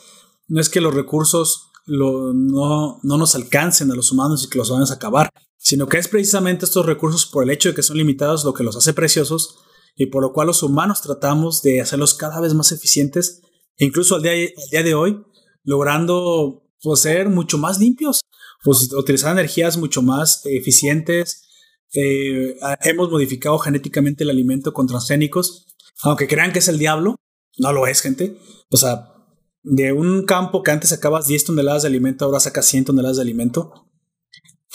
no es que los recursos lo- no, no nos alcancen a los humanos y que los vamos a acabar, sino que es precisamente estos recursos por el hecho de que son limitados lo que los hace preciosos y por lo cual los humanos tratamos de hacerlos cada vez más eficientes, incluso al día, al día de hoy, logrando pues, ser mucho más limpios, pues, utilizar energías mucho más eficientes. Eh, hemos modificado genéticamente el alimento con transgénicos, aunque crean que es el diablo, no lo es, gente. O sea, de un campo que antes sacabas 10 toneladas de alimento, ahora sacas 100 toneladas de alimento.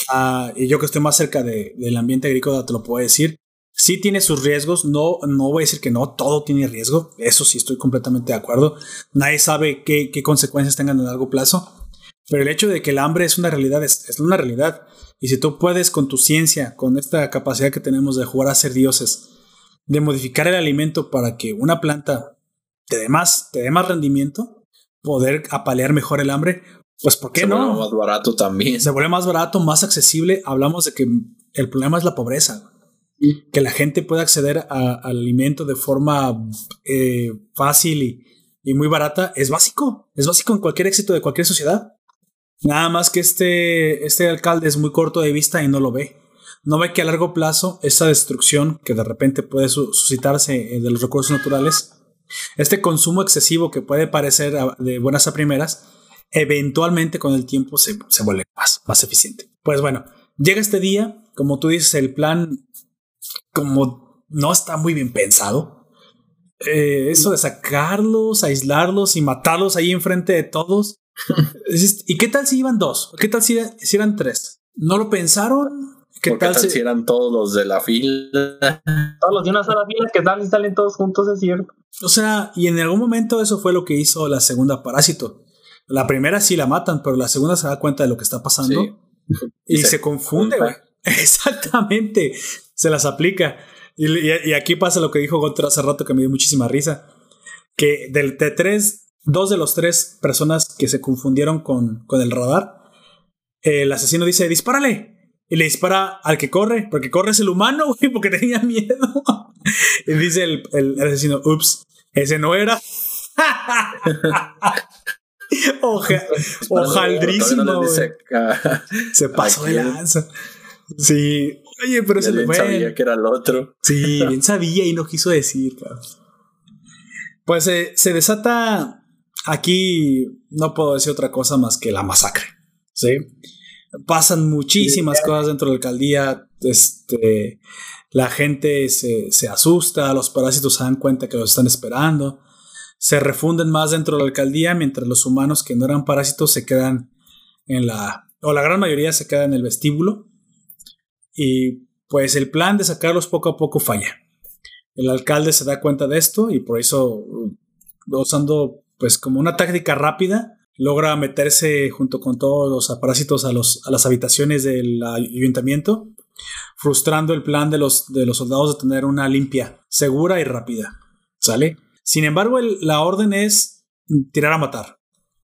Ah, y yo que estoy más cerca de- del ambiente agrícola te lo puedo decir. Sí tiene sus riesgos, no, no voy a decir que no, todo tiene riesgo, eso sí estoy completamente de acuerdo. Nadie sabe qué, qué consecuencias tengan a largo plazo, pero el hecho de que el hambre es una realidad es, es una realidad. Y si tú puedes con tu ciencia, con esta capacidad que tenemos de jugar a ser dioses, de modificar el alimento para que una planta te dé más, te dé más rendimiento, poder apalear mejor el hambre, pues ¿por qué
Se
no?
vuelve más barato también.
se vuelve más barato, más accesible. Hablamos de que el problema es la pobreza. Que la gente pueda acceder a- al alimento de forma eh, fácil y, y muy barata es básico. Es básico en cualquier éxito de cualquier sociedad. Nada más que este, este alcalde es muy corto de vista y no lo ve. No ve que a largo plazo esa destrucción que de repente puede su- suscitarse eh, de los recursos naturales, este consumo excesivo que puede parecer de buenas a primeras, eventualmente con el tiempo se, se vuelve más, más eficiente. Pues bueno, llega este día, como tú dices, el plan como no está muy bien pensado. eh, eso de sacarlos, aislarlos y matarlos ahí enfrente de todos. Es- ¿Y qué tal si iban dos? ¿Qué tal si, si eran tres? ¿No lo pensaron? ¿Qué
¿Por ¿Qué
tal,
tal
si,
si eran todos los de la fila?
Todos los de una sola fila que salen, salen todos juntos, es cierto.
O sea, y en algún momento eso fue lo que hizo la segunda Parásito. La primera sí la matan, pero la segunda se da cuenta de lo que está pasando
Sí.
y,
Y
se,
se
confunde, güey. Exactamente. Se las aplica. Y, y- y aquí pasa lo que dijo Gontra hace rato que me dio muchísima risa. Que del, de tres, dos de los tres personas que se confundieron con, con el radar, el asesino dice, dispárale. Y le dispara al que corre, porque corre es el humano, güey, porque tenía miedo. y dice el, el- el asesino, ups, ese no era. Oja,
no dice acá.
Se pasó de lanza. Sí. Oye, pero
Ya
se le
bien sabía que era el otro.
Sí, bien sabía y no quiso decir, cabrón. Pues eh, se desata aquí, no puedo decir otra cosa más que la masacre. ¿Sí? Pasan muchísimas cosas dentro de la alcaldía. Este, la gente se, se asusta, los parásitos se dan cuenta que los están esperando. Se refunden más dentro de la alcaldía, mientras los humanos que no eran parásitos se quedan en la. o la gran mayoría se queda en el vestíbulo. Y pues el plan de sacarlos poco a poco falla. El alcalde se da cuenta de esto y por eso, usando pues como una táctica rápida, logra meterse junto con todos los parásitos a, los, a las habitaciones del ayuntamiento, frustrando el plan de los, de los soldados de tener una limpia, segura y rápida. ¿Sale? Sin embargo, el- la orden es tirar a matar.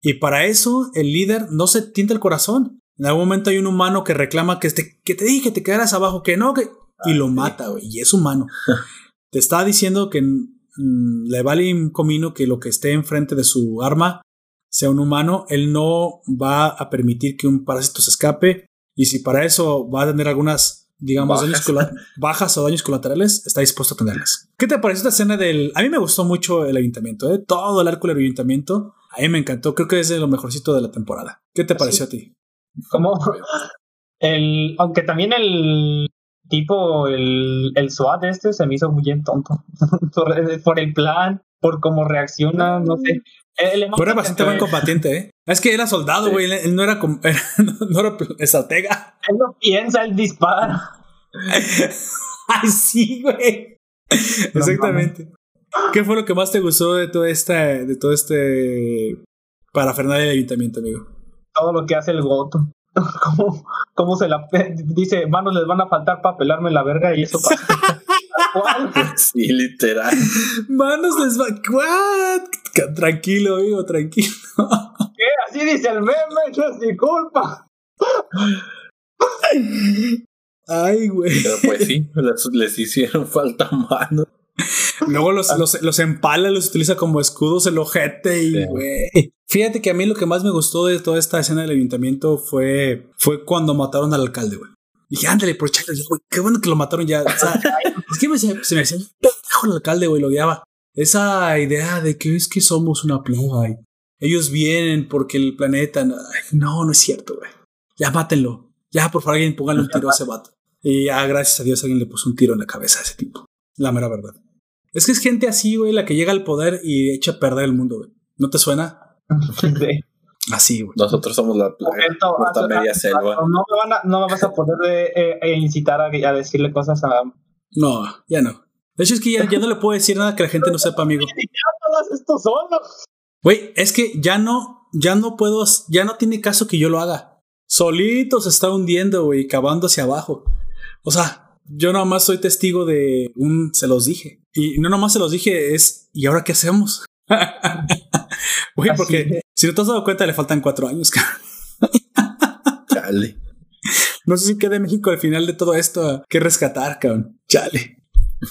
Y para eso el líder no se tienta el corazón. En algún momento hay un humano que reclama que te, que te dije que te quedaras abajo, que no, que... Y lo mata, güey. Y es humano. te está diciendo que le vale un comino que lo que esté enfrente de su arma sea un humano. Él no va a permitir que un parásito se escape. Y si para eso va a tener algunas, digamos,
Bajas.
daños bajas o daños colaterales, está dispuesto a tenerlas. ¿Qué te pareció esta escena del... A mí me gustó mucho el ayuntamiento, ¿eh? Todo el arco del ayuntamiento. A mí me encantó. Creo que es de lo mejorcito de la temporada. ¿Qué te pareció a ti?
Como el, aunque también el tipo, el, el SWAT este se me hizo muy bien tonto. por, por el plan, por cómo reacciona, no sé. El- el-
Pero era bastante buen combatiente, ¿eh? Es que era soldado,
Sí.
güey. Él, él no era, com- no era estratega.
Él no piensa, él dispara.
Ay, sí, güey. Exactamente. ¿Qué fue lo que más te gustó de todo esta, de todo este parafernalia del ayuntamiento, amigo?
Todo lo que hace el goto. ¿Cómo, cómo se la dice, manos les van a faltar para pelarme la verga y eso pasa.
¿Cuál? Sí, literal.
Manos les va. ¿What? Tranquilo, amigo, tranquilo.
¿Qué? Así dice el meme, no es mi culpa.
Ay, güey.
Pero pues sí, les, les hicieron falta manos.
Luego los, los, los, empala, los utiliza como escudos el ojete y, güey. Fíjate que a mí lo que más me gustó de toda esta escena del ayuntamiento fue, fue cuando mataron al alcalde, güey. Dije, ándale, por güey, qué bueno que lo mataron ya. O sea, es que me, se me hacía un pendejo el alcalde, güey, lo odiaba. Esa idea de que es que somos una plaga y ellos vienen porque el planeta. No, no, no es cierto, güey. Ya mátenlo. Ya, por favor, alguien póngale un tiro a ese vato. Y ya, gracias a Dios, alguien le puso un tiro en la cabeza a ese tipo. La mera verdad. Es que es gente así, güey, la que llega al poder y echa a perder el mundo, güey. ¿No te suena?
Sí.
Así, güey.
Nosotros somos la puerta media selva.
No me, van a, no me vas a poder eh, eh, incitar a, a, decirle cosas a.
No, ya no. De hecho, es que ya, ya no le puedo decir nada que la gente no sepa, amigo.
esto solo.
Güey, es que ya no, ya no puedo, ya no tiene caso que yo lo haga. Solito se está hundiendo, güey, cavando hacia abajo. O sea, yo nada más soy testigo de un se los dije. Y no nomás se los dije, es ¿y ahora qué hacemos? Güey, porque si no te has dado cuenta, le faltan cuatro años,
Chale.
No sé si queda de México al final de todo esto que rescatar, cabrón. Chale.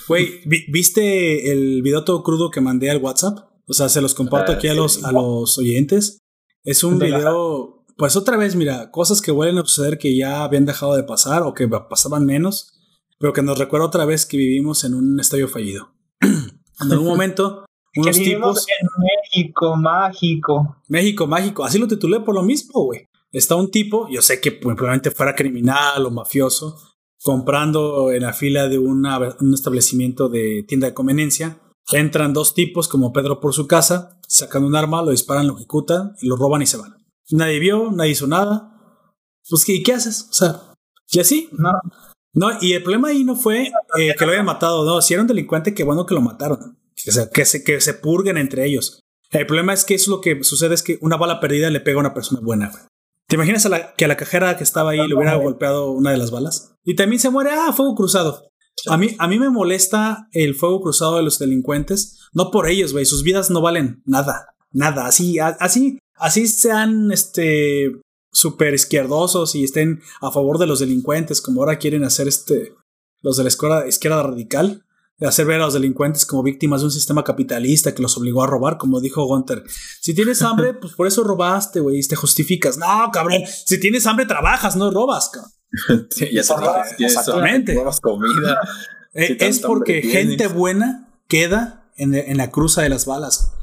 Güey, ¿viste el video todo crudo que mandé al WhatsApp? O sea, se los comparto aquí a los, a los oyentes. Es un video, pues otra vez, mira, cosas que vuelven a suceder que ya habían dejado de pasar o que pasaban menos, pero que nos recuerda otra vez que vivimos en un estadio fallido. En algún momento, unos tipos.
En México mágico.
México mágico, así lo titulé por lo mismo, güey. Está un tipo, yo sé que pues, probablemente fuera criminal o mafioso, comprando en la fila de una, un establecimiento de tienda de conveniencia. Entran dos tipos como Pedro por su casa, sacan un arma, lo disparan, lo ejecutan, y lo roban y se van. Nadie vio, nadie hizo nada. Pues, ¿qué, qué haces? O sea, y así.
No.
No, y el problema ahí no fue eh, que lo hayan matado, no, si era un delincuente, qué bueno que lo mataron. Que se, que se, que se purguen entre ellos. El problema es que eso lo que sucede es que una bala perdida le pega a una persona buena. ¿Te imaginas a la, que a la cajera que estaba ahí le hubiera golpeado una de las balas? Y también se muere, ah, fuego cruzado. A mí, a mí me molesta el fuego cruzado de los delincuentes, no por ellos, güey, sus vidas no valen nada, nada, así, así, así sean, este, súper izquierdosos y estén a favor de los delincuentes, como ahora quieren hacer este, los de la izquierda, izquierda radical, de hacer ver a los delincuentes como víctimas de un sistema capitalista que los obligó a robar, como dijo Gunter. Si tienes hambre, pues por eso robaste, güey, y te justificas. No, cabrón, si tienes hambre, trabajas, no robas, cabrón.
Sí, ya sabes,
Exactamente.
Robas comida.
Eh, es porque gente buena queda en, en la cruza de las balas.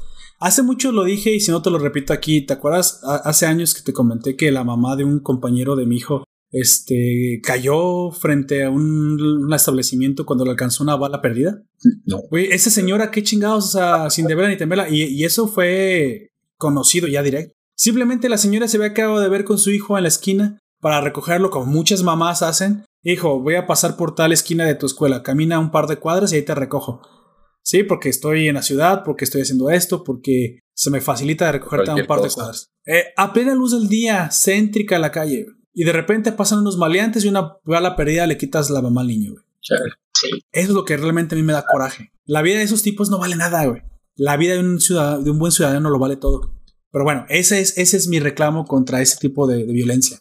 Hace mucho lo dije y si no te lo repito aquí, ¿te acuerdas? Hace años que te comenté que la mamá de un compañero de mi hijo este cayó frente a un, un establecimiento cuando le alcanzó una bala perdida.
No.
Güey, esa señora, qué chingados, o sea, sin deberla ni temerla. Y, y, eso fue conocido ya directo. Simplemente la señora se había acabado de ver con su hijo en la esquina para recogerlo, como muchas mamás hacen. Hijo, voy a pasar por tal esquina de tu escuela, camina un par de cuadras y ahí te recojo. Sí, porque estoy en la ciudad, porque estoy haciendo esto, porque se me facilita recogerte a un par cosa. de cuadras. Eh, a plena luz del día, céntrica la calle. Y de repente pasan unos maleantes y una bala perdida le quitas la mamá al niño, güey.
Sí.
Eso es lo que realmente a mí me da coraje. La vida de esos tipos no vale nada, güey. La vida de un, ciudadano, de un buen ciudadano lo vale todo. Pero bueno, ese es, ese es mi reclamo contra ese tipo de, de violencia.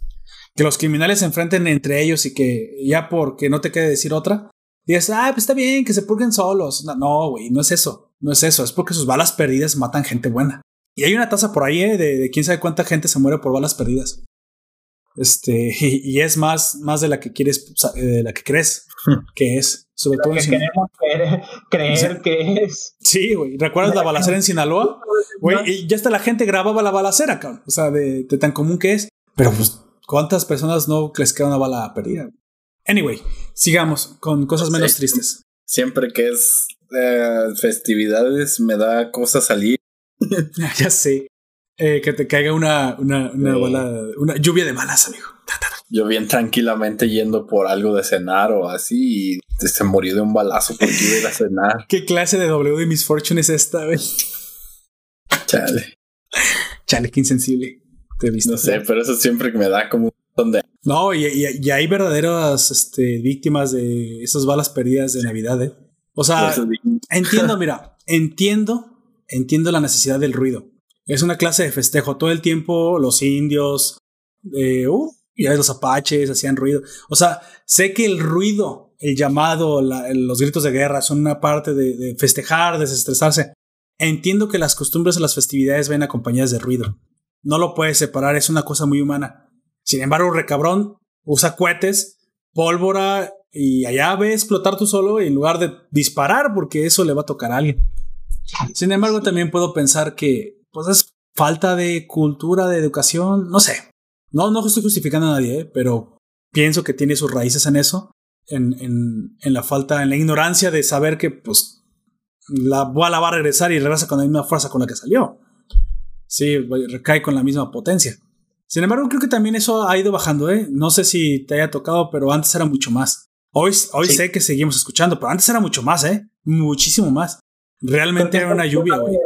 Que los criminales se enfrenten entre ellos y que ya porque no te quede decir otra, digas, ah, pues está bien, que se purguen solos. No, güey, no, no es eso. No es eso. Es porque sus balas perdidas matan gente buena. Y hay una tasa por ahí eh, de, de quién sabe cuánta gente se muere por balas perdidas. Este, y, y, es más, más de la que quieres, de la que crees que es. Sobre todo
que
en
queremos creer, creer sí. que es.
Sí, güey. ¿Recuerdas la balacera en Sinaloa? Güey, no. y ya hasta la gente grababa la balacera, cabrón. O sea, de, de, tan común que es. Pero pues, ¿cuántas personas no les queda una bala perdida? Anyway, sigamos con cosas menos sí. tristes.
Siempre que es eh, festividades me da cosa salir.
ya sé. Eh, que te caiga una, una, una, bala, una lluvia de balas, amigo.
Yo bien tranquilamente yendo por algo de cenar o así y se murió de un balazo porque iba a ir a cenar.
¿Qué clase de W de Misfortune es esta, güey?
Chale.
Chale, qué insensible. Te viste.
No sé, pero eso siempre me da como un montón de.
No, y, y- y hay verdaderas este, víctimas de esas balas perdidas de Navidad, ¿eh? O sea,
Eso
entiendo, mira, entiendo, entiendo la necesidad del ruido. Es una clase de festejo. Todo el tiempo los indios, eh, uh, y los apaches hacían ruido. O sea, sé que el ruido, el llamado, la- los gritos de guerra son una parte de, de festejar, desestresarse. Entiendo que las costumbres de las festividades ven acompañadas de ruido. No lo puedes separar, es una cosa muy humana. Sin embargo, recabrón usa cohetes, pólvora y allá ve explotar tú solo en lugar de disparar porque eso le va a tocar a alguien. Sin embargo, también puedo pensar que pues es falta de cultura, de educación, no sé. No, no estoy justificando a nadie, ¿eh? pero pienso que tiene sus raíces en eso, en, en, en la falta, en la ignorancia de saber que pues la bala va a regresar y regresa con la misma fuerza con la que salió. Sí, recae con la misma potencia. Sin embargo, creo que también eso ha ido bajando, ¿eh? No sé si te haya tocado, pero antes era mucho más. Hoy, hoy
Sí.
sé que seguimos escuchando, pero antes era mucho más, ¿eh? Muchísimo más. Realmente era una lluvia, güey.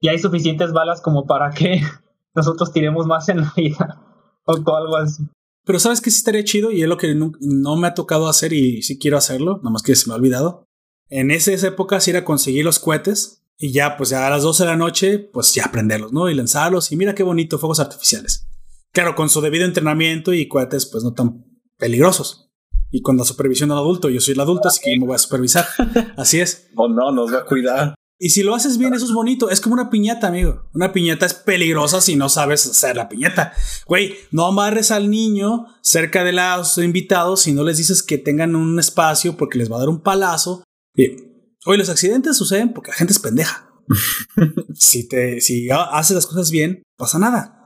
Y hay suficientes balas como para que nosotros tiremos más en la vida. O algo así.
Pero sabes que sí estaría chido y es lo que no, no me ha tocado hacer y sí quiero hacerlo, nada más que se me ha olvidado. En esa, esa época sí era conseguir los cohetes y ya, pues ya a las 12 de la noche, pues ya prenderlos, ¿no? Y lanzarlos y mira qué bonito, fuegos artificiales. Claro, con su debido entrenamiento y cohetes, pues no tan peligrosos. Y con la supervisión del adulto, yo soy el adulto, así que me voy a supervisar. Así es.
Oh no, nos va a cuidar.
Y si lo haces bien, eso es bonito. Es como una piñata, amigo. Una piñata es peligrosa si no sabes hacer la piñata. Güey, no amarres al niño cerca de los invitados si no les dices que tengan un espacio porque les va a dar un palazo. Y, oye, los accidentes suceden porque la gente es pendeja. si, te, si haces las cosas bien, pasa nada.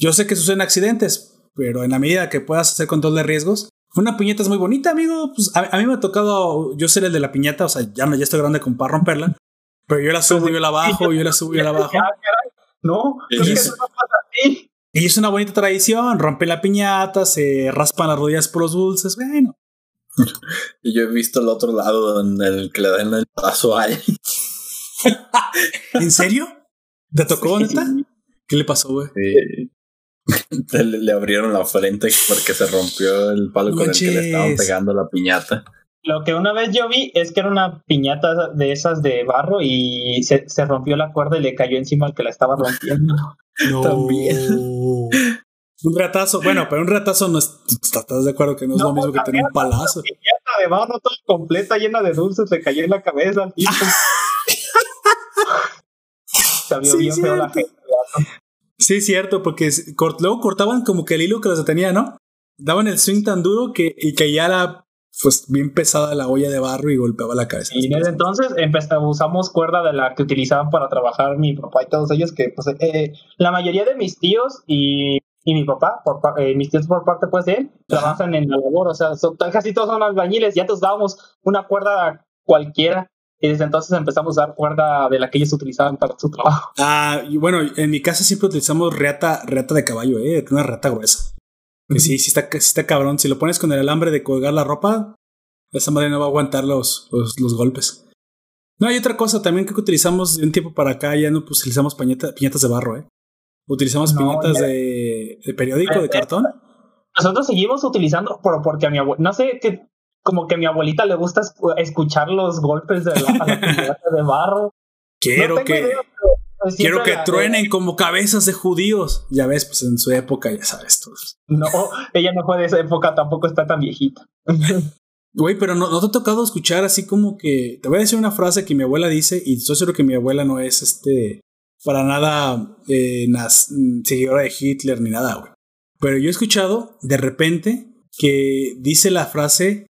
Yo sé que suceden accidentes, pero en la medida que puedas hacer control de riesgos, una piñata es muy bonita, amigo. Pues a, a mí me ha tocado yo ser el de la piñata, o sea, ya, no, ya estoy grande como para romperla. Pero yo la subo, yo la bajo, yo la subo, yo la bajo.
No, creo que eso no pasa así.
Y es una bonita tradición, rompe la piñata, se raspan las rodillas por los dulces, bueno.
Y yo he visto el otro lado en el que le dan el paso a él.
¿En serio? ¿Te tocó,
Sí,
neta?
sí.
¿Qué le pasó, güey?
Sí. le, le abrieron la frente porque se rompió el palo con el que le estaban pegando la piñata.
Lo que una vez yo vi es que era una piñata de esas de barro y se, se rompió la cuerda y le cayó encima al que la estaba rompiendo.
No.
También.
Un ratazo, bueno, pero un ratazo no es. ¿Estás de acuerdo que no es lo mismo que tener un palazo?
piñata de barro toda completa, llena de dulces, le cayó en la cabeza al tipo. Se vio
Sí,
bien feo la gente.
Sí, cierto, porque es- cort- luego cortaban como que el hilo que los detenía, ¿no? Daban el swing tan duro que y caía la, pues bien pesada la olla de barro y golpeaba la cabeza.
Y desde entonces usamos cuerda de la que utilizaban para trabajar mi papá y todos ellos, que pues eh, la mayoría de mis tíos y, y mi papá, por, eh, mis tíos por parte pues de él, trabajan en la labor, o sea, son- casi todos son albañiles, ya nos dábamos una cuerda cualquiera. Y desde entonces empezamos a usar cuerda de la que ellos utilizaban para su trabajo.
Ah, y bueno, en mi casa siempre utilizamos reata, reata de caballo, eh, una reata gruesa. Que sí, sí está, sí está cabrón. Si lo pones con el alambre de colgar la ropa, esa madre no va a aguantar los, los, los golpes. No, hay otra cosa también que utilizamos de un tiempo para acá, ya no pues, utilizamos pañeta- piñatas de barro, eh. Utilizamos
No,
piñatas
ya-
de, de periódico, de cartón.
Nosotros seguimos utilizando, pero porque a mi abuela, no sé, que como que a mi abuelita le gusta escu- escuchar los golpes de la, la de barro.
Quiero
No
que,
idea, pues,
quiero que
la-
truenen como cabezas de judíos. Ya ves, pues en su época, ya sabes tú.
No, ella no fue de esa época, tampoco está tan viejita.
Güey, pero no, no te ha tocado escuchar así como que. Te voy a decir una frase que mi abuela dice, y estoy seguro que mi abuela no es este. Para nada eh, nas- seguidora de Hitler ni nada, güey. Pero yo he escuchado de repente que dice la frase: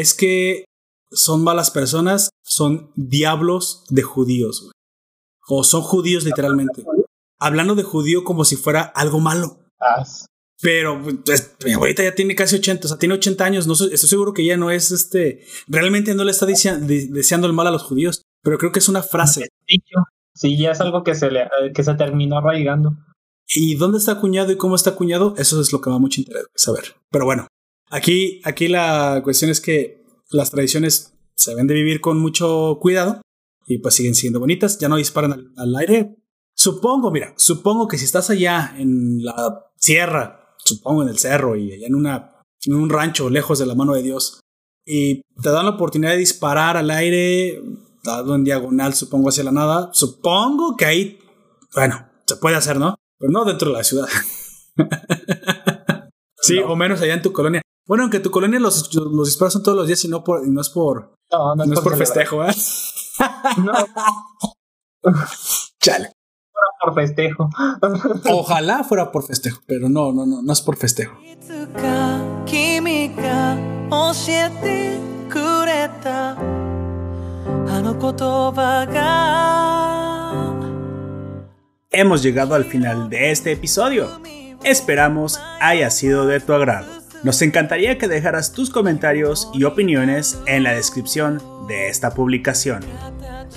es que son malas personas, son diablos de judíos, güey. O son judíos literalmente. Hablando de judío como si fuera algo malo.
Ah,
Pero pues, mi abuelita ya tiene casi 80, o sea, tiene 80 años. No estoy seguro que ella no es este. Realmente no le está dese- de- deseando el mal a los judíos, pero creo que es una frase.
Sí, ya es algo que se le eh, que se terminó arraigando.
¿Y dónde está acuñado y cómo está acuñado? Eso es lo que me da mucho interés saber. Pero bueno, aquí, aquí la cuestión es que las tradiciones se deben de vivir con mucho cuidado y pues siguen siendo bonitas, ya no disparan al, al aire. Supongo, mira, supongo que si estás allá en la sierra, supongo en el cerro y allá en, una, en un rancho lejos de la mano de Dios, y te dan la oportunidad de disparar al aire, dado en diagonal, supongo hacia la nada, supongo que ahí, bueno, se puede hacer, ¿no? Pero no dentro de la ciudad. sí, o menos allá en tu colonia. Bueno, aunque tu colonia los, los disparos son todos los días y no, por, y no es por.
No,
es por, festejo. ¿eh?
No.
Chale.
Por festejo.
Ojalá fuera por festejo, pero no, no, no, no es por festejo.
Hemos llegado al final de este episodio. Esperamos haya sido de tu agrado. Nos encantaría que dejaras tus comentarios y opiniones en la descripción de esta publicación.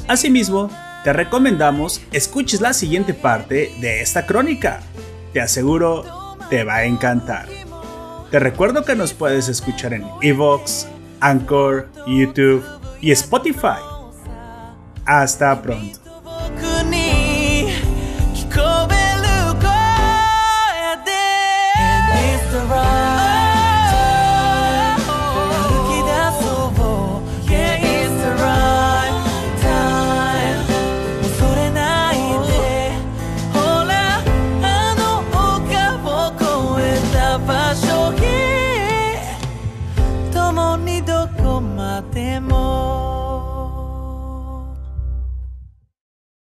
Asimismo, te recomendamos escuches la siguiente parte de esta crónica. Te aseguro, te va a encantar. Te recuerdo que nos puedes escuchar en Evox, Anchor, YouTube y Spotify. Hasta pronto.